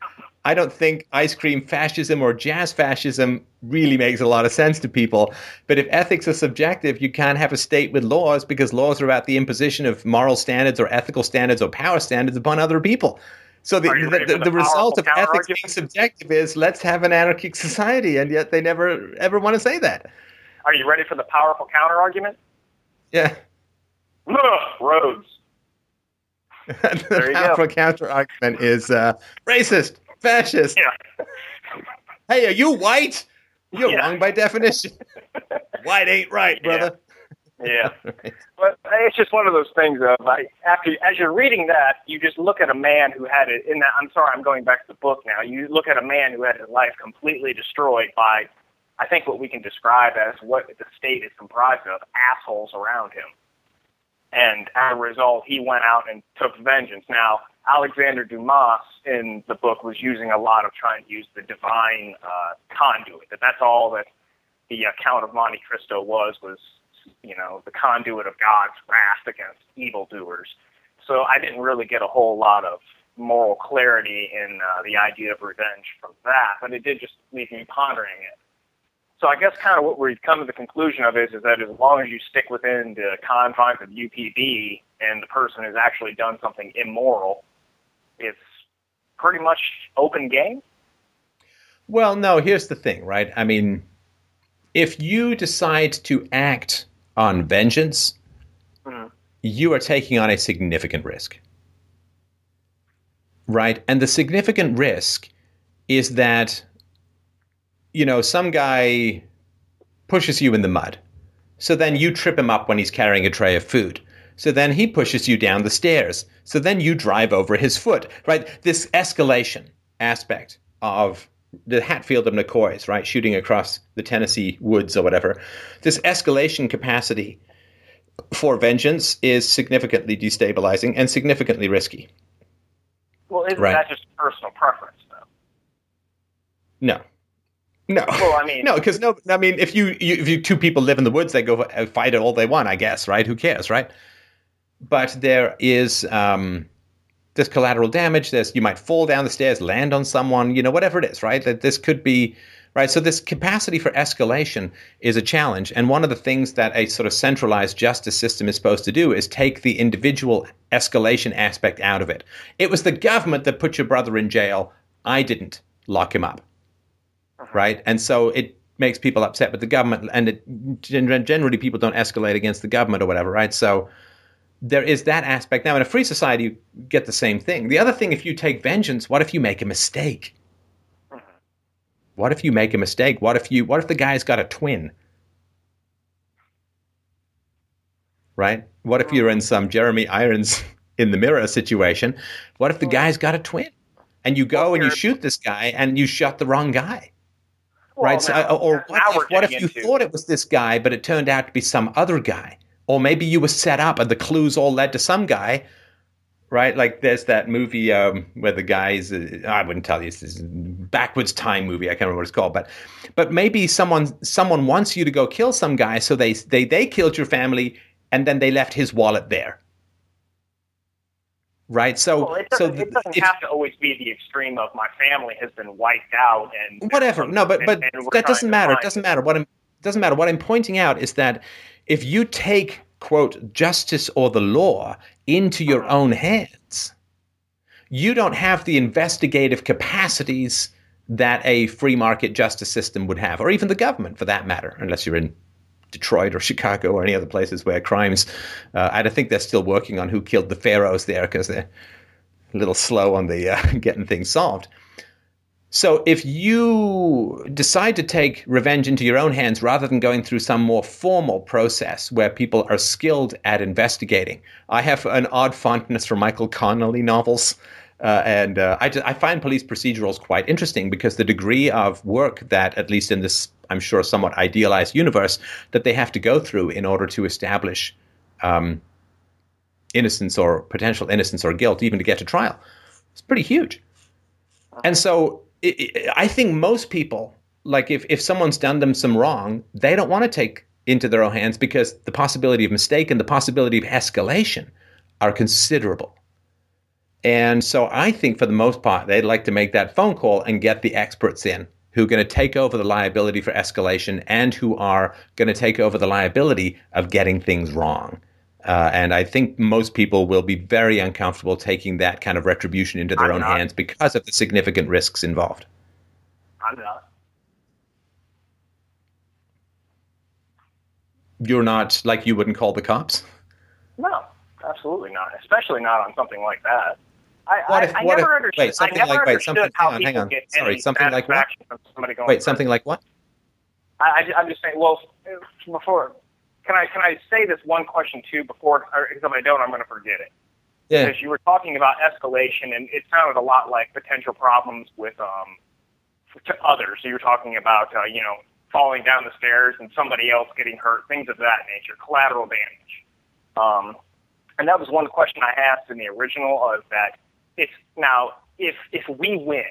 I don't think ice cream fascism or jazz fascism really makes a lot of sense to people. But if ethics are subjective, you can't have a state with laws because laws are about the imposition of moral standards or ethical standards or power standards upon other people. So the, the, the, the the result of ethics being subjective is let's have an anarchic society, and yet they never ever want to say that. Are you ready for the powerful counter argument? Yeah. Roads. the There you go. powerful counter argument is uh, racist, fascist. Yeah. Hey, are you white? You're Yeah. wrong by definition. white ain't right, brother. Yeah. But it's just one of those things of I, after as you're reading that, you just look at a man who had it in that. I'm sorry, I'm going back to the book now. You look at a man who had his life completely destroyed by, I think what we can describe as what the state is comprised of assholes around him, and as a result, he went out and took vengeance. Now, Alexander Dumas in the book was using a lot of trying to use the divine uh, conduit. That that's all that the uh, Count of Monte Cristo was was you know, the conduit of God's wrath against evildoers. So I didn't really get a whole lot of moral clarity in uh, the idea of revenge from that, but it did just leave me pondering it. So I guess kind of what we've come to the conclusion of is, is that as long as you stick within the confines of UPB and the person has actually done something immoral, it's pretty much open game. Well, no, here's the thing, right? I mean, if you decide to act on vengeance, Mhm. you are taking on a significant risk. Right? And the significant risk is that, you know, some guy pushes you in the mud. So then you trip him up when he's carrying a tray of food. So then he pushes you down the stairs. So then you drive over his foot, right? This escalation aspect of the Hatfield of McCoys, right? Shooting across the Tennessee woods or whatever. This escalation capacity for vengeance is significantly destabilizing and significantly risky. Well, isn't Right. that just personal preference, though? No. No. Well, I mean, No, because no. I mean, if you, you if you two people live in the woods, they go fight it all they want. I guess, right? Who cares, right? But there is um, there's collateral damage. There's you might fall down the stairs, land on someone, you know, whatever it is, right? That this could be right. So this capacity for escalation is a challenge, and one of the things that a sort of centralized justice system is supposed to do is take the individual escalation aspect out of it. It was the government that put your brother in jail. I didn't lock him up Uh-huh. right? And so it makes people upset with the government, and it, generally people don't escalate against the government or whatever, right? So there is that aspect. Now, in a free society, you get the same thing. The other thing, if you take vengeance, what if you make a mistake? Uh-huh. What if you make a mistake? What if you? What if the guy's got a twin? Right? What if uh-huh. you're in some Jeremy Irons in the mirror situation? What if the guy's got a twin? And you go and you shoot this guy and you shot the wrong guy well, right? So, now- or what if, what if you into- thought it was this guy, but it turned out to be some other guy? Or maybe you were set up and the clues all led to some guy, right? Like there's that movie um, where the guy's, uh, I wouldn't tell you, it's this backwards time movie. I can't remember what it's called, but but maybe someone someone wants you to go kill some guy, so they they they killed your family and then they left his wallet there. Right, so Well, it so doesn't, it doesn't if- have to always be the extreme of my family has been wiped out and whatever. No, but but and that doesn't matter. It doesn't matter. What I'm doesn't matter. What I'm pointing out is that if you take quote justice or the law into your mm-hmm. own hands, you don't have the investigative capacities that a free market justice system would have, or even the government for that matter, unless you're in Detroit or Chicago or any other places where crimes. Uh, I think they're still working on who killed the pharaohs there because they're a little slow on the uh, getting things solved. So if you decide to take revenge into your own hands rather than going through some more formal process where people are skilled at investigating, I have an odd fondness for Michael Connelly novels. Uh, and uh, I, I find police procedurals quite interesting because the degree of work that, at least in this, I'm sure, somewhat idealized universe, that they have to go through in order to establish um, innocence or potential innocence or guilt, even to get to trial, it's pretty huge. And so i I I think most people, like if, if someone's done them some wrong, they don't want to take into their own hands because the possibility of mistake and the possibility of escalation are considerable. And so I think for the most part, they'd like to make that phone call and get the experts in who are going to take over the liability for escalation and who are going to take over the liability of getting things wrong. Uh, and I think most people will be very uncomfortable taking that kind of retribution into their I'm own not. hands because of the significant risks involved. I'm not. You're not like you wouldn't call the cops. No, absolutely not. Especially not on something like that. I, What if- I what never if- understood. wait, something like- wait, something- hang on, hang on. Sorry, something like what? Wait, something like what? I, I, am just saying. Well, before, can I can I say this one question too before? Or if I don't, I'm going to forget it. Yeah. Because you were talking about escalation, and it sounded a lot like potential problems with um to others. So you were talking about uh, you know falling down the stairs and somebody else getting hurt, things of that nature, collateral damage. Um, and that was one question I asked in the original of that. It's now if if we win,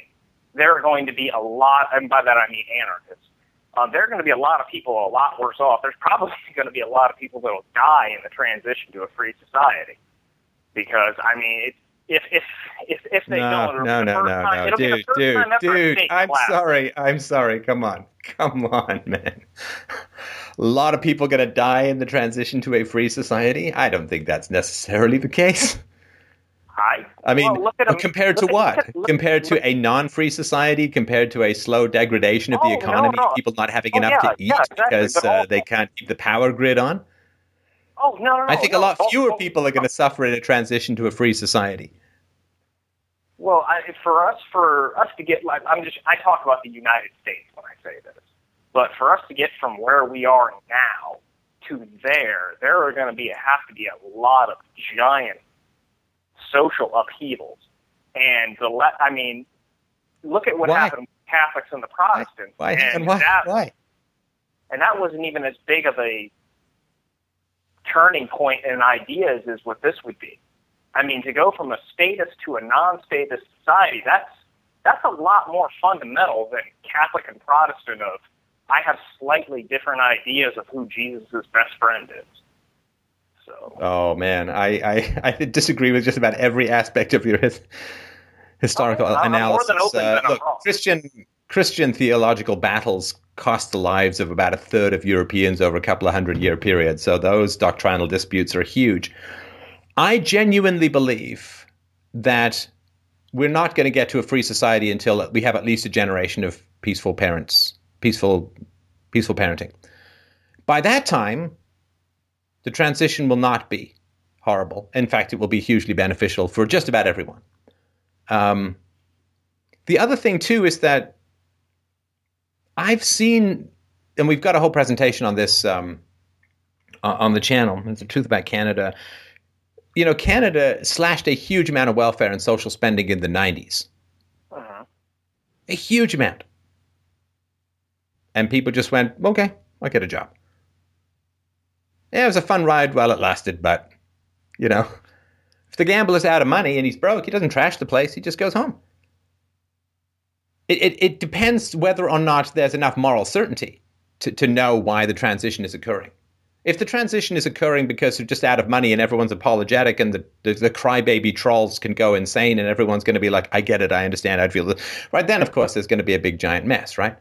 there are going to be a lot, and by that I mean anarchists. Um, there are going to be a lot of people a lot worse off. There's probably going to be a lot of people that will die in the transition to a free society, because I mean, it's, if if if if they no, don't, no, no, no, time, no, it'll be the dude, dude, time ever a dude. I'm collapsed. sorry. I'm sorry. Come on, come on, man. A lot of people going to die in the transition to a free society. I don't think that's necessarily the case. I, I mean, well, look at compared to what? at- compared to a non-free society? Compared to a slow degradation of Oh, the economy? no. People not having Oh, enough yeah, to eat yeah, exactly. because uh, all- they can't keep the power grid on. Oh no, no, no I think no, a lot oh, fewer oh, people are going to suffer in a transition to a free society. Well, I, for us, for us to get like, I'm just, I talk about the United States when I say this, but for us to get from where we are now to there, there are going to be have to be a lot of giant social upheavals, and the le- I mean, look at what Why? happened with Catholics and the Protestants, Why? and And why? that Why? and that wasn't even as big of a turning point in ideas as what this would be. I mean, to go from a statist to a non-statist society, that's that's a lot more fundamental than Catholic and Protestant of I have slightly different ideas of who Jesus' best friend is. So Oh man, I, I, I disagree with just about every aspect of your his, historical Okay, I'm analysis. open Uh, look. Christian Christian theological battles cost the lives of about a third of Europeans over a couple of hundred year period. So those doctrinal disputes are huge. I genuinely believe that we're not going to get to a free society until we have at least a generation of peaceful parents, peaceful, peaceful parenting. By that time, the transition will not be horrible. In fact, it will be hugely beneficial for just about everyone. Um, the other thing, too, is that I've seen, and we've got a whole presentation on this um, on the channel. It's the truth about Canada. You know, Canada slashed a huge amount of welfare and social spending in the 90s. mhm. A huge amount. And people just went, okay, I'll get a job. Yeah, it was a fun ride while it lasted, but, you know, if the gambler's out of money and he's broke, he doesn't trash the place, he just goes home. It, it, it depends whether or not there's enough moral certainty to, to know why the transition is occurring. If the transition is occurring because they're just out of money and everyone's apologetic and the, the, the crybaby trolls can go insane and everyone's going to be like, I get it, I understand, I feel this. Right then, of course, there's going to be a big giant mess, right?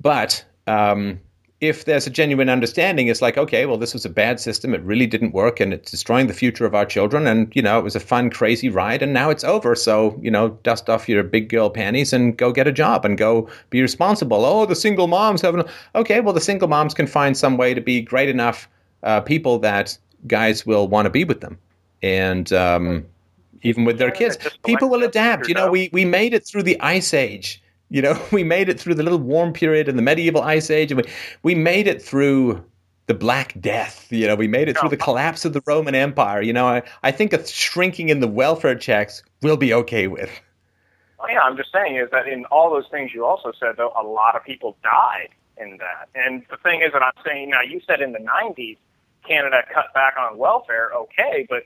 But um, if there's a genuine understanding, it's like, okay, well, this was a bad system. It really didn't work, and it's destroying the future of our children. And you know, it was a fun, crazy ride, and now it's over. So you know, dust off your big girl panties and go get a job and go be responsible. Oh, the single moms have. Okay, well, the single moms can find some way to be great enough uh, people that guys will want to be with them, and um, even with their kids, people will adapt. You know, we we made it through the ice age. You know, we made it through the little warm period in the medieval ice age, and we, we made it through the Black Death. You know, we made it through the collapse of the Roman Empire. You know, I, I think a shrinking in the welfare checks we'll be okay with. Well, yeah, I'm just saying is that in all those things you also said, though, a lot of people died in that. And the thing is that I'm saying now, you said in the 90s, Canada cut back on welfare, okay, but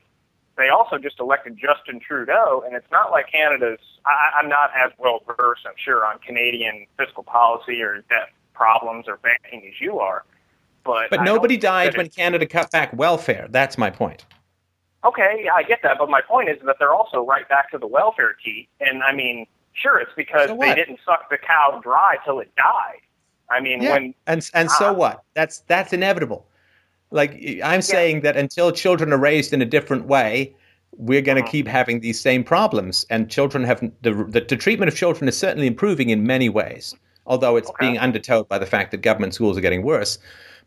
they also just elected Justin Trudeau, and it's not like Canada's. I, I'm not as well versed, I'm sure, on Canadian fiscal policy or debt problems or banking as you are. But But I nobody died when Canada cut back welfare. That's my point. Okay, yeah, I get that, but my point is that they're also right back to the welfare key. And I mean, sure, it's because So they didn't suck the cow dry till it died. I mean, Yeah, when and and so what? That's that's inevitable. Like I'm saying that until children are raised in a different way, we're going to Uh-huh. keep having these same problems. And children have the, the the treatment of children is certainly improving in many ways, although it's being undertowed by the fact that government schools are getting worse.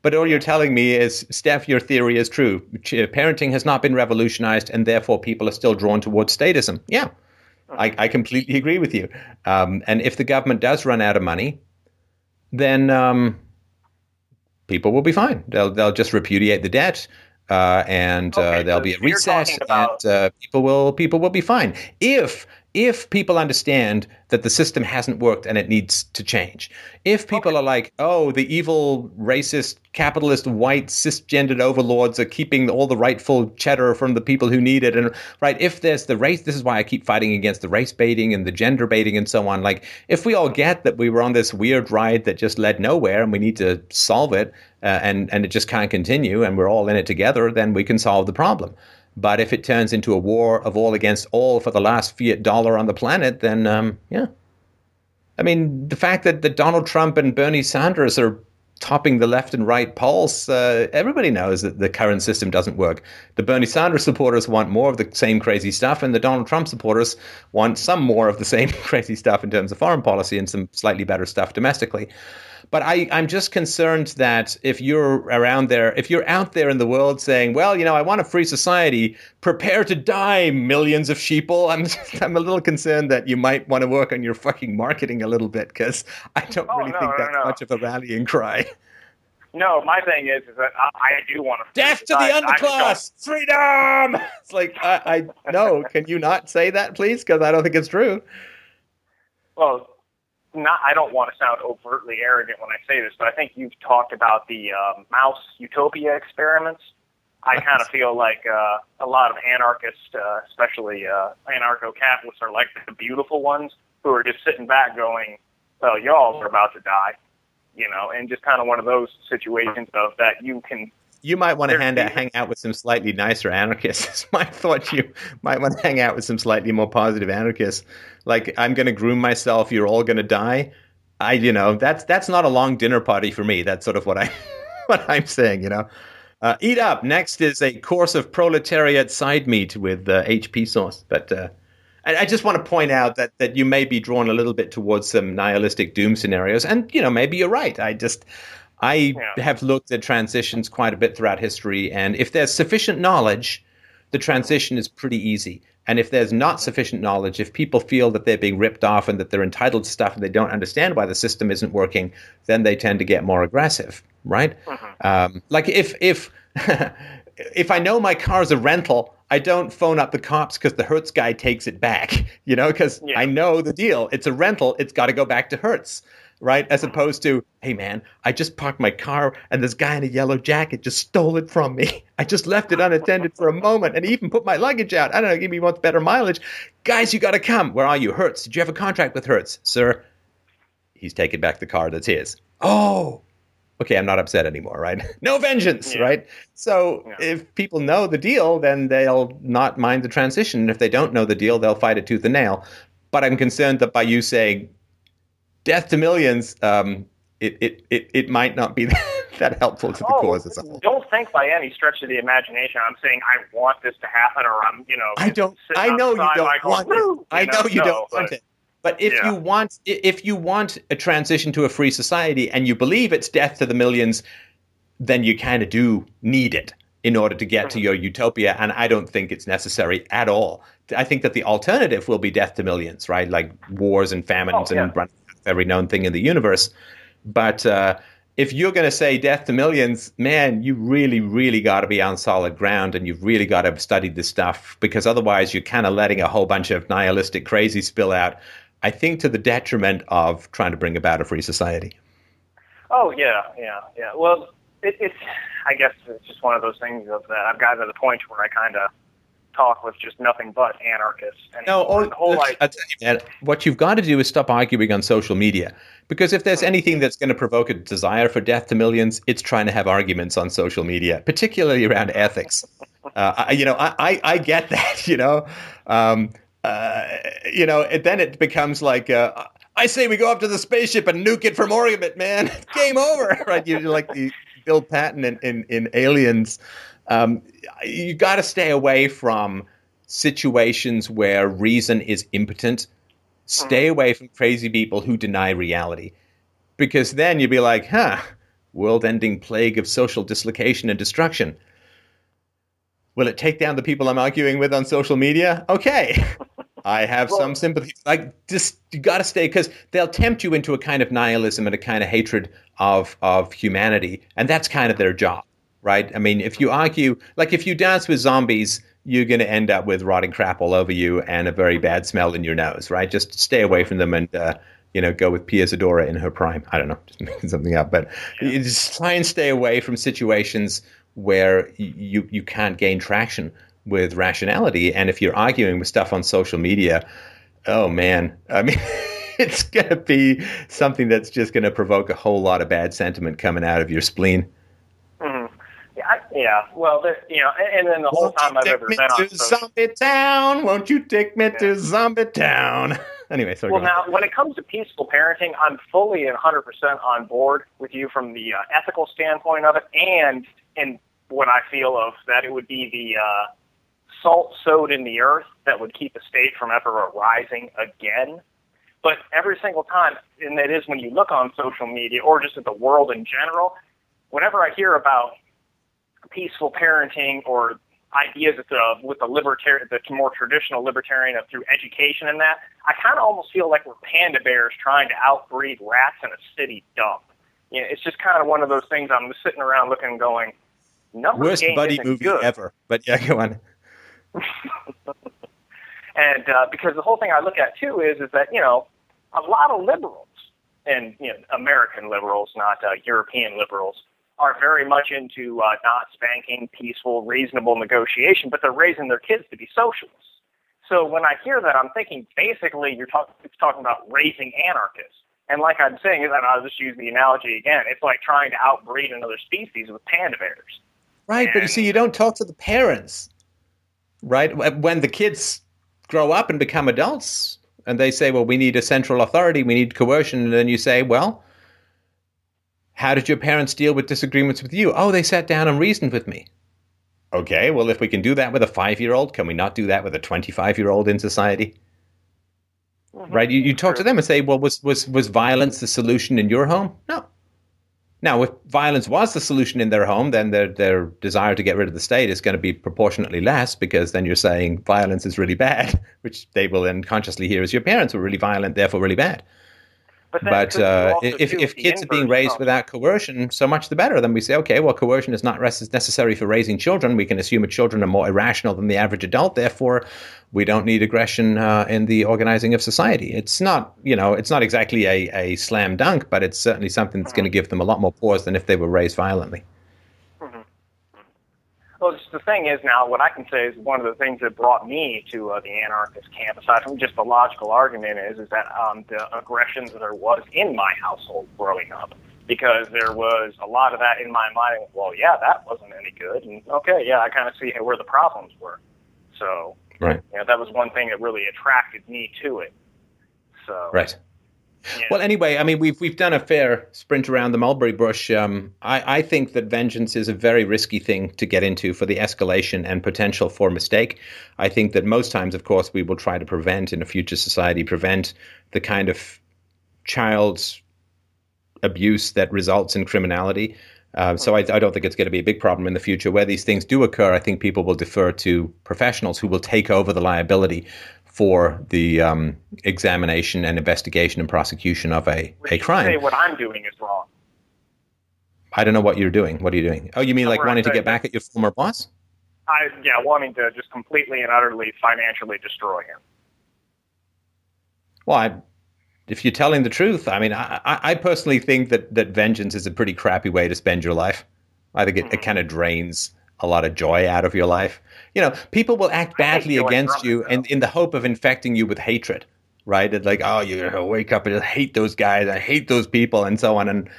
But all you're telling me is, Steph, your theory is true. Ch- Parenting has not been revolutionized, and therefore people are still drawn towards statism. Yeah, I, I completely agree with you. Um, and if the government does run out of money, then um, people will be fine. They'll they'll just repudiate the debt, uh, and uh, Okay, there'll so be a reset, about- and uh, people will people will be fine if if people understand that the system hasn't worked and it needs to change. If people are like, oh, the evil, racist, capitalist, white, cisgendered overlords are keeping all the rightful cheddar from the people who need it, and right, if there's the race, this is why I keep fighting against the race baiting and the gender baiting and so on. Like, if we all get that we were on this weird ride that just led nowhere and we need to solve it, uh, and and it just can't continue, and we're all in it together, then we can solve the problem. But if it turns into a war of all against all for the last fiat dollar on the planet, then um, yeah. I mean, the fact that, that Donald Trump and Bernie Sanders are topping the left and right polls, uh, everybody knows that the current system doesn't work. The Bernie Sanders supporters want more of the same crazy stuff, and the Donald Trump supporters want some more of the same crazy stuff in terms of foreign policy and some slightly better stuff domestically. But I, I'm just concerned that if you're around there, if you're out there in the world saying, well, you know, I want a free society, prepare to die, millions of sheeple, I'm, I'm a little concerned that you might want to work on your fucking marketing a little bit because I don't Oh, really no, think no, that's no. much of a rallying cry. No, my thing is, is that I, I do want to Death to the underclass! Freedom! It's like, I, I no, can you not say that, please? Because I don't think it's true. well, not. I don't want to sound overtly arrogant when I say this, but I think you've talked about the uh, mouse utopia experiments. I kind of feel like uh, a lot of anarchists, uh, especially uh, anarcho-capitalists, are like the beautiful ones who are just sitting back going, "Well, y'all are about to die," you know, and just kind of one of those situations of that you can You might want to hand out, hang out with some slightly nicer anarchists. I thought you might want to hang out with some slightly more positive anarchists. Like, I'm going to groom myself. You're all going to die. I, you know, that's that's not a long dinner party for me. That's sort of what I what I'm saying. You know, uh, eat up. Next is a course of proletariat side meat with uh, HP sauce. But uh, I, I just want to point out that that you may be drawn a little bit towards some nihilistic doom scenarios, and you know, maybe you're right. I just I Yeah. have looked at transitions quite a bit throughout history, and if there's sufficient knowledge, the transition is pretty easy. And if there's not sufficient knowledge, if people feel that they're being ripped off and that they're entitled to stuff and they don't understand why the system isn't working, then they tend to get more aggressive, right? Um, like if if if I know my car's a rental, I don't phone up the cops because the Hertz guy takes it back, you know, because Yeah. I know the deal. It's a rental. It's got to go back to Hertz, right? As opposed to, hey, man, I just parked my car and this guy in a yellow jacket just stole it from me. I just left it unattended for a moment and even put my luggage out. I don't know, give me much better mileage. Guys, you got to come. Where are you? Hertz. Did you have a contract with Hertz? Sir, he's taking back the car that's his. Oh, okay, I'm not upset anymore, right? no vengeance, Yeah. right? So Yeah. if people know the deal, then they'll not mind the transition. And if they don't know the deal, they'll fight it tooth and nail. But I'm concerned that by you saying death to millions, um, it, it, it, it might not be that helpful to the Oh, cause as a whole. Don't think by any stretch of the imagination I'm saying I want this to happen or I'm, you know, I don't. I know you don't like, want it. I know you no, don't but- want it. But if Yeah. you want, if you want a transition to a free society, and you believe it's death to the millions, then you kind of do need it in order to get to your utopia. And I don't think it's necessary at all. I think that the alternative will be death to millions, right? Like wars and famines Oh, yeah. and every known thing in the universe. But uh, if you're going to say death to millions, man, you really, really got to be on solid ground and you've really got to have studied this stuff because otherwise you're kind of letting a whole bunch of nihilistic crazy spill out, I think to the detriment of trying to bring about a free society. Oh yeah, yeah, yeah. Well, it, it's I guess it's just one of those things of that I've gotten to the point where I kind of talk with just nothing but anarchists. And No, all, the whole I tell you, man, what you've got to do is stop arguing on social media. Because if there's anything that's going to provoke a desire for death to millions, it's trying to have arguments on social media, particularly around ethics. Uh, I, you know, I, I, I get that. You know, um, uh, you know, and then it becomes like. Uh, I say we go up to the spaceship and nuke it from orbit, man. Game over, right? You're like the Bill Paxton in in, in Aliens. Um, you got to stay away from situations where reason is impotent. Stay away from crazy people who deny reality, because then you'd be like, huh, world-ending plague of social dislocation and destruction. Will it take down the people I'm arguing with on social media? Okay. I have some sympathy. Like, just you got to stay because they'll tempt you into a kind of nihilism and a kind of hatred of of humanity, and that's kind of their job, right? I mean, if you argue, like, if you dance with zombies, you're going to end up with rotting crap all over you and a very bad smell in your nose, right? Just stay away from them and. Uh, you know, go with Pia Zadora in her prime. I don't know, just making something up, but you just try and stay away from situations where you you can't gain traction with rationality. And if you're arguing with stuff on social media, oh man, I mean, it's going to be something that's just going to provoke a whole lot of bad sentiment coming out of your spleen. Yeah, Well, you know, and, and then the whole Won't time I've ever been on to social Zombie Town? Won't you take me to Zombie Town? anyway, sorry. Well, now, when it comes to peaceful parenting, I'm fully and 100% on board with you from the uh, ethical standpoint of it, and in what I feel of that it would be the uh, salt sowed in the earth that would keep a state from ever arising again. But every single time, and it is when you look on social media or just at the world in general, whenever I hear about peaceful parenting or ideas with the, with the libertarian, the more traditional libertarian of through education and that, I kind of almost feel like we're panda bears trying to outbreed rats in a city dump. You know, it's just kind of one of those things I'm just sitting around looking and going, number Worst game buddy movie good. ever. But yeah, go on. And uh, because the whole thing I look at too is is that you know a lot of liberals and you know American liberals, not uh, European liberals, are very much into uh, not spanking, peaceful, reasonable negotiation, but they're raising their kids to be socialists. So when I hear that, I'm thinking basically you're talking it's talking about raising anarchists. And like I'm saying, and I'll just use the analogy again, it's like trying to outbreed another species with panda bears. Right, but you see, you don't talk to the parents, right? When the kids grow up and become adults, and they say, "Well, we need a central authority, we need coercion," and then you say, "Well, how did your parents deal with disagreements with you?" Oh, they sat down and reasoned with me. Okay, well, if we can do that with a five-year-old, can we not do that with a twenty-five-year-old in society? Mm-hmm. Right? You, you talk to them and say, "Well, was was was violence the solution in your home?" No. Now, if violence was the solution in their home, then their their desire to get rid of the state is going to be proportionately less because then you're saying violence is really bad, which they will then consciously hear as your parents were really violent, therefore really bad. But, But uh, if if kids are being raised without coercion, so much the better. Then we say, okay, well, coercion is not necessary for raising children. We can assume that children are more irrational than the average adult. Therefore, we don't need aggression uh, in the organizing of society. It's not, you know, it's not exactly a, a slam dunk, but it's certainly something that's going to give them a lot more pause than if they were raised violently. Well, just the thing is now, what I can say is one of the things that brought me to uh, the anarchist camp, aside from just the logical argument, is is that um, the aggression that there was in my household growing up, because there was a lot of that in my mind. Well, yeah, that wasn't any good, and okay, yeah, I kind of see where the problems were. So, Right. you know, that was one thing that really attracted me to it. So, Right. Yeah. Well, anyway, I mean, we've we've done a fair sprint around the mulberry bush. Um, I, I think that vengeance is a very risky thing to get into for the escalation and potential for mistake. I think that most times, of course, we will try to prevent in a future society, prevent the kind of child's abuse that results in criminality. Uh, so I, I don't think it's going to be a big problem in the future. Where these things do occur, I think people will defer to professionals who will take over the liability for the um, examination and investigation and prosecution of a, a crime. Say what I'm doing is wrong. I don't know what you're doing. What are you doing? Oh, you mean like wanting to get back at your former boss? I yeah, wanting to just completely and utterly financially destroy him. Well, I, if you're telling the truth, I mean, I, I personally think that, that vengeance is a pretty crappy way to spend your life. I think it, it kind of drains a lot of joy out of your life. You know, people will act badly against you and in, in the hope of infecting you with hatred, right? It's like, oh, you're gonna wake up and just hate those guys. I hate those people, and so on. And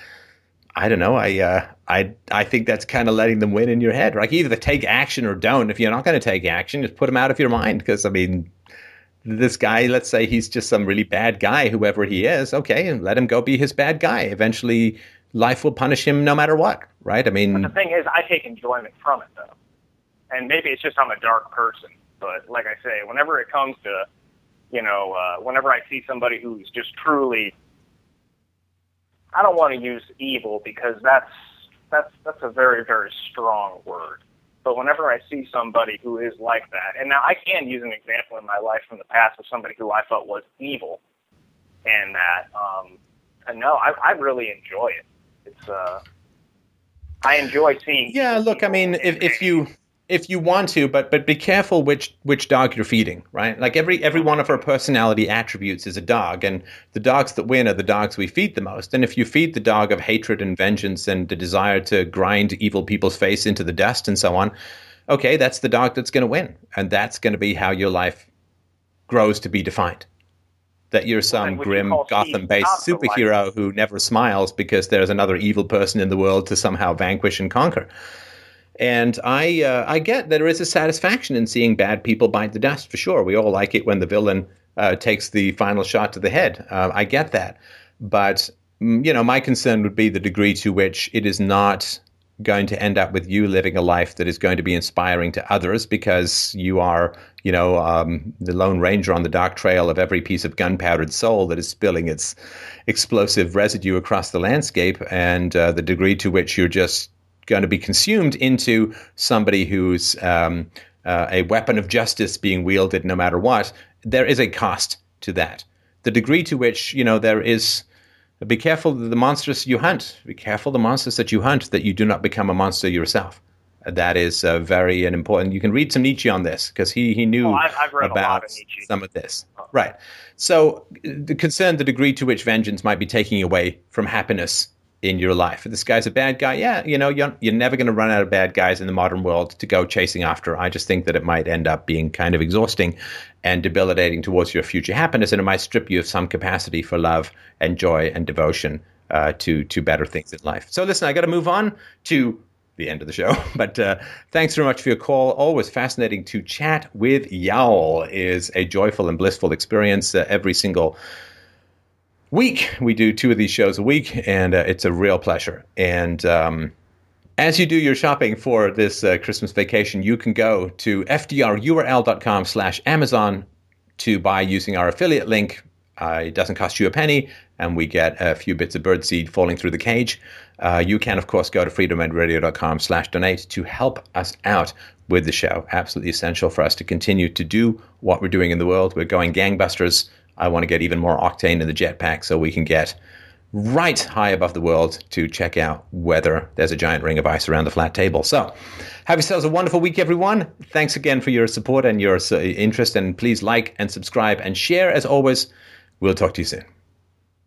I don't know. I uh, I I think that's kind of letting them win in your head. Like either take action or don't. If you're not going to take action, just put them out of your mind. Because I mean, this guy, let's say he's just some really bad guy, whoever he is. Okay, and let him go be his bad guy. Eventually, life will punish him no matter what. right? I mean, But the thing is, I take enjoyment from it though, and maybe it's just I'm a dark person. But like I say, whenever it comes to, you know, uh, whenever I see somebody who's just truly, I don't want to use evil because that's that's that's a very very strong word. But whenever I see somebody who is like that, and now I can use an example in my life from the past of somebody who I felt was evil, and that, um, and no, I, I really enjoy it. It's uh, I enjoy seeing. Yeah, look, I mean, if, if you if you want to, but but be careful which which dog you're feeding, right? Like every every one of our personality attributes is a dog, and the dogs that win are the dogs we feed the most. And if you feed the dog of hatred and vengeance and the desire to grind evil people's face into the dust and so on, okay, that's the dog that's going to win, and that's going to be how your life grows to be defined. That you're some grim Gotham-based superhero who never smiles because there's another evil person in the world to somehow vanquish and conquer. And I uh, I get that there is a satisfaction in seeing bad people bite the dust for sure. We all like it when the villain uh, takes the final shot to the head. Uh, I get that, but mm, you know my concern would be the degree to which it is not going to end up with you living a life that is going to be inspiring to others because you are you know um, the lone ranger on the dark trail of every piece of gunpowdered soul that is spilling its explosive residue across the landscape, and uh, the degree to which you're just going to be consumed into somebody who's um, uh, a weapon of justice being wielded no matter what, there is a cost to that. The degree to which, you know, there is. Be careful the monsters you hunt. Be careful the monsters that you hunt that you do not become a monster yourself. That is uh, very and important. You can read some Nietzsche on this because he, he knew Oh, I've- I've read a lot about of some of this. Right. So the concern, the degree to which vengeance might be taking away from happiness in your life. If this guy's a bad guy, yeah, you know, you're, you're never going to run out of bad guys in the modern world to go chasing after. I just think that it might end up being kind of exhausting and debilitating towards your future happiness, and it might strip you of some capacity for love and joy and devotion uh, to to better things in life. So listen, I got to move on to the end of the show. But uh, thanks very much for your call. Always fascinating to chat with Yowl. is a joyful and blissful experience uh, every single week. We do two of these shows a week, and uh, it's a real pleasure. And um, as you do your shopping for this uh, Christmas vacation, you can go to fdrurl.com slash Amazon to buy using our affiliate link. Uh, it doesn't cost you a penny, and we get a few bits of birdseed falling through the cage. Uh, you can, of course, go to freedomainradio.com slash donate to help us out with the show. Absolutely essential for us to continue to do what we're doing in the world. We're going gangbusters. I want to get even more octane in the jetpack so we can get right high above the world to check out whether there's a giant ring of ice around the flat table. So, have yourselves a wonderful week, everyone. Thanks again for your support and your uh, interest. And please like and subscribe and share as always. We'll talk to you soon.